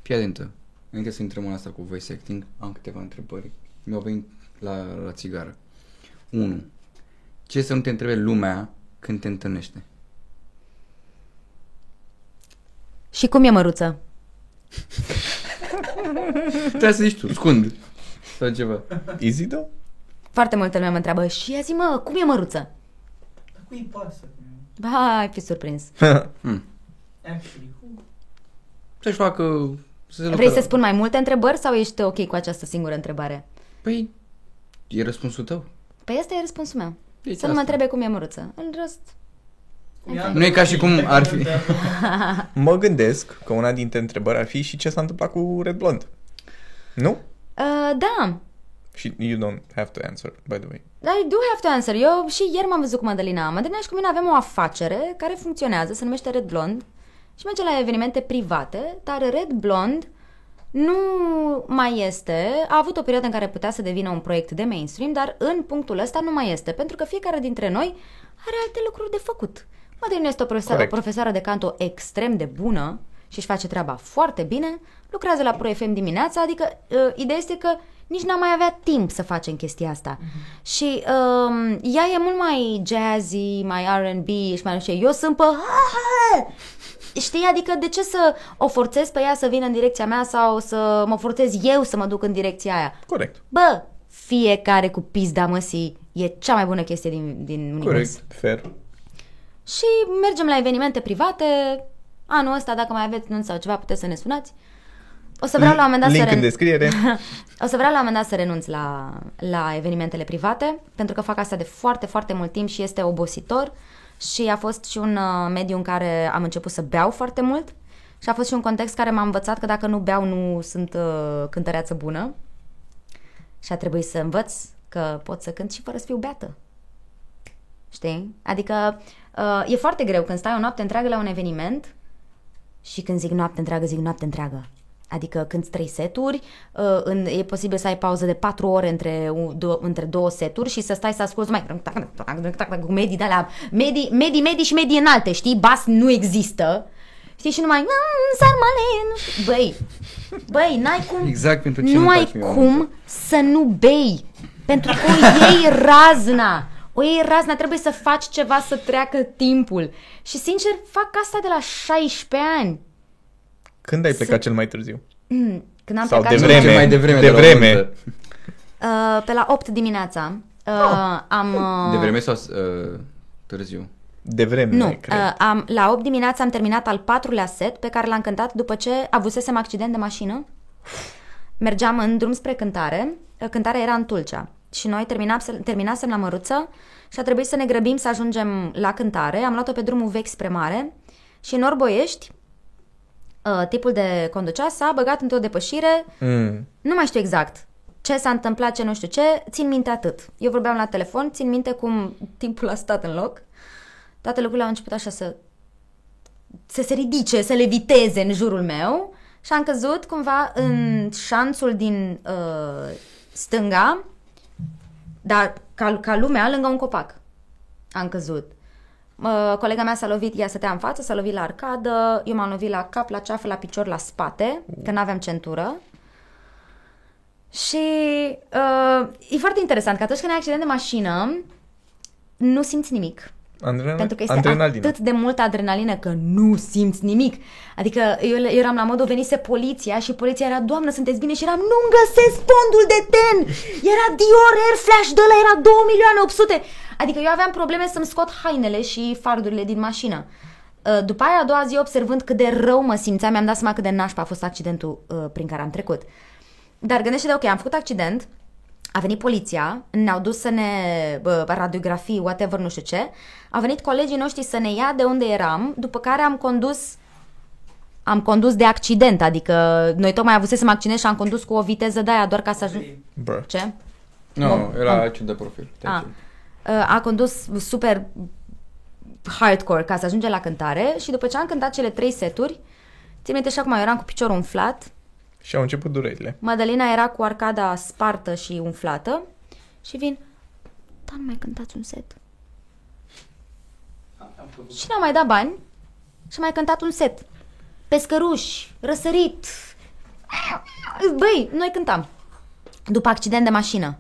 Fii atentă. Înainte să intrăm în asta cu voice acting, am câteva întrebări. Mi-au venit la, la țigară. 1. Ce să nu te întrebe lumea când te întâlnește?
Și cum e măruță? [LAUGHS]
Trebuie să zici tu, scund. Sau ceva.
Easy, da?
Foarte multă lume mă întreabă, și ia zi mă, cum e măruță?
Dar cui pasă?
Ba, ai fi surprins. [LAUGHS]
Actually, who?
Să-și facă... Să se
Vrei
luptă.
să spun mai multe întrebări sau ești ok cu această singură întrebare?
Păi, e răspunsul tău.
Păi asta e răspunsul meu.
Deci
să nu mă
asta.
întrebe cum e măruță. În rest,
Cum e
Nu e ca și cum ar fi... [LAUGHS]
Mă gândesc că una dintre întrebări ar fi și ce s-a întâmplat cu Red Blonde. Nu?
uh, da,
Și you don't have to answer, by the way.
I do have to answer. Eu și ieri m-am văzut cu Madalina. Madalina și cu mine avem o afacere care funcționează, se numește Red Blond și merge la evenimente private, dar Red Blond nu mai este. A avut o perioadă în care putea să devină un proiect de mainstream, dar în punctul ăsta nu mai este, pentru că fiecare dintre noi are alte lucruri de făcut. Madalina este o profesoară, o
Corect.
profesoară de canto extrem de bună și își face treaba foarte bine, lucrează la Pro FM dimineața, adică uh, ideea este că nici n-am mai avea timp să facem chestia asta. Și um, ea e mult mai jazzy, mai R&B și mai nu știu, ce. eu sunt pe... [LAUGHS] Știi, adică de ce să o forțez pe ea să vină în direcția mea sau să mă forțez eu să mă duc în direcția aia?
Corect.
Bă, fiecare cu pizda măsii e cea mai bună chestie din, din univers.
Corect. Fair.
Și mergem la evenimente private. Anul ăsta, dacă mai aveți nunți sau ceva, puteți să ne sunați. O să vreau la un moment dat
Link
să
în
ren-
descriere. [LAUGHS]
O să vreau la un moment dat să renunț la, la evenimentele private, pentru că fac asta de foarte, foarte mult timp și este obositor și a fost și un uh, mediu în care am început să beau foarte mult și a fost și un context care m-a învățat că dacă nu beau nu sunt uh, cântăreață bună și a trebuit să învăț că pot să cânt și fără să fiu beată. Știi? Adică uh, e foarte greu când stai o noapte întreagă la un eveniment și când zic noapte întreagă, zic noapte întreagă. Adică când trei seturi, uh, în, e posibil să ai pauză de patru ore între, u- două, între două seturi și să stai să asculti mai cu medii de alea, medii, medii, medii și medii înalte, știi? Bas nu există. Știi? Și numai "Mm, sarmale, nu știu. Băi, băi, n-ai cum
Exact pentru ce
nu
nu
ai
faci mie
cum să nu bei. Pentru că o iei razna. O iei razna, trebuie să faci ceva să treacă timpul. Și sincer, fac asta de la 16 ani.
Când ai plecat cel mai târziu?
Când am
Sau
plecat
de
și-
vreme.
Ce mai devreme
De
de, la o
vreme.
nuntă.
Uh, pe la 8 dimineața. Uh, am... Uh,
De vreme sau uh, târziu?
De vreme,
Nu,
cred.
uh, am, la 8 dimineața am terminat al patrulea set pe care l-am cântat după ce avusesem accident de mașină. Mergeam în drum spre cântare, uh, cântarea era în Tulcea și noi terminasem, terminasem la Măruță și a trebuit să ne grăbim să ajungem la cântare. Am luat-o pe drumul vechi spre mare și în Orboiești uh, tipul de conducea s-a băgat într-o depășire
Mm.
nu mai știu exact ce s-a întâmplat, ce nu știu ce, țin minte atât. Eu vorbeam la telefon, țin minte cum timpul a stat în loc, toate lucrurile au început așa să, să se ridice, să leviteze în jurul meu și am căzut cumva în șanțul din uh, stânga, dar ca, ca lumea lângă un copac. Am căzut. Uh, colega mea s-a lovit, ea stătea în față, s-a lovit la arcadă, eu m-am lovit la cap, la ceafă, la picior, la spate, că n-aveam centură. Și uh, e foarte interesant că atunci când ai accident de mașină, nu simți nimic.
Adrenal-
Pentru că este
adrenalină.
atât de multă adrenalină că nu simți nimic. Adică eu, eu eram la modul, venise poliția și poliția era, doamnă, sunteți bine? Și eram, nu-mi găsesc fondul de ten! Era Dior Air Flash de la era 2 milioane 800! Adică eu aveam probleme să-mi scot hainele și fardurile din mașină. Uh, După aia, a doua zi, observând cât de rău mă simțeam, mi-am dat seama cât de nașpa a fost accidentul uh, prin care am trecut. Dar gândește-te, ok, am făcut accident, a venit poliția, ne-au dus să ne bă, radiografii, whatever, nu știu ce. Au venit colegii noștri să ne ia de unde eram, după care am condus am condus de accident, adică noi tocmai avusesem accident și am condus cu o viteză de aia doar ca să ajung...
Bă.
Ce?
Nu,
Bun.
era
Bun.
acid de profil.
A, a condus super hardcore ca să ajunge la cântare și după ce am cântat cele trei seturi, țin minte și acum, eu eram cu piciorul umflat,
Și au început durerile.
Madalina era cu arcada spartă și umflată și vin, dar nu mai cântați un set. Și ne-am mai dat bani și am mai cântat un set. Pescăruși, răsărit. Băi, noi cântam. După accident de mașină.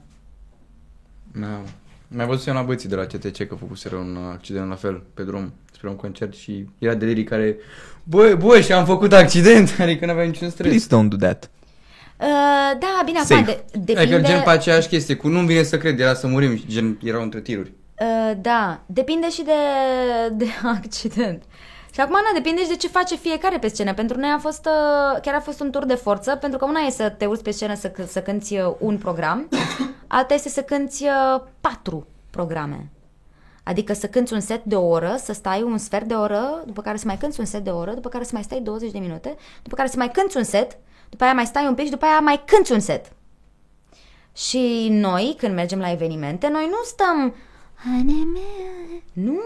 Da. Mai văzut eu la băieții de la CTC că făcuseră un accident la fel pe drum spre un concert și era delirii care Băi, băi, și am făcut accident, [LAUGHS] adică nu avea niciun stres.
Please don't do that.
Uh, da, bine,
Safe.
acum de, depinde...
Adică gen pe aceeași chestie, cu nu-mi vine să cred, era să murim, și gen erau între tiruri.
Uh, da, depinde și de, de [LAUGHS] accident. Și acum, Ana, depinde și de ce face fiecare pe scenă. Pentru noi a fost, uh, chiar a fost un tur de forță, pentru că una e să te urci pe scenă să, c- să cânti uh, un program, [COUGHS] alta este să cânti uh, patru programe. Adică să cânti un set de o oră, să stai un sfert de oră, după care să mai cânti un set de o oră, după care să mai stai 20 de minute, după care să mai cânti un set, după aia mai stai un pic și după aia mai cânti un set. Și noi, când mergem la evenimente, noi nu stăm... Nu,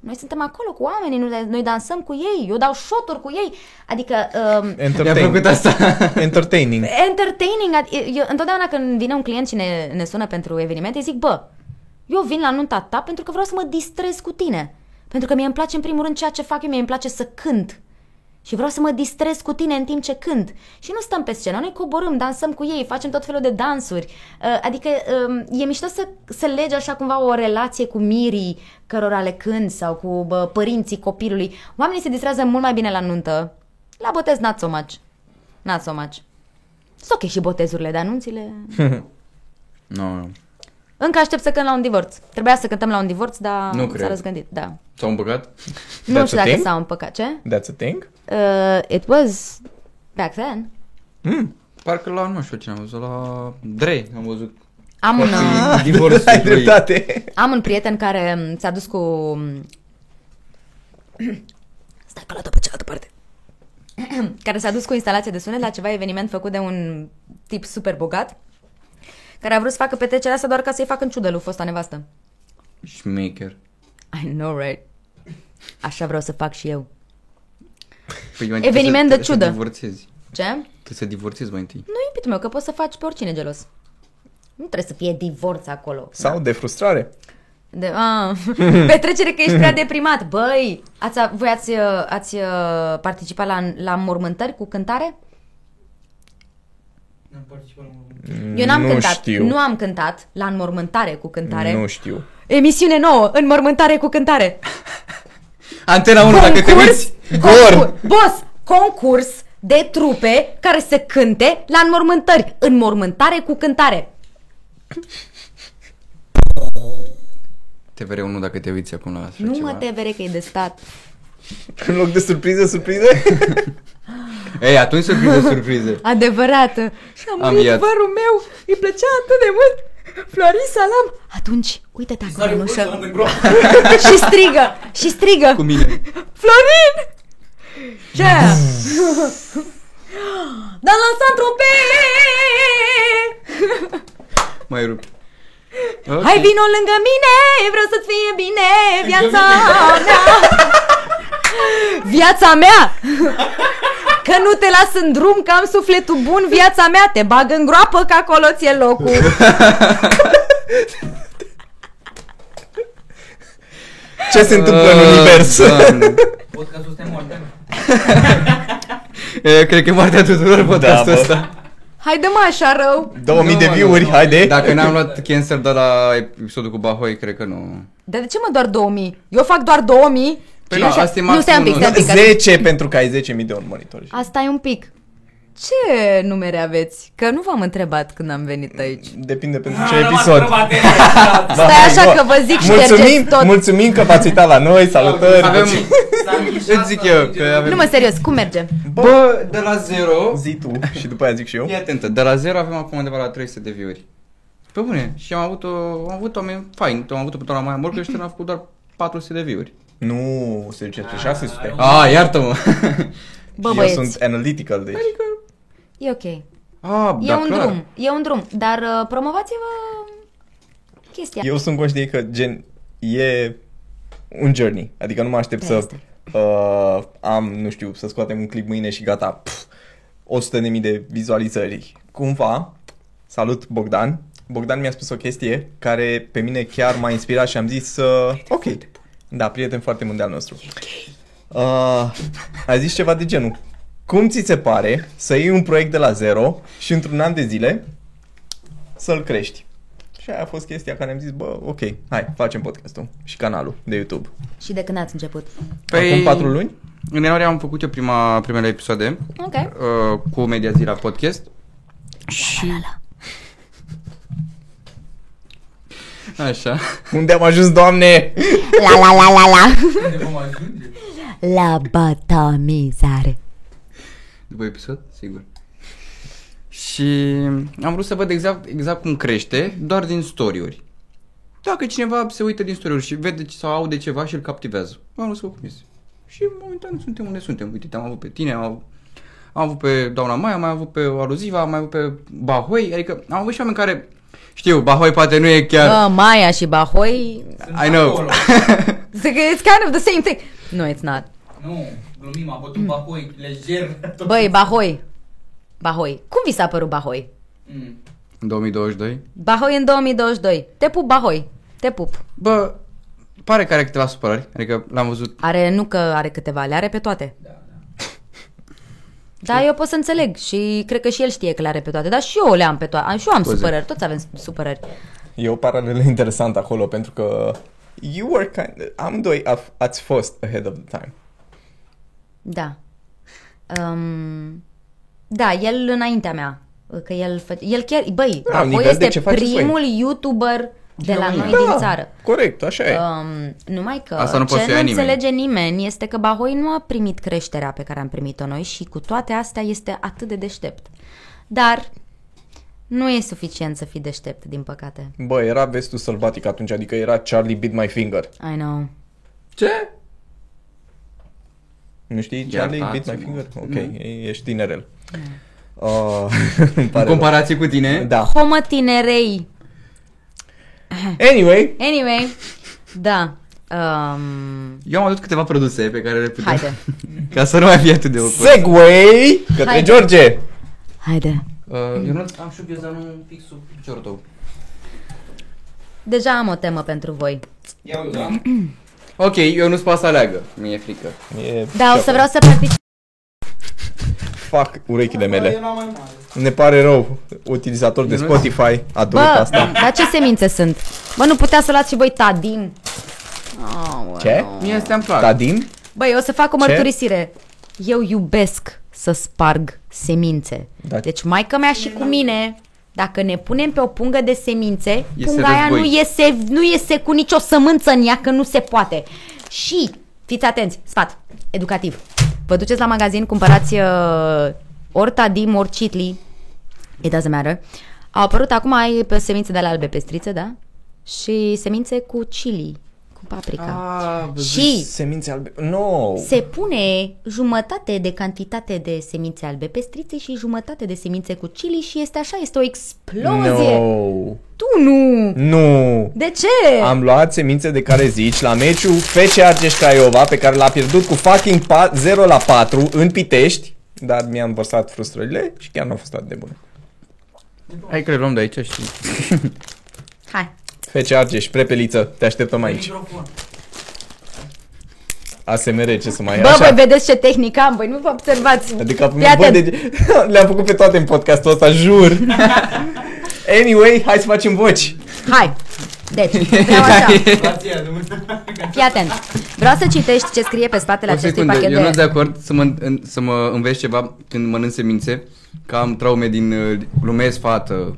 noi suntem acolo cu oamenii, noi, noi dansăm cu ei, eu dau shoturi cu ei. Adică um,
Mi-a
Entertain.
făcut asta. [LAUGHS]
Entertaining.
entertaining. ad- Eu, întotdeauna când vine un client și ne, ne sună pentru evenimente, îi zic, bă, eu vin la nunta ta pentru că vreau să mă distrez cu tine. Pentru că mie îmi place în primul rând ceea ce fac eu, mie îmi place să cânt. Și vreau să mă distrez cu tine în timp ce cânt. Și nu stăm pe scenă, noi coborâm, dansăm cu ei, facem tot felul de dansuri. Uh, Adică um, e mișto să, să legi așa cumva o relație cu mirii cărora le cânt sau cu bă, părinții copilului. Oamenii se distrează mult mai bine la nuntă. La botez, not so much. Not so much. Sunt ok și botezurile, dar anunțile... [LAUGHS]
Nu, nu.
Încă aștept să cânt la un divorț. Trebuia să cântăm la un divorț, dar
Nu
s-a
cred.
răzgândit. Da.
S-au împăcat?
Nu
That's
știu
a
dacă
thing?
s-au împăcat. Ce?
That's a thing?
Uh, it was back then.
Parcă la, nu știu cine am văzut, la Dre am văzut.
Am un, uh,
Divorțul [LAUGHS]
Ai
lui.
dreptate.
am un prieten care um, s-a dus cu... [CLEARS THROAT] Stai că la pe cealaltă parte. [CLEARS THROAT] care s-a dus cu instalație de sunet la ceva eveniment făcut de un tip super bogat care a vrut să facă petrecerea asta doar ca să-i facă în ciudă lui fosta nevastă.
Șmecher.
I know, right? Așa vreau să fac și eu.
Păi, mai
Eveniment
trebuie
de
să-
ciudă.
Să divorțezi.
Ce?
Trebuie să divorțezi mai întâi.
Nu, iubitul meu, că poți să faci pe oricine gelos. Nu trebuie să fie divorț acolo.
Sau de frustrare.
De, a, [LAUGHS] petrecere că ești prea deprimat. Băi, ați, voi ați, uh, ați uh, participat la, la mormântări cu cântare?
N-am participat la mormânt.
Eu n-am
nu
cântat.
Știu.
Nu am cântat la înmormântare cu cântare.
Nu știu.
Emisiune nouă, înmormântare cu cântare. [LAUGHS]
Antena 1, dacă te uiți.
Concurs, boss, concurs de trupe care să cânte la înmormântări. Înmormântare cu cântare.
TVR1 dacă te uiți acum la așa
Nu
ceva.
mă te vere că e de stat. [LAUGHS]
În loc de surprize, surprize? [LAUGHS]
Ei, atunci surprize, surprize.
Adevărată. Și am
Am
murit
iat.
vărul meu. Îi plăcea atât de mult. Florin Salam. Atunci, uite-te acolo în ușă. [LAUGHS] și strigă, și strigă.
Cu mine.
Florin! Ce? [GASPS] Dar la [LAUGHS] Saint-Tropez!
Mai rup. Ok.
Hai vino lângă mine, vreau să-ți fie bine viața mea. [LAUGHS] Viața mea! Că nu te las în drum, că am sufletul bun, viața mea te bag în groapă, că acolo ți-e locul. [LAUGHS]
Ce se întâmplă în univers?
Ah, Doamne.
Podcastul ăsta e moarte.
E, [LAUGHS] Cred că e moartea tuturor podcastul
Da, bă.
ăsta.
Haide mă așa rău.
2000 de
Nu, mă,
view-uri,
nu.
haide.
Dacă n-am luat cancer de la episodul cu Bahoi, cred că nu.
Dar de ce mă doar 2000? Eu fac doar 2000?
Păi
Și
nu,
așa-
asta e
Nu, stai un pic,
maximul,
stai un pic.
10 pentru că ai 10.000 de urmăritori.
Asta e un pic. Ce numere aveți? Că nu v-am întrebat când am venit aici.
Depinde pentru ce
Ah, n-am
episod.
întrebat, e- [LAUGHS]
Stai așa că vă zic
Mulțumim,
ștergeți tot.
mulțumim că v-ați uitat la noi, salutări.
Avem,
S-a înghișat,
îți zic
s-a
eu,
înghișat.
că avem...
Nu mă, serios, cum merge?
Bă, de la 0,
Zi tu și după aia zic și eu.
fii atentă, de la 0 avem acum undeva la 300 de view-uri. Pe bune, și am avut, o, am avut oameni fain, am avut-o pe doamna Maia Morgăștean, am făcut doar 400 de view-uri.
Nu, se duce între 600.
Ah, iartă-mă!
Bă,
eu
băieți,
sunt analytical, deci.
E ok.
Ah,
E
da,
un
clar.
drum, e un drum, dar uh, promovați-vă chestia.
Eu sunt conștient că gen e un journey. Adică nu mă aștept să
Este.
uh, am, nu știu, să scoatem un clip mâine și gata, pf, 100.000 de vizualizări. Cumva, salut Bogdan. Bogdan mi-a spus o chestie care pe mine chiar m-a inspirat și am zis uh, ok. Da, prieten foarte bun de-al nostru. Uh, a zis ceva de genul. Cum ți se pare să iei un proiect de la zero și într-un an de zile să-l crești? Și aia a fost chestia care am zis, bă, ok, hai, facem podcastul și canalul de YouTube.
Și de când ați început?
Păi... Acum patru luni?
În ianuarie am făcut eu prima, primele episoade
Ok.
uh, cu Media Zila Podcast. Și... Așa.
Unde am ajuns, doamne?
La la la la la.
Unde vom ajunge?
La batamizare.
După episod, sigur. Și am vrut să văd exact, exact cum crește, doar din story-uri. Dacă cineva se uită din story-uri și vede ce- sau aude ceva și îl captivează. Am vrut să văd cum este. Și momentan suntem unde suntem. Uite, te-am avut pe tine, am avut, am avut pe doamna Maia, am mai avut pe Aluziva, am mai avut pe Bahoi, adică am avut și oameni care știu, Bahoi poate nu e chiar...
Uh, Maia și Bahoi,
I know.
Acolo. [LAUGHS]
it's kind of the same thing. No, it's not.
Nu, glumim, a bătut Bahoi, lejer. tot.
Băi, Bahoi. Bahoi. Cum vi s-a părut Bahoi?
Mm.
În 2022.
Bahoi în 2022. Te pup, Bahoi. Te pup.
Bă, pare că are câteva supărări, adică l-am văzut
Are, nu că are câteva, le are pe toate.
Da, da. [LAUGHS]
Da, eu pot să înțeleg și cred că și el știe că le are pe toate, dar și eu le am pe toate. Și eu am
Scuze.
supărări, toți avem supărări.
E o paralelă interesantă acolo pentru că you were kind amândoi af- ați fost ahead of the time.
Da. Um, da, el înaintea mea. Că el, fă... el chiar, băi,
Da,
da,
nivel
este
de ce faceți voi.
primul YouTuber de la noi din țară.
corect, așa e.
Um, numai că
Asta nu poate
ce
să
nu
ia nimeni.
înțelege nimeni este că Bahoi nu a primit creșterea pe care am primit-o noi și cu toate astea este atât de deștept. Dar nu e suficient să fii deștept, din păcate.
Bă, era vestul sălbatic atunci, adică era Charlie Beat My Finger.
I know.
Ce?
Nu știi
Ia
Charlie
tați,
Beat My
mă.
Finger? Ok,
Nu.
e- ești tinerel. Uh, [LAUGHS] îmi
În
pare rău.
comparație cu tine?
Da.
Homă tinerei.
Anyway,
Anyway, da. Um,
Eu am adus câteva produse pe care le putem...
haide, [LAUGHS]
Ca să nu mai fie atât de ocurs.
segway către
Haide.
George.
haide.
Uh, eu nu am și piesa nu fix sub piciorul tău.
Deja am o temă pentru voi.
Ok, eu nu-ți pas să aleagă. Mi-e frică.
E
Da, o să vreau să particip.
Fac urechile
Eu
mele.
n-am mai mare.
Ne pare rău, utilizator de
Eu nu-
Spotify, adult
Bă,
asta.
dar ce semințe sunt? Bă, nu putea să luați și voi Tadim? Aoleu.
Ce?
Mie astea îmi plac.
Tadim?
Băi, o să fac o
Ce?
mărturisire. Eu iubesc să sparg semințe.
Da.
Deci maica mea și cu mine, dacă ne punem pe o pungă de semințe,
Iese
punga aia
război.
nu iese, nu iese cu nicio sămânță în ea, că nu se poate. Și, fiți atenți, sfat, educativ. Vă duceți la magazin, cumpărați uh, ori Tadim, ori Chitli, it doesn't matter. Au apărut acum ai pe semințe de ale albe pestrițe, da? Și semințe cu chili, cu paprika.
Ah,
și
Semințe albe. No!
se pune jumătate de cantitate de semințe albe pestrițe și jumătate de semințe cu chili și este așa, este o explozie.
No!
Tu nu!
Nu!
De ce?
Am luat semințe de care zici la meciul FC Argeș Craiova pe care l-a pierdut cu fucking pa- 0 la 4 în Pitești, dar mi-am vărsat frustrările și chiar nu au fost atât de bune.
Hai că le luăm de aici, știi.
Hai.
FC Argeș, prepeliță, te așteptăm aici.
Microfon.
ASMR, ce să mai e
Bă,
așa?
voi vedeți ce tehnică am, voi nu vă observați.
Adică,
Fii
bă,
atent.
de... [LAUGHS] le-am făcut pe toate în podcastul ăsta, jur. [LAUGHS] anyway, hai să facem voci.
Hai. Deci, vreau așa.
Grație, Dumnezeu.
Fii atent. Vreau să citești ce scrie pe spatele
O
acestui
secundă,
pachet
eu nu sunt de
de...
acord să mă, în, să mă înveți ceva când mănânc semințe, că am traume din uh, glumesc fată.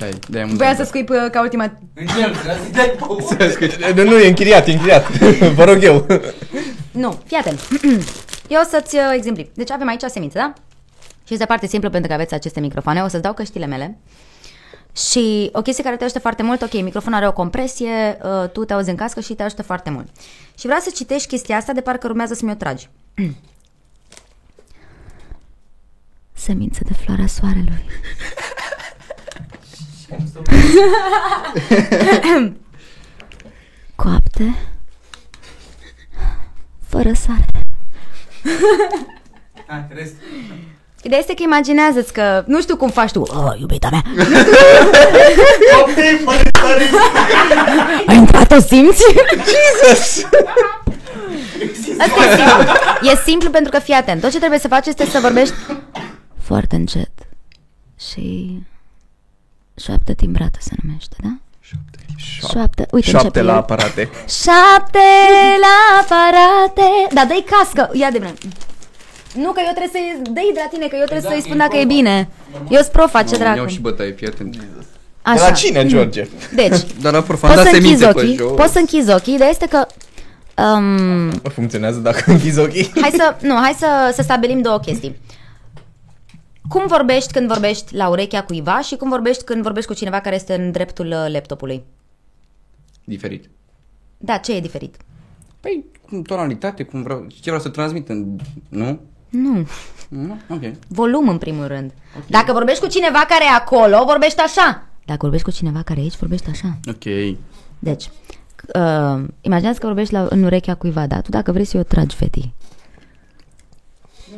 Ce ai? De-aia am
Voiam să scuip uh, ca ultima...
În el, trebuie să-i dai pe
Nu, nu, e închiriat, e închiriat. [LAUGHS] Vă rog eu.
Nu, fii atent. [CLEARS THROAT] Eu o să-ți uh, exemplific. Deci avem aici semințe, da? Și este foarte simplu pentru că aveți aceste microfoane. O să-ți dau căștile mele. Și o chestie care te ajută foarte mult, ok, microfonul are o compresie, uh, tu te auzi în cască și te ajută foarte mult. Și vreau să citești chestia asta de parcă urmează să mi-o tragi. [CLEARS THROAT] Semințe de floarea soarelui. [LAUGHS] Coapte. Fără sare.
Hai, rest.
Ideea este că imaginează-ți că, nu știu cum faci tu, oh, iubita mea,
Ok, fără tare.
ai intrat, o simți?
Jesus!
Asta e simplu. E simplu pentru că fii atent. Tot ce trebuie să faci este să vorbești foarte încet. Și șoaptă timbrată se numește, da? Șoaptă. Uite,
Șapte
începe
la
el.
aparate.
Șapte la aparate. Da, dă-i cască. Ia de bine. Nu, că eu trebuie să-i... Dă-i de la tine, că eu trebuie să-i spun dacă e bine. Eu sunt profa, ce
Mamă,
dracu.
iau și bătaie, fii atent.
De la
Așa.
cine, George?
Deci, [LAUGHS]
Dar la profan,
poți
da
să închizi
semințe pe
ochii.
jos.
Poți să închizi ochii. Ideea este că... Um,
Funcționează dacă închizi ochii?
hai să, nu, hai să, să stabilim două chestii. Cum vorbești când vorbești la urechea cuiva și cum vorbești când vorbești cu cineva care este în dreptul uh, laptopului?
Diferit.
Da, ce e diferit?
Păi, cum tonalitate, cum vreau, ce vreau să transmit, în, nu?
Nu,
Nu? Ok.
volum în primul rând. Dacă vorbești cu cineva care e acolo, vorbești așa. Dacă vorbești cu cineva care e aici, vorbești așa.
Ok.
Deci, uh, imaginează că vorbești la, în urechea cuiva, da? Tu dacă vrei să o tragi, feti.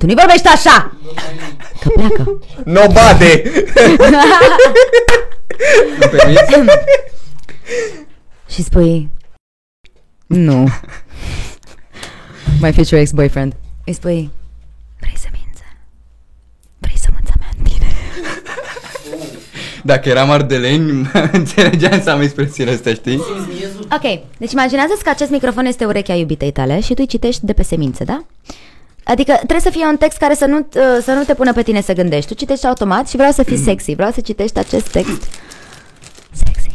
Tu nu-i vorbești așa! Că pleacă.
No bate!
și spui... Nu. My future ex-boyfriend. Îi spui... Vrei să minți? Vrei să mă în tine?
Dacă eram ardeleni, [LAUGHS] înțelegeam să am expresiile astea, știi?
Ok, deci imaginează-ți că acest microfon este urechea iubitei tale și tu îi citești de pe semințe, da? Adică trebuie să fie un text care să nu, uh, să nu te pună pe tine să gândești. Tu citești automat și vreau să fii sexy. Vreau să citești acest text sexy.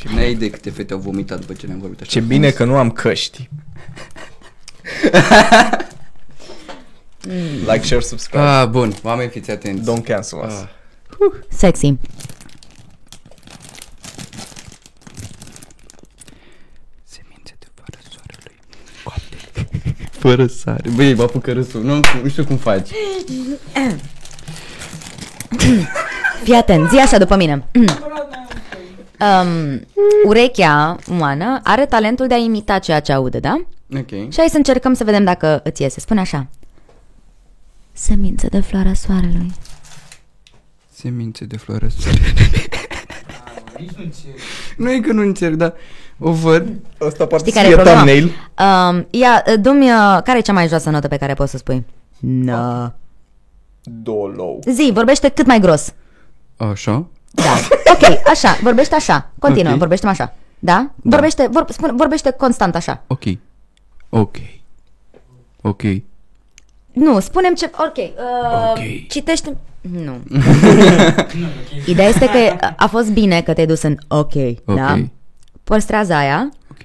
Și n-ai idee câte fete au vomitat după ce ne-am vorbit așa.
Ce bine că nu am căști. [LAUGHS] like, share, subscribe.
Ah, bun, oameni fiți atenți.
Don't cancel us.
Ah.
Sexy.
Semințe de fără soarelui. Coapte. Fără sare. Băi, mă apucă râsul. Nu, nu știu cum faci.
Fii atent, zi așa după mine. um, urechea umană are talentul de a imita ceea ce aude, da?
Ok.
Și hai să încercăm să vedem dacă îți iese. Spune așa. Semințe de floarea soarelui.
Semințe de floare soarelui.
Nici nu ce...
Nu e că nu încerc, dar o văd.
Asta poate
Știi
să
care e
fie
problema?
thumbnail.
Um, ia, dumi, uh, care e cea mai joasă notă pe care poți să spui? No.
Dolo.
Zi, vorbește cât mai gros.
Așa?
Da. [LAUGHS] Ok, așa, vorbește așa. Continuă,
Ok.
vorbește așa. Da? Vorbește, vor, spune, vorbește constant așa.
Ok. Ok. Ok.
Nu, spunem ce... Ok. Uh,
Ok.
Citește... Nu. [LAUGHS] Ideea este că a fost bine că te-ai dus în ok,
Ok.
da? Păstrează aia.
Ok.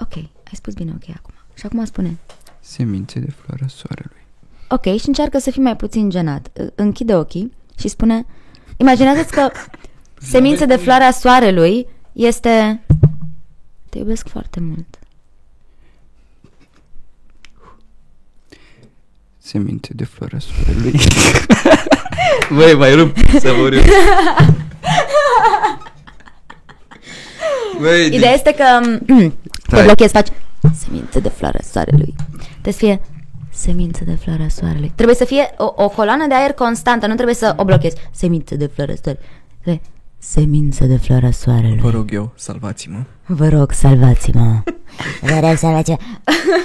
Ok, ai spus bine ok acum. Și acum spune.
Semințe de floarea soarelui.
Ok, și încearcă să fii mai puțin genat. Ă, Închide ochii și spune... Imaginează-ți că [LAUGHS] semințe de floarea soarelui este... Te iubesc foarte mult.
Semințe de floarea soarelui. [LAUGHS] Băi, mai rup să mor eu. Băi,
Ideea este că te
Stai.
blochezi, faci semințe de floarea soarelui. Trebuie să fie semințe de floarea soarelui. Trebuie să fie o, o coloană de aer constantă, nu trebuie să o blochezi. Semințe de floarea soarelui. Trebuie Semințe de floarea soarelui.
Vă rog eu, salvați-mă.
Vă rog, salvați-mă. [LAUGHS] Vă rog, salvați-mă.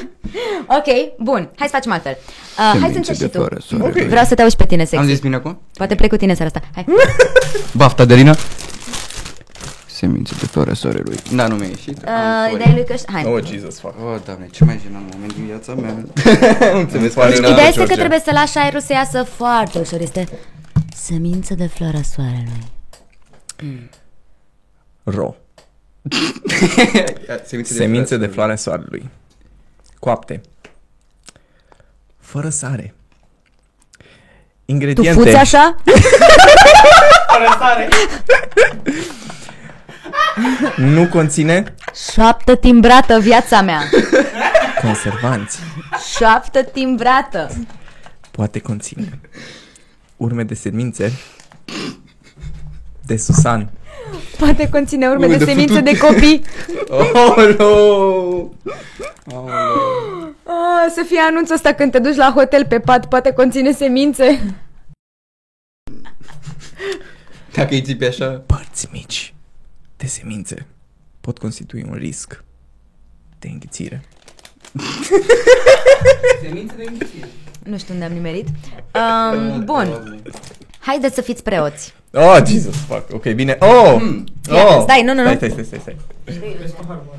[LAUGHS] ok, bun. Hai să facem altfel. Uh, hai să
Semințe
încerci
de
și tu.
floarea soarelui.
Vreau să te auzi pe tine sexy.
Am zis bine acum?
Poate plec cu tine seara asta. Hai.
Bafta, Adelina. Semințe de floarea soarelui. Da, nu mi-a ieșit.
Uh, ideea e lui că... Hai.
Oh, Jesus, fuck.
Oh, doamne, ce mai jenant moment din viața mea. [LAUGHS]
Mulțumesc,
pare
Marina.
rău.
Ideea este că
George.
trebuie să lași aerul să iasă foarte ușor. Este semință de floarea soarelui.
Ro.
Semințe [LAUGHS]
Semințe de floarea soarelui. Coapte. Fără sare.
Tu
Ingrediente.
fuți așa? [LAUGHS]
Nu conține
Șoaptă timbrată viața mea.
conservanți.
Șoaptă timbrată.
Poate conține urme de semințe de susan.
Poate conține urme
Urme
de
de
semințe
futut.
de copii.
Oh, no!
Oh, să fie anunțul ăsta când te duci la hotel pe pat, poate conține semințe.
Dacă îi țipi așa...
Părți mici de semințe pot constitui un risc de înghițire.
Semințe de înghițire.
Nu știu unde am nimerit. Um, bun. Haideți să fiți preoți.
Oh, Jesus, fuck. Ok, bine. Oh!
Ia,
oh.
stai, nu, nu, nu.
Stai, stai, stai, stai.
Vezi paharul, bă.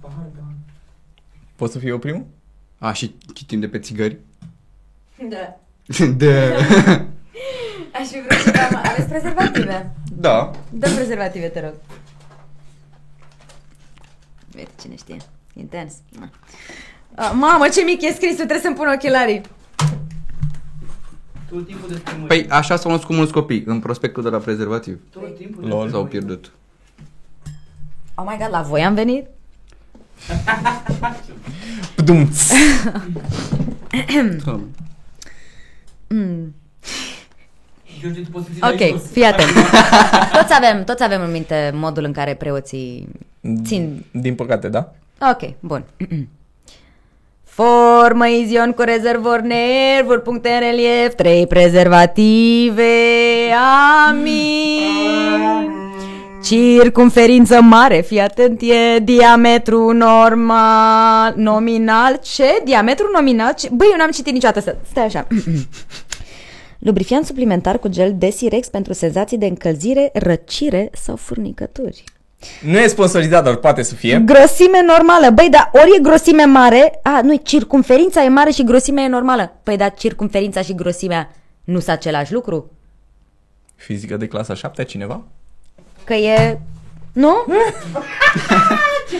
Pahar, pahar.
Poți să fii eu primul?
A, și citim de pe țigări?
Da. [LAUGHS]
de... [LAUGHS]
Aș fi vrut să dau... Aveți prezervative?
Da.
Dă prezervative, te rog. Vezi, cine știe. Intens. Na. Ah, mamă, ce mic e scrisul, trebuie să-mi pun ochelarii.
Tot timpul despre mâini.
Păi așa s-au născut mulți copii în prospectul de la prezervativ.
Tot timpul
Lol.
despre
S-au
mâini.
pierdut.
Oh my god, la voi am venit? [LAUGHS]
Pdum. [LAUGHS]
Doamne.
George, tu poți să ții de aici
Ok,
jos.
fii atent. [LAUGHS] toți, avem, toți avem în minte modul în care preoții țin
Din păcate, da?
Ok, bun. [CLEARS THROAT] Formă izion cu rezervor nervuri, puncte în relief, trei prezervative, amin. Circumferință mare, fii atent, e diametru normal, nominal, ce? Diametru nominal? Ce? Băi, eu n-am citit niciodată asta. Stai așa. [CLEARS THROAT] Lubrifiant suplimentar cu gel Desirex pentru senzații de încălzire, răcire sau furnicături.
Nu e sponsorizat, dar poate să fie.
Grosime normală. Băi, dar ori e grosime mare... A, nu, circumferința e mare și grosimea e normală. Păi, dar circumferința și grosimea nu sunt același lucru?
Fizică de clasa 7 cineva?
Că e... Nu?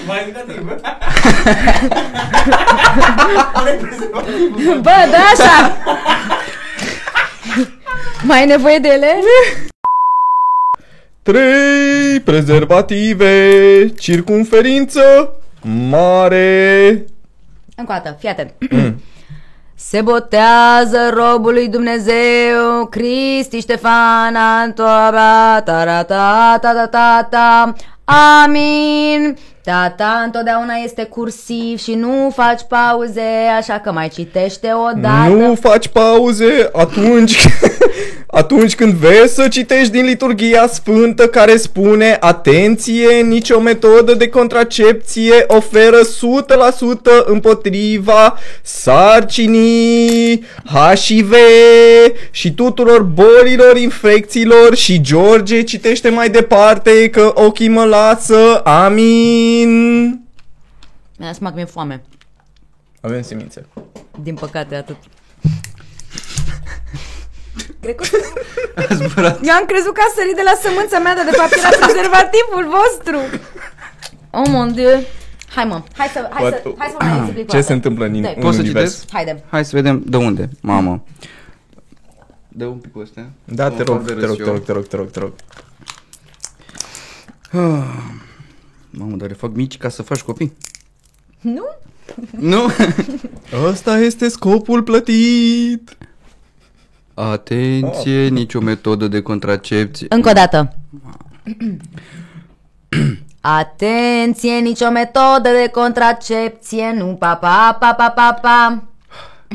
Mai educativ, bă.
Bă, da așa! Mai ai nevoie de ele?
3 prezervative, circumferință mare.
Încă o dată, fii atent. [CLEARS THROAT] Se botează robul lui Dumnezeu, Cristi Ștefan Antoaba, tarata, ta ta ta ta, amin. Tata întotdeauna este cursiv și nu faci pauze, așa că mai citește o dată.
Nu faci pauze atunci, [LAUGHS] atunci când vezi să citești din liturgia sfântă care spune Atenție, nicio metodă de contracepție oferă 100% împotriva sarcinii, HIV și tuturor bolilor, infecțiilor și George citește mai departe că ochii mă lasă, amin.
Mi-a seama că mi-e foame.
Avem semințe.
Din păcate, atât. Cred că
A zburat.
Eu am crezut că a sărit de la sămânța mea, dar de fapt era prezervativul vostru. [LAUGHS] Oh mon dieu. Hai mă, hai să, hai să, hai să vă mai explic o
Ce
dată.
se întâmplă în,
Dai.
în
Poți să
univers?
citesc?
Haide.
Hai să vedem de unde. Mamă. Dă un pic ăsta.
Da, te
Mă
rog,
fac de
te
râs
rog, te
eu.
rog, te rog, te rog, te rog. [SIGHS]
Mamă, dar le fac mici ca să faci copii.
Nu?
Nu? [LAUGHS]
Ăsta este scopul plătit.
Atenție, nicio metodă de contracepție.
Încă o dată. [CLEARS THROAT] Atenție, nicio metodă de contracepție, nu pa pa pa pa pa pa.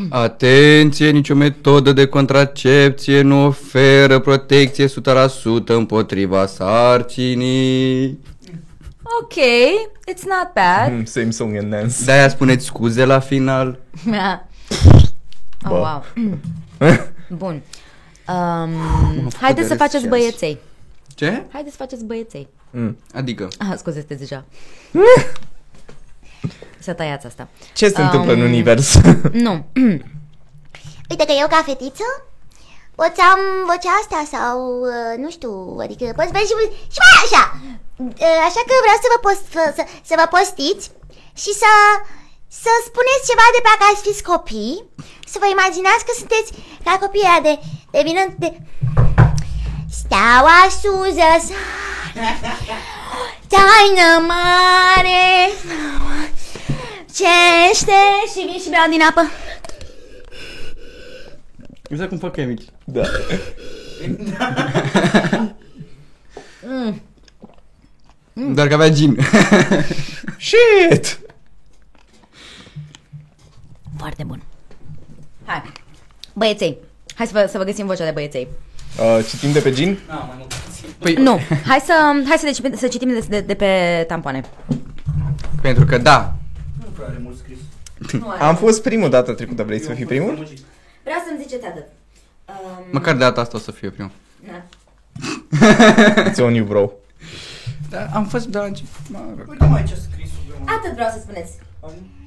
Atenție, nicio metodă de contracepție nu oferă protecție 100% împotriva sarcinii.
Ok, it's not bad.
Mm, Same song and dance.
De-aia spuneți scuze la final. [LAUGHS]
oh, wow. [CLEARS THROAT] Bun. Um, haideți să
de
faceți
râs
băieței.
Ce?
Haideți să faceți băieței.
Mm.
Adică?
Ah, scuze, sunteți deja. [LAUGHS] Să tăiați asta.
Ce se întâmplă în
Um,
univers? [LAUGHS]
Nu. [CLEARS THROAT]
Uite că eu ca fetiță pot să am vocea asta sau, uh, nu știu, adică pot să și, și mai așa. Uh, Așa că vreau să vă, post, să, să, să vă postiți și să, să spuneți ceva de pe acasă fiți copii, să vă imaginați că sunteți ca copiii ăia de, de vină de... Steaua suză Taină mare Cește și vin și beau din apă
Exact cum fac ei mici.
da. [LAUGHS]
Doar că avea gin.
Shit!
Foarte bun. Hai. Băieței. Hai să vă, să vă găsim vocea de băieței.
Uh, citim de pe Gin?
Păi,
Nu, hai să, hai să, de, să citim de, de, de pe tampoane.
pentru că da.
Nu prea are mult scris. [LAUGHS]
Am fost primul data trecută, vrei să fii primul?
Vreau să-mi ziceți atât. Um,
Măcar de data asta o să fiu primul.
na. [LAUGHS]
It's on you, bro.
Da, am fost de la început. Mă rog.
Uite mai ce scris
Atât vreau să spuneți.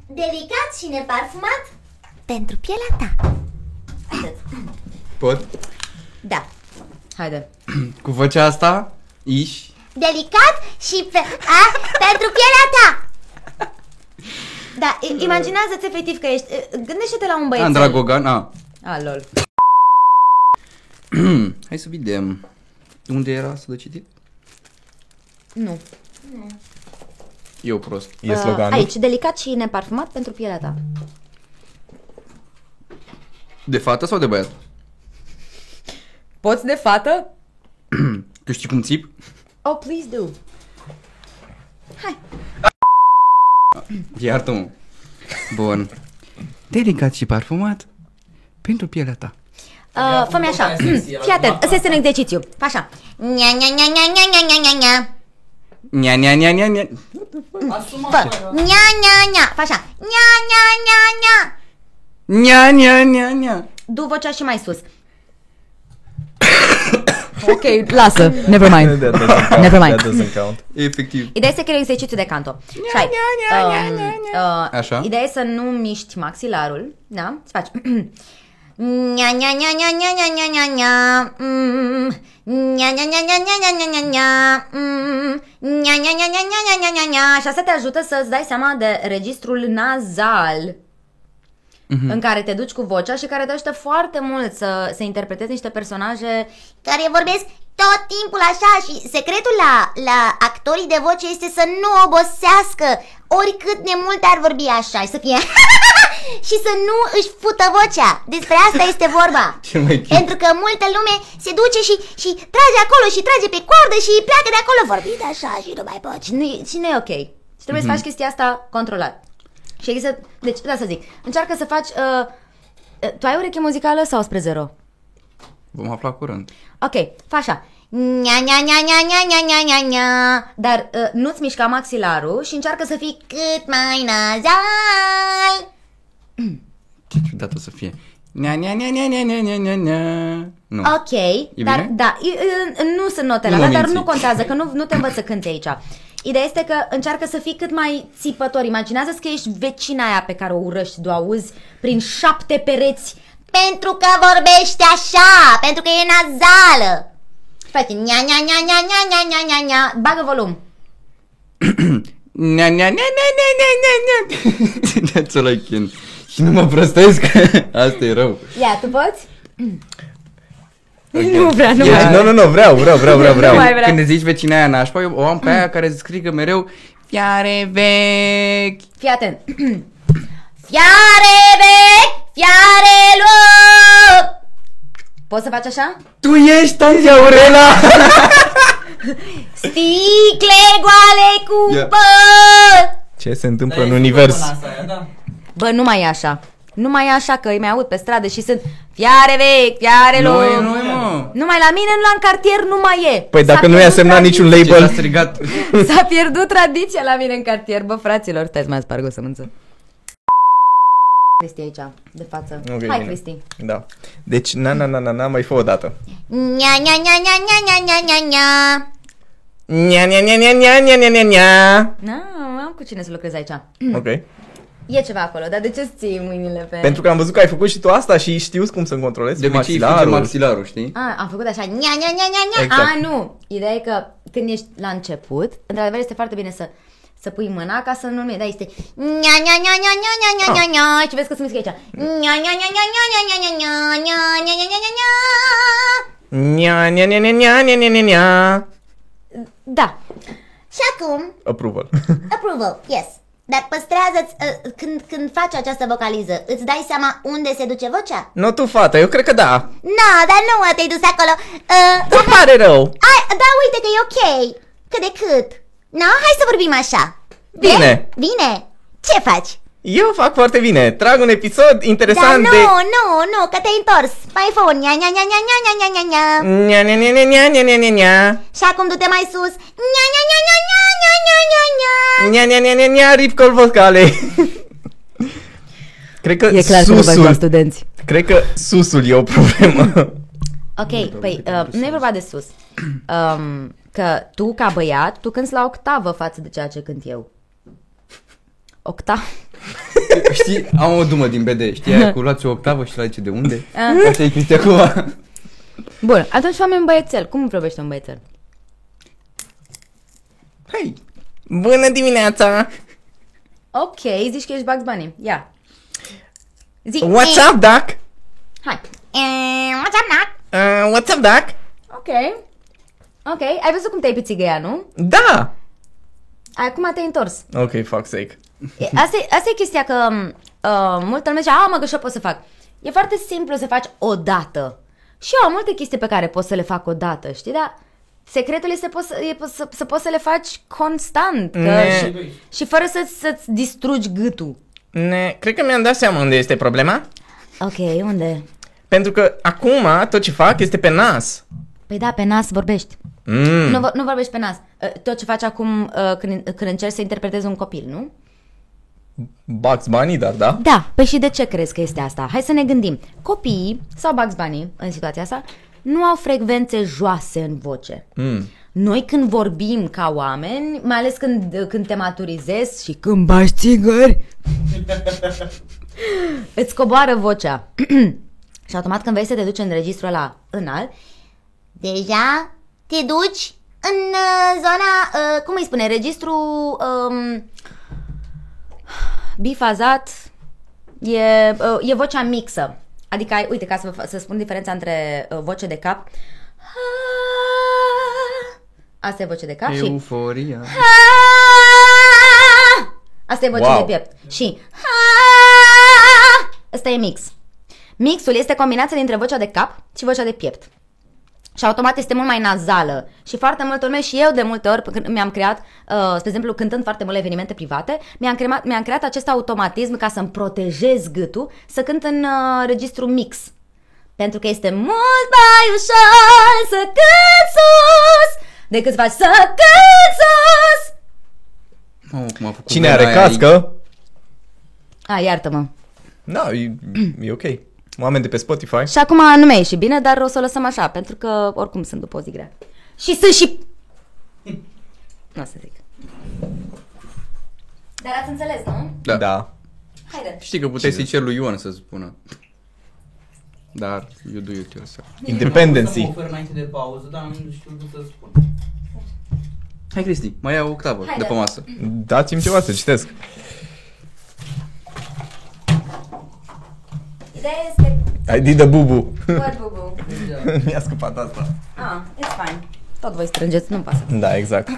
Delicat și neparfumat pentru pielea ta
Atât.
Pot?
Da. Haide.
Cu vocea asta? Iși?
Delicat și pe, a, pentru pielea ta
Da, i- imaginează-ți efectiv că ești... Gândește-te la un băiețel.
Andra Gogan? A.
Ah, lol. [CLEARS THROAT]
Hai să vedem. Unde era să de citit?
Nu.
Eu prost.
E sloganul.
Aici, delicat și neparfumat pentru pielea ta.
De fată sau de băiat?
Poți de fată?
Tu știi cum țip?
Oh, please do. Hai. [CLEARS THROAT]
Iartă-mă. Bun. Delicat și parfumat pentru pielea ta.
Uh, fă-mi așa. [CLEARS THROAT] Fii atent, ăsta este un exercițiu. Fă așa.
Nya, nya, nya, nya, nya, nya, nya, nya, nya.
Nia, nia, nia, nia, nia.
Fă.
Nya, nya, nya. Fă așa. Nya, nya, nya, nya.
Nia, nia, nia, nia.
Du vocea și mai sus. Ok, lasă, never mind.
That doesn't count.
Never mind.
That doesn't count.
Efectiv.
Ideea este că e exercițiu de canto. Și ai, um, uh,
Așa.
Ideea e să nu miști maxilarul, da? Să faci Nya, nya, nya, nya, nya, nya, nya, nya, nya, mm, nya, nya, nya, nya, nya, nya, nya, nya, nya, mm, nya, nya, nya, nya, nya, nya, nya, nya, nya. Și asta te ajută să-ți dai seama de registrul nazal în care te duci cu vocea și care te ajută foarte mult să, să interpretezi niște personaje
care vorbesc tot timpul așa și secretul la, la actorii de voce este să nu obosească oricât de mult ar vorbi așa și să fie [LAUGHS] și să nu își fută vocea. Despre asta este vorba. [LAUGHS]
Cel mai cute.
Pentru că multă lume se duce și, și trage acolo și trage pe coardă și pleacă de acolo vorbind așa și nu mai poți.
și nu, e- și nu e ok. Și trebuie să faci chestia asta controlat. Și există, deci, da să zic, încearcă să faci, uh, uh, tu ai ureche muzicală sau spre zero?
Vom afla curând.
Ok, fă așa. Nya, nya, nya, nya, nya, nya, nya, nya, nya. Dar uh, nu-ți mișca maxilarul și încearcă să fii
Cât mai nazal.
Ce ciudat o să fie. Nea, nea, nea, nea, nea, nea, nea, nea, nea. Nu.
Ok, dar
bine?
da, e, e, nu sunt notele
Nu
alea,
mă
dar nu
minți.
contează, că nu, nu te învăț să cânti aici. Ideea este că încearcă să fii cât mai țipător. Imaginează că ești vecina aia pe care o urăști, de o auzi prin șapte pereți.
Pentru că vorbește așa, pentru că e nazală.
Face nia, nia, nia, nia, nia, nia, nia, nia, nia. Bagă volum.
Nea, nea, nea, nea, nea, nea, nea, nea. That's all I can. Și nu mă prostesc. Asta e rău.
Ia, tu poți? Nu vrea, nu
Ia.
mai
Nu, nu, nu, vreau, vreau, vreau, vreau, vreau.
Nu mai vrea.
Când îți zici vecina aia nașpa, eu o am pe aia care strigă mereu Fiare vechi
Fii atent. [CLEARS THROAT] Fiare vechi, fiare loc. Poți să faci așa?
Tu ești Tanti Aurela [LAUGHS]
Sticle goale cu
Ia.
păr.
Ce se întâmplă
Dar
în
e
univers?
făcut până asta, da.
Bă, nu mai e așa. Nu mai e așa că îi mai aud pe stradă și sunt fiare vechi, fiare
Nu
loc.
e, nu e, mă
Numai la mine, la în cartier, nu mai e.
Păi
S-a
dacă nu i-a
pierdut
semnat
tradiția.
niciun
Ce s-a
label,
strigat
S-a pierdut tradiția la mine în cartier, bă, fraților. Stai să mai sparg o sămânță. Cristi aici, de față.
Ok,
Hai,
bine.
Cristi.
Da. Deci, na, na, na, na, na, mai fă o dată.
Nya, nya, nya, nya, nya, nya, nya, nya, nya.
Nia, nia, nia, nia, nia, nia, nia, nia, nia.
Na, am cu cine să lucrez aici.
Ok.
E ceva acolo, dar de ce îți ții mâinile pe...
Pentru că am văzut că ai făcut și tu asta și știu cum să-mi controlez
De obicei
maxilarul.
fuge maxilarul, știi?
A, am făcut așa, nia, nia, nia, nia, nia.
Exact.
A, nu. Ideea e că când ești la început, într-adevăr este foarte bine să să pui mâna ca să nu mi da, este nia, nia, nia, nia, nia, nia, nia, nia, nia, și vezi că se mișcă aici. Nia, nia, nia, nia, nia, nia, nia, nia, nia, nia, nia, nia, nia, nia.
Nia, nia, nia, nia, nia, nia, nia, nia, nia.
Da.
Și acum,
Approval.
approval, yes. Dar păstrează-ți, uh, când, când faci această vocaliză, îți dai seama unde se duce vocea?
Nu tu, fată, eu cred că da.
No, dar nu te-ai dus acolo. Uh,
Îmi pare rău.
ai, da, uite că e ok. Cât de cât. No, hai să vorbim așa.
Bine.
Bine. Ce faci?
Eu fac foarte bine. Trag un episod
Dar
interesant
nu,
de...
nu, nu, că te-ai întors. Mai fă un nia, nia, nia, nia, nia, nia, nia, nia, nia.
Nia, nia, nia, nia, nia, nia, nia, nia, nia.
Și acum du-te mai sus. Nia, nia, nia, nia, nia, nia, nia, nia, nia.
Nia, nia, nia, nia, nia, ripcol vocale. Cred că susul,
studenți.
cred că susul e o problemă.
Ok, păi uh, nu e vorba de sus. Um, că tu, ca băiat, tu cânti la octavă față de ceea ce cânt eu. Octavă?
Știi, am o dumă din BD, știi aia cu luați o octavă și la zice de unde?
Ah.
Așa e Cristi acum.
Bun, atunci fă un băiețel. Cum vorbește un băiețel?
Hei,
Bună dimineața!
Ok, zici că ești Bugs Bunny. Ia. Zi.
What's up, Doc?
Hai.
Eh, What's up, Nac?
Uh, what's up, Doc?
Ok. Ok, ai văzut cum te-ai pițigă ea, nu?
Da!
Acum te-ai întors.
Ok, fuck sake.
E, [LAUGHS] Asta e, asta e chestia că uh, multă lume zice, a, mă, că și eu pot să fac. E foarte simplu să faci o dată. Și eu am multe chestii pe care pot să le fac o dată, știi? Dar secretul este poți să, e, să, să poți să le faci constant. Că
Ne-
și, și fără să, să-ți distrugi gâtul.
Ne, cred că mi-am dat seama unde este problema.
Ok, unde?
Pentru că acum tot ce fac este pe nas.
Păi da, pe nas vorbești.
Mm.
Nu, vo- nu vorbești pe nas. Uh, Tot ce faci acum uh, când, când încerci să interpretezi un copil, nu?
Bugs Bunny, dar da.
Da, păi și de ce crezi că este asta? Hai să ne gândim. Copiii sau Bugs Bunny, în situația asta, nu au frecvențe joase în voce.
Mm.
Noi când vorbim ca oameni, mai ales când, când te maturizezi și când bași țigări, [LAUGHS] îți coboară vocea. [CLEARS THROAT] și automat când vrei să te duci în registrul ăla înalt,
Deja te duci în uh, zona, uh, cum îi spune, registru...
um, bifazat, e, uh, e vocea mixă. Adică ai, uite, ca să, vă fa- să spun diferența între uh, voce de cap. Asta e voce de cap și
Euforia.
Asta e voce
Wow.
de piept. Și Asta e mix. Mixul este combinația dintre vocea de cap și vocea de piept. Și automat este mult mai nazală. Și foarte multă lume și eu de multe ori când mi-am creat, uh, spre exemplu, cântând foarte multe evenimente private, mi-am creat, mi-am creat acest automatism ca să-mi protejez gâtul să cânt în uh, registru mix. Pentru că este mult mai ușor să cânt sus decât să faci să cânt sus.
Mamă, cum a făcut
Cine
vena
are
aia
cască?
A, iartă-mă.
Da, e, e ok. Oameni de pe Spotify.
Și acum nu mai e și bine, dar o să o lăsăm așa, pentru că oricum sunt după o zi grea. Și sunt și... Nu o să zic. Dar ați înțeles, nu?
Da.
da.
Haide.
Știi că puteai să-i cer lui Ion să spună. Dar you do it yourself.
Să mă
Independency.
ofer înainte de pauză, dar nu știu ce să spun.
Hai Cristi, mai ia o octavă
Haide.
de pe masă.
Dați-mi ceva să citesc.
Ideea este...
I did a bubu.
What, bubu? [LAUGHS]
Mi-a scăpat asta.
Ah, it's fine. Tot voi strângeți, nu-mi pasă.
Da, exact.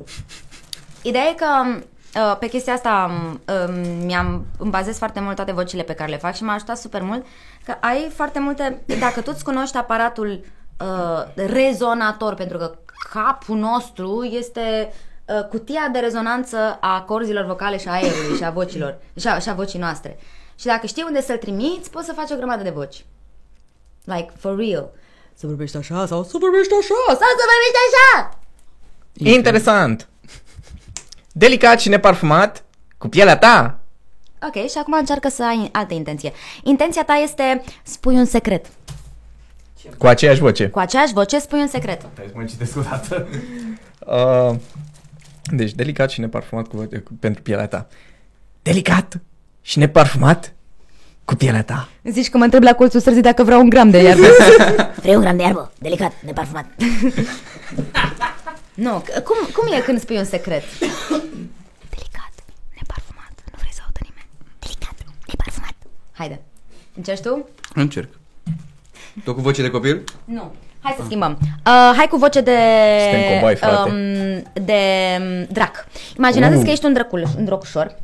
[CLEARS THROAT]
Ideea e că uh, pe chestia asta um, mi-am, îmi bazez foarte mult toate vocile pe care le fac și m-a ajutat super mult că ai foarte multe, dacă tu îți cunoști aparatul uh, rezonator, pentru că capul nostru este uh, cutia de rezonanță a corzilor vocale și a aerului și a vocilor și a, și a vocii noastre. Și dacă știi unde să-l trimiți, poți să faci o grămadă de voci. Like, for real. Să vorbești așa sau să vorbești așa sau să vorbești așa.
Interesant. Delicat și neparfumat cu pielea ta.
Ok, și acum încearcă să ai altă intenție. Intenția ta este spui un secret.
Cu aceeași voce.
Cu aceeași voce spui un secret.
Hai să mă citesc o dată. [LAUGHS] Uh, deci, delicat și neparfumat cu, cu, pentru pielea ta. Delicat și neparfumat cu pielea ta.
Zici că mă întreb la colțul străzii dacă vreau un gram de iarbă. [LAUGHS]
Vrei un gram de iarbă, delicat, neparfumat. [LAUGHS]
nu, c- cum, cum e când spui un secret? Delicat, neparfumat, nu vrei să audă nimeni.
Delicat, neparfumat.
Haide, încerci tu?
Încerc. Tu cu voce de copil?
Nu. Hai să schimbăm. Uh, hai cu voce de...
Suntem cowboy, frate.
Um, de um, drac. Imaginează
Uh.
că ești un, drăcul, un drocușor.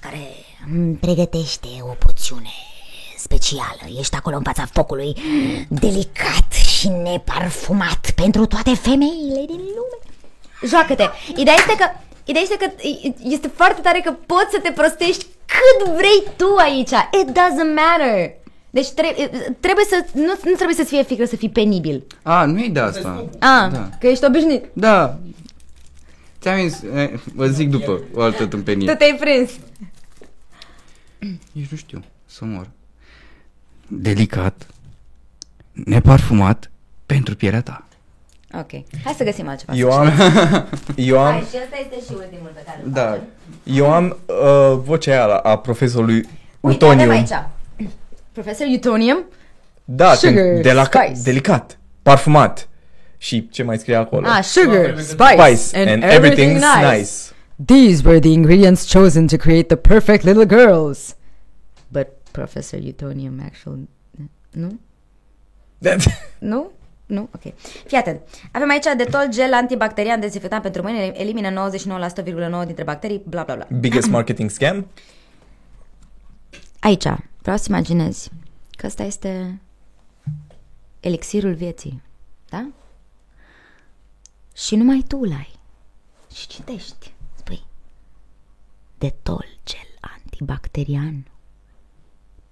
Care îmi pregătește o poțiune specială. Ești acolo în fața focului, delicat și neparfumat pentru toate femeile din lume.
Joacă-te. Ideea este că Ideea este că este foarte tare că poți să te prostești cât vrei tu aici. It doesn't matter. Deci tre- trebuie să nu, nu trebuie să-ți fie frică să fii penibil.
A, nu e de asta.
Ah,
Da.
că ești obișnuit.
Da. Ți-am zis, eh, vă zic după o altă
Tu
tâmpenie.
te-ai prins. [CLEARS THROAT]
Nici nu știu, să mor. Delicat, neparfumat, pentru pielea ta.
Ok. Hai să găsim altceva.
Eu am, [LAUGHS] eu am,
Hai, și ăsta este și ultimul pe care îl
Da.
facem.
eu am uh, vocea aia a profesorului
Uite, avem
Utonium.
aici. [CLEARS THROAT] Profesor Utonium.
Da,
Sugar,
când de la
spice.
delicat, parfumat. Și ce mai scrie acolo?
Ah, sugar, spice,
Spice and, everything's nice.
These were the ingredients chosen to create the perfect little girls. But Professor Utonium actually... Nu? [LAUGHS] Nu? Nu? Ok. Fii atent. Avem aici detol gel antibacterian dezinfectant pentru mâini, elimină 99,9% dintre bacterii, bla bla bla.
Biggest [CLEARS THROAT] marketing scam?
Aici, vreau să imaginezi că ăsta este elixirul vieții, da? Și numai tu îl ai. Și citești. Spui, detol gel antibacterian,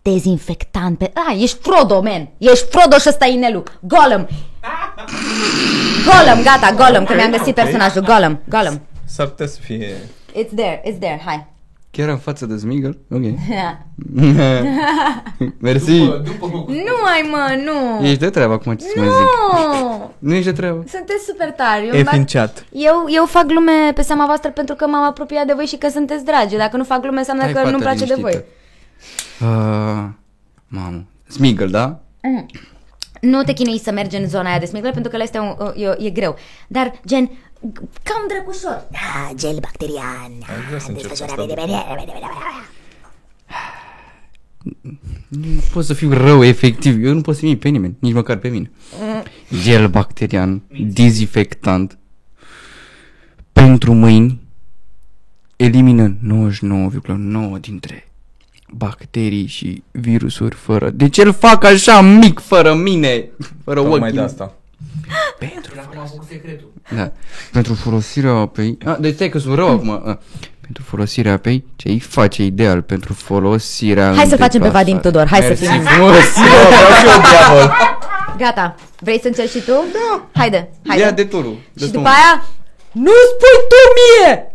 dezinfectant pe... A, ești Frodo, man! Ești Frodo și ăsta e Inelu. Gollum! Gollum, gata, Gollum, că mi-am găsit personajul. Gollum, Gollum.
S-ar putea să fie...
It's there, it's there, hai.
Chiar în față de Smigel? Ok. [LAUGHS] [LAUGHS] Mersi.
nu mai mă, nu.
Ești de treabă acum ce să mai zic.
Nu! [LAUGHS]
Nu ești de treabă.
Sunteți super tari. Eu,
E
îmi bag-
în chat.
eu, eu fac glume pe seama voastră pentru că m-am apropiat de voi și că sunteți dragi. Dacă nu fac glume înseamnă
Hai,
că
fată
nu-mi place de voi.
liniștită. Uh, mamă. Smigel, da?
Nu te chinui să mergi în zona aia de smigler pentru că ăla este un, e, e greu. Dar, gen, cam drăgușor.
Ah, gel bacterian.
vrea să
Ah,
încep
desfășura
asta,
bine, bine, bine, bine, bine, bine.
Nu pot să fiu rău, efectiv. Eu nu pot să pe nimeni, nici măcar pe mine. Gel bacterian, dezinfectant. Pentru mâini elimină 99,9 dintre bacterii și virusuri fără... De ce îl fac așa mic fără mine? Fără
Tocmai
ochii.
de asta.
Pentru,
Acum am făcut secretul.
da, pentru folosirea apei... A, deci stai că sunt rău acum. A, pentru folosirea apei, ce îi face ideal pentru folosirea
Hai să
în
facem pe
deplasare.
Vadim Tudor, hai să
Mersi
fim.
frumos. [LAUGHS]
Eu vreau și eu diavol.
Gata. Vrei să încerci și tu? Da. Haide, haide.
Ia de turul.
și după aia, nu spui tu mie!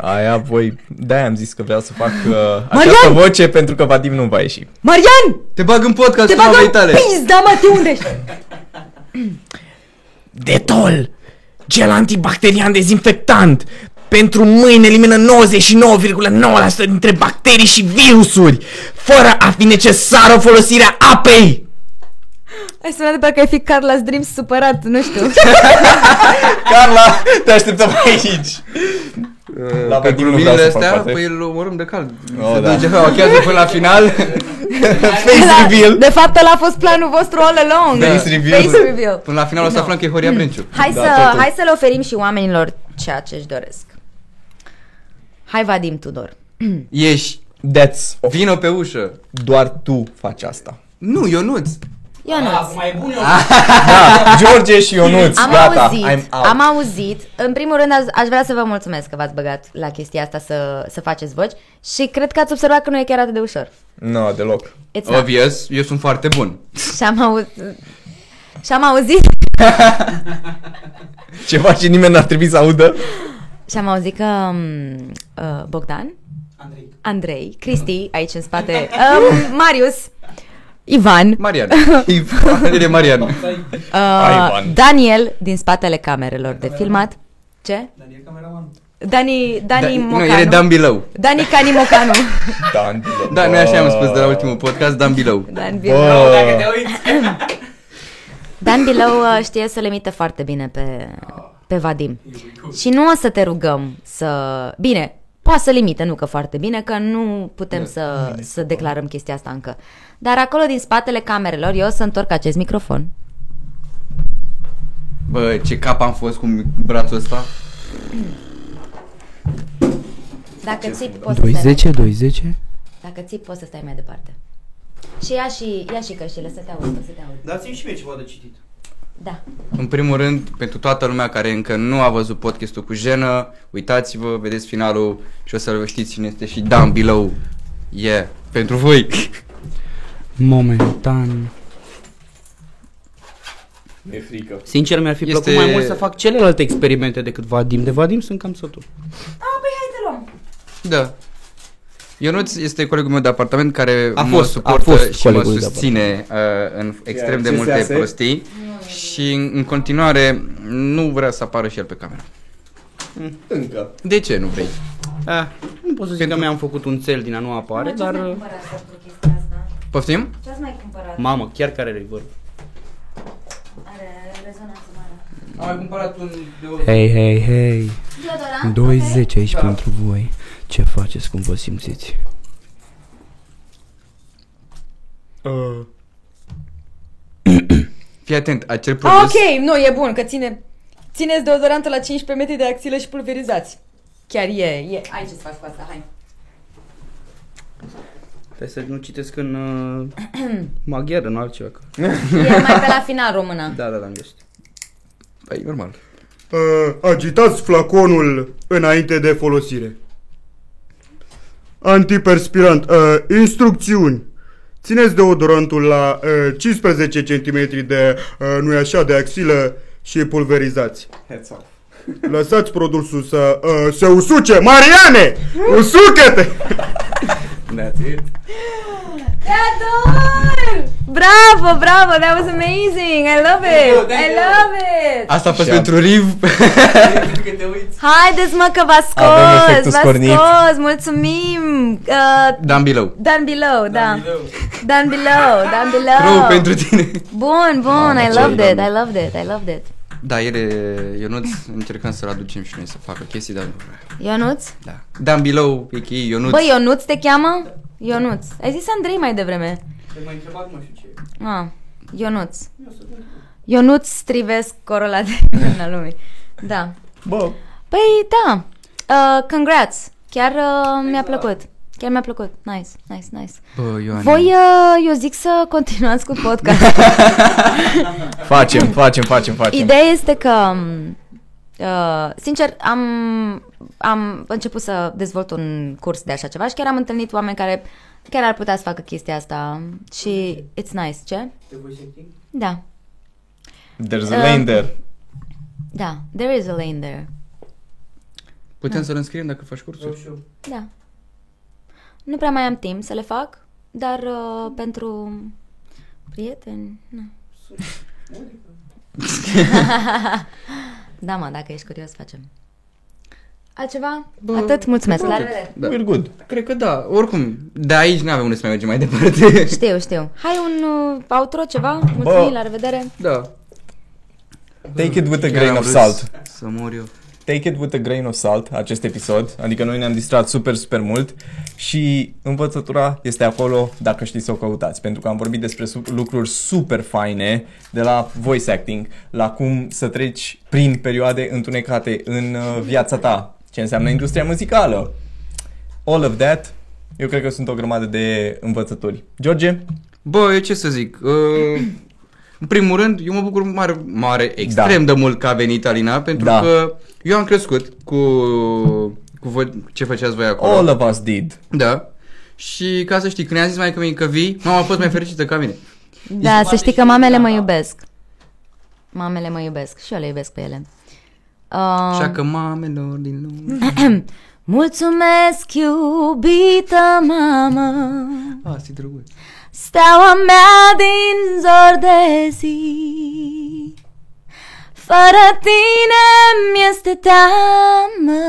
Aia voi, de-aia am zis că vreau să fac uh,
Marian!
această voce pentru că Vadim nu va ieși.
Marian!
Te bag în podcast
Te
cu
bag
mamei
în
tale.
pizda, mă, te unde ești?
Detol! Gel antibacterian dezinfectant! Pentru mâini elimină 99,9% dintre bacterii și virusuri, fără a fi necesară folosirea apei!
Ai sunat de parcă ai fi Carla's Dreams supărat, nu știu. [LAUGHS]
Carla, te așteptăm aici! La
Pe
Vadim nu
glumile
vreau să fac
astea,
parte.
păi îl omorâm de cald.
Oh,
Se
da.
duce, hachează până la final. [LAUGHS]
Face reveal!
De fapt, ăla a fost planul vostru all along.
Face reveal.
Face reveal.
Până la final o să aflăm că e Horia Brenciu.
Hai,
Da,
să,
totul.
hai să le oferim și oamenilor ceea ce își doresc. Hai, Vadim Tudor.
Ieși,
That's all.
vină pe ușă.
Doar tu faci asta.
Nu, Ionuț.
Ionuț.
Acum e bun eu. [LAUGHS]
Da, George și Ionuț,
Am
gata,
auzit,
I'm out.
am auzit. În primul rând, aș, aș vrea să vă mulțumesc că v-ați băgat la chestia asta să, să faceți voci și cred că ați observat că nu e chiar atât de ușor.
Nu, deloc.
It's not.
Obvious, eu sunt foarte bun.
Și am auzit... Și am auzit [LAUGHS]
Ceva ce nimeni n-ar trebui să audă.
Și am auzit că um, uh, Bogdan,
Andrei.
Andrei, Cristi, aici în spate, um, Marius, Ivan,
Marian. [LAUGHS] El e Marian.
uh,
Ivan.
Daniel din spatele camerelor de filmat. Ce?
Daniel cameraman.
Dani, Dani
Da, nu,
Mocanu.
el e Dan Below.
Dani Cani Mocanu. [LAUGHS]
Dan, [LAUGHS]
Da, noi așa am spus de la ultimul podcast, Dan Below.
Dan Bilou.
Bă,
Dacă te uiți.
Dan Bilou uh, știe să le imite foarte bine pe, pe Vadim. Și nu o să te rugăm să... Bine, poate să limite, nu că foarte bine, că nu putem să, să declarăm chestia asta încă. Dar acolo din spatele camerelor eu o să întorc acest microfon.
Bă, ce cap am fost cu brațul ăsta.
Dacă ții, poți să stai,
210, 210.
dacă ții, poți să stai mai departe. Și ia și, ia și căștile, să te aud, să te aud.
Dați-mi și mie ceva de citit.
Da.
În primul rând, pentru toată lumea care încă nu a văzut podcastul cu jenă, uitați-vă, vedeți finalul și o să știți cine este și Dan Below. Yeah, pentru voi.
Momentan.
Mi-e frică.
Sincer, mi-ar fi
Este-
plăcut mai mult să fac celelalte experimente decât Vadim. De Vadim sunt cam sătul.
Ah, păi hai te luăm.
Da. Ionuț este colegul meu de apartament care
A
mă
fost- a
suportă
fost
și mă
colegul de
susține uh, în extrem de
ce se
multe
ase?
prostii și în, în continuare nu vrea să apară și el pe cameră.
Încă.
De ce nu vrei?
Ah, nu pot să zic că mi-am făcut un cel din a nu apare, dar... uh,
Poftim?
Ce ați mai cumpărat?
Mamă, chiar care le vorba.
Are rezonanță mare.
Am mai cumpărat un de
Hei, hei, hei.
Deodorant?
210 aici
Da.
pentru voi. Ce faceți, cum vă simțiți? [CLEARS THROAT]
Fii atent, acel
Ah,
produs...
ok, nu, e bun, că ține... Țineți deodorantul la 15 metri de axilă și pulverizați. Chiar e, e. Ai ce să faci cu asta, hai.
Trebuie să nu citesc în uh, [CLEARS THROAT] maghiară, nu altceva. Că...
E mai pe la final română.
Da, da, da, am găsit.
Păi, normal.
Uh, agitați flaconul înainte de folosire. Antiperspirant. Uh, instrucțiuni. Țineți deodorantul la uh, 15 cm de, uh, nu așa, de axilă și pulverizați.
Heads off. [LAUGHS]
Lăsați produsul să uh, se usuce. Mariane! Usucă-te!
That's it.
Te ador! Bravo, bravo, that was amazing! I love it! I love it!
Asta a fost
Și
pentru Riv.
Când te uiți.
Haideți mă că v-a scos!
Avem efectul
V-a
scornit.
scos! Mulțumim! Uh,
Down below.
down below, da. Down below, down below.
Rău pentru tine.
Bun, bun,
Mamă,
I
ce
loved it,
doamne.
I loved it, I loved it.
Da, ele, Ionuț, încercăm să-l aducem și noi să facă chestii, dar nu vrea.
Ionuț?
Da. Down below, e chei, Ionuț.
Băi, Ionuț te cheamă? Ionuț. Ai zis Andrei mai devreme.
Te mai întrebat, nu știu ce.
Ah, Ionuț. Ionuț strivesc corola de [LAUGHS] luna lumii. Da.
Bă,
Păi, da. Uh, congrats. Chiar uh, mi-a plăcut. Chiar mi-a plăcut. Nice, nice, nice.
Bă, Ioane.
Voi, uh, eu zic să continuați cu podcast. [LAUGHS]
facem, facem, facem, facem.
Ideea este că, um, uh, sincer, am, am început să dezvolt un curs de așa ceva și chiar am întâlnit oameni care chiar ar putea să facă chestia asta și it's nice, ce?
Te voice acting?
Da,
There's a lane there.
da, there is a lane there.
Putem să-l înscriem dacă faci cursul?
Roșu.
Da. Nu prea mai am timp să le fac, dar uh, pentru prieteni, nu. [LAUGHS] da, mă, dacă ești curios, facem. Altceva?
Bă,
Atât, mulțumesc, la
bă,
revedere.
Da.
We're good.
Cred că da. Oricum, de aici nu avem unde să mai mergem mai departe.
Știu, știu. Hai un uh, outro, ceva? Mulțumim, la revedere.
da.
Take it with a
Chiar
grain
am
of
râs
salt.
Să mor eu.
Take it with a grain of salt, acest episod. Adică noi ne-am distrat super, super mult și învățătura este acolo dacă știți să o căutați. Pentru că am vorbit despre su- lucruri super faine, de la voice acting, la cum să treci prin perioade întunecate în uh, viața ta. Ce înseamnă industria muzicală. All of that, eu cred că sunt o grămadă de învățături. George?
Bă, eu ce să zic? Uh, în primul rând, eu mă bucur mare, mare extrem de mult că a venit Alina, pentru
Da.
că eu am crescut cu, cu voi, ce făceați voi acolo.
All of us did.
Da. Și ca să știi, când i-am zis mai că mie că vii, mama a fost mai fericită ca mine.
Da, să știi că mamele mă iubesc. Mamele mă iubesc și eu le iubesc pe ele. Uh,
Așa că mamelor din lume... [CLEARS THROAT]
Mulțumesc, iubită mamă,
Ah, ți drăguț.
steaua mea din zor de zi. Fără tine mi-este teamă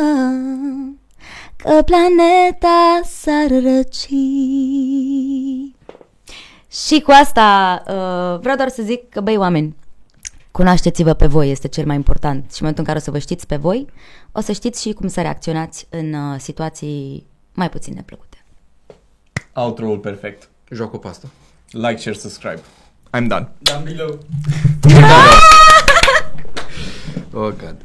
că planeta s-ar răci. Și cu asta uh, vreau doar să zic că, băi, oameni, cunoașteți-vă pe voi, este cel mai important. Și în momentul în care o să vă știți pe voi, o să știți și cum să reacționați în uh, situații mai puțin neplăcute.
Outro-ul perfect.
Joacă pe asta.
Like, share, subscribe. I'm done.
Down below. [LAUGHS]
Oh, God.